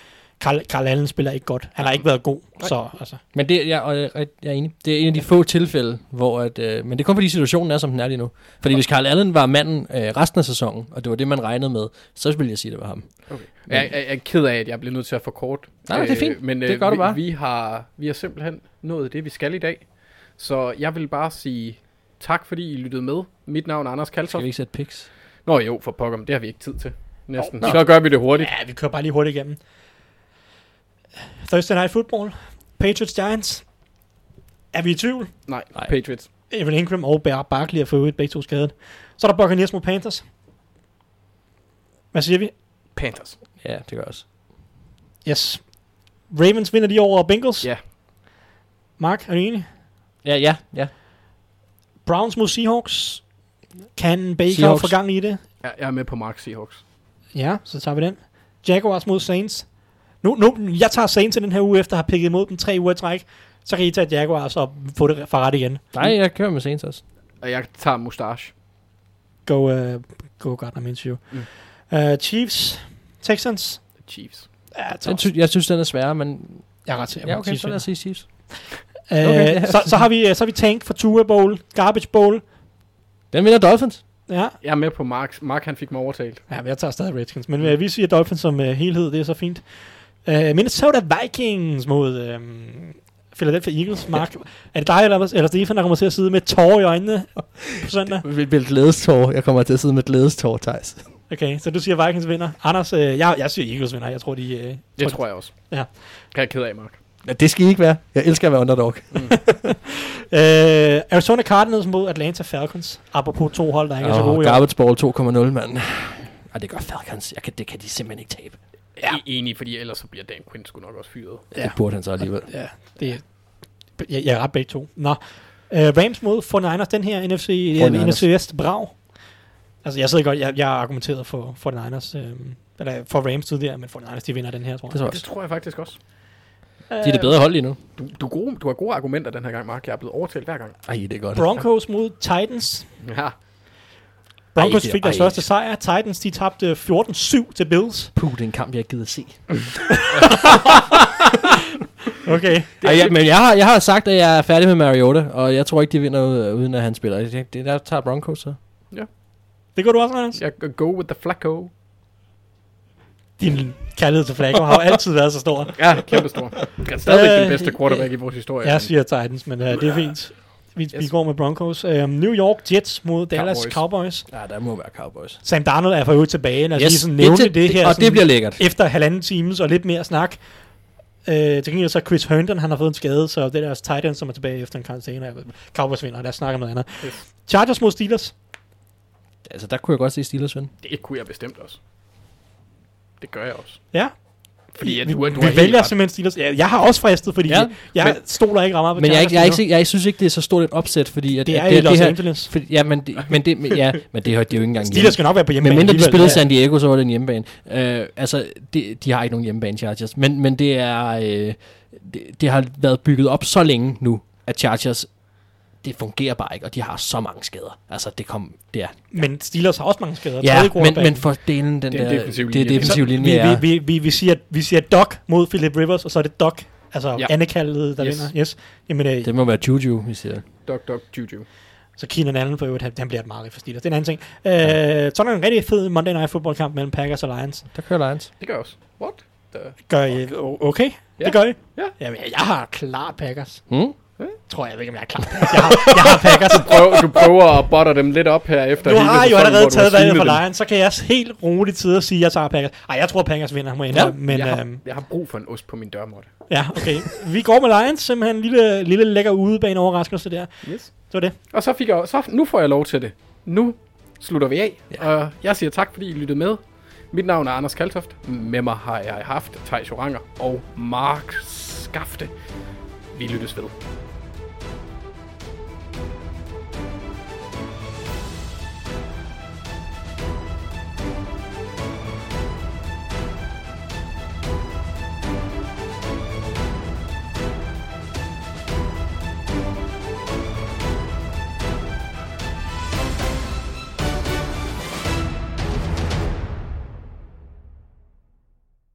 Carl, Carl Allen spiller ikke godt. Han har ikke været god, så altså. Men det, jeg, og jeg, jeg er enig. Det er en af de få tilfælde, hvor at, øh, men det er kun fordi situationen er, som den er lige nu. Fordi hvis Carl Allen var manden øh, resten af sæsonen, og det var det, man regnede med, så ville jeg sige, det var ham. Okay. Jeg, jeg, jeg er ked af, at jeg bliver nødt til at få kort. Nej, det er fint. Men Det øh, gør du vi, bare. Vi har, vi har simpelthen nået det, vi skal i dag. Så jeg vil bare sige tak, fordi I lyttede med. Mit navn er Anders Skal Kaltoft. vi ikke sætte pics? Nå jo, for pokker, men det har vi ikke tid til. Næsten. Nå. Så gør vi det hurtigt. Ja, vi kører bare lige hurtigt igennem. Thursday Night Football. Patriots Giants. Er vi i tvivl? Nej, Nej. Patriots. Evan Ingram og Bar- Barkley er for øvrigt begge to skadet. Så er der Buccaneers mod Panthers. Hvad siger vi? Panthers. Ja, det gør også. Yes. Ravens vinder de over Bengals. Ja. Mark, er du enig? Ja, ja, ja. Browns mod Seahawks. Kan Baker Seahawks. få gang i det? Jeg, jeg er med på Mark Seahawks. Ja, så tager vi den. Jaguars mod Saints. Nu, nu, jeg tager Saints i den her uge, efter at have pikket imod dem tre uger i træk. Så kan I tage Jaguars og få det for ret igen. Nej, jeg kører med Saints også. Og jeg tager Mustache. Go, uh, go Gardner Minshew. Mm. Uh, Chiefs, Texans. Chiefs. Ja, Den sy- jeg synes, den er svær, men jeg er ret sikker. ja, okay, Chiefs så lad os sige Chiefs. vinder. okay, ja. <laughs> så, så, har vi, så har vi Tank for Tua Bowl, Garbage Bowl. Den vinder Dolphins. Ja, Jeg er med på Mark. Mark han fik mig overtalt. ja men jeg tager stadig Redskins. Men uh, vi siger Dolphins som uh, helhed, det er så fint. Uh, Minnesota Vikings mod um, Philadelphia Eagles. Mark, er det dig eller, eller Stefan, der kommer til at sidde med tårer i øjnene på søndag? <laughs> Det bliver glædestår. Jeg kommer til at sidde med glædestår, Thijs. Okay, så du siger Vikings vinder. Anders, uh, jeg, jeg siger Eagles vinder. Jeg tror, de... Uh, Det tror jeg også. Ja. Kan jeg ked af, Mark. Ja, det skal I ikke være. Jeg elsker at være underdog. <laughs> Uh, Arizona Cardinals mod Atlanta Falcons. Apropos to hold, der ikke er så Og gode i år. garbage ball 2,0, mand. Ej, det gør Falcons. Jeg kan, det kan de simpelthen ikke tabe. Ja. I, enig, fordi ellers så bliver Dan Quinn sgu nok også fyret. Ja. Det burde han så alligevel. Ja, det er... Jeg, jeg er ret begge to. Nå. Uh, Rams mod 49ers, den her NFC, 49ers. uh, NFC Vest, brav. Altså, jeg sidder godt, jeg, jeg har argumenteret for 49ers, øhm, eller for Rams tidligere, men 49ers, de vinder den her, tror Det jeg. tror jeg Det tror jeg faktisk også. De er det bedre hold lige nu. Du, du, gode, du har gode argumenter den her gang, Mark. Jeg er blevet overtalt hver gang. Ej, det er godt. Broncos mod Titans. Ja. Broncos det fik deres første sejr. Titans, de tabte 14-7 til Bills. Puh, det er en kamp, jeg ikke gider se. <laughs> Okay. Ej, ja, men jeg har, jeg har sagt, at jeg er færdig med Mariota, og jeg tror ikke, de vinder ud- uden at han spiller. Det, det der tager Broncos så. Det går du også, Anders? Jeg go with the flacco. Din kærlighed til Flacco har jo altid været så stor. Ja, kæmpe stor. Han er stadigvæk Øh, den bedste quarterback i vores historie. Jeg siger Titans, men uh, det er fint. Vi, yes. vi går med Broncos. Um, New York Jets mod Dallas Cowboys. Ja, der må være Cowboys. Sam Darnold er for øvrigt tilbage. Os yes. lige sådan det, nævne det, det, her. og sådan, det bliver lækkert. Efter halvanden times og lidt mere snak. Uh, til gengæld så Chris Herndon, han har fået en skade, så det er deres tight end, som er tilbage efter en karantæne. Cowboys vinder, lad os snakke om noget andet. Yes. Chargers mod Steelers. Altså, der kunne jeg godt se Steelers vinde. Det kunne jeg bestemt også. Det gør jeg også. Ja, Fordi at vi, du, er- du vi helt vælger ret. simpelthen Steelers. Ja, jeg har også fristet, fordi Ja, jeg men- stoler ikke ret meget på Men jeg, er ikke, jeg, er ikke, sikker- jeg synes ikke, det er så stort et opsæt, fordi... At, Det er at i Los det her, Angeles. For, ja, men det, men det, men, ja, men det, er jo- det er jo ikke engang Steelers skal nok være på Men hjemmebane. mindre de spillede Ja. San Diego, så var det en hjemmebane. Uh, altså, de, de har ikke nogen hjemmebane, Chargers. Men, men det er... Uh, det, det har været bygget op så længe nu, at Chargers... Det fungerer bare ikke, og de har så mange skader. Altså, det kom... Det er, Men Steelers har også mange skader. ja, men, men for delen, den Det er der... defensiv det er defensiv linje, vi, ja. vi, vi, vi, vi, siger, vi siger Doc mod Philip Rivers, og så er det Doc, altså Ja. ja. andekaldet, der Yes. vinder. Yes. Jamen, øh, Det må være Juju, vi siger. Dog, dog, Juju. så Keenan Allen for øvrigt, han, han bliver et mareridt for Steelers. Det er en anden ting. Øh, så er der en rigtig fed Monday Night Football kamp mellem Packers og Lions. Der kører Lions. Det gør også. What? The... Gør I okay? Ja. Det gør I? Ja. Jamen, jeg har klart Packers. Hmm? Tror jeg, jeg ved ikke, om jeg har klart Packers. <laughs> Jeg har, jeg har Packers. Prøv, du prøver at botte dem lidt op her efter Nu hele har jeg jo sæsonen, allerede du taget valget for. Lions, så kan jeg helt roligt sidde og sige, at jeg tager Packers. Ej, jeg tror, Packers vinder, må jeg Ja. Men, jeg, har, øhm, jeg har brug for en ost på min dørmåtte. ja, okay. Vi går med Lions, simpelthen en lille, lille lækker udebane overraskelse der. Yes. Det var det. Og så fik jeg, så, nu får jeg lov til det. Nu slutter vi af, ja. og jeg siger tak, fordi I lyttede med. Mit navn er Anders Kaltoft. Med mig har jeg haft Thijs Oranger og Mark Skafte. Vi lyttes ved.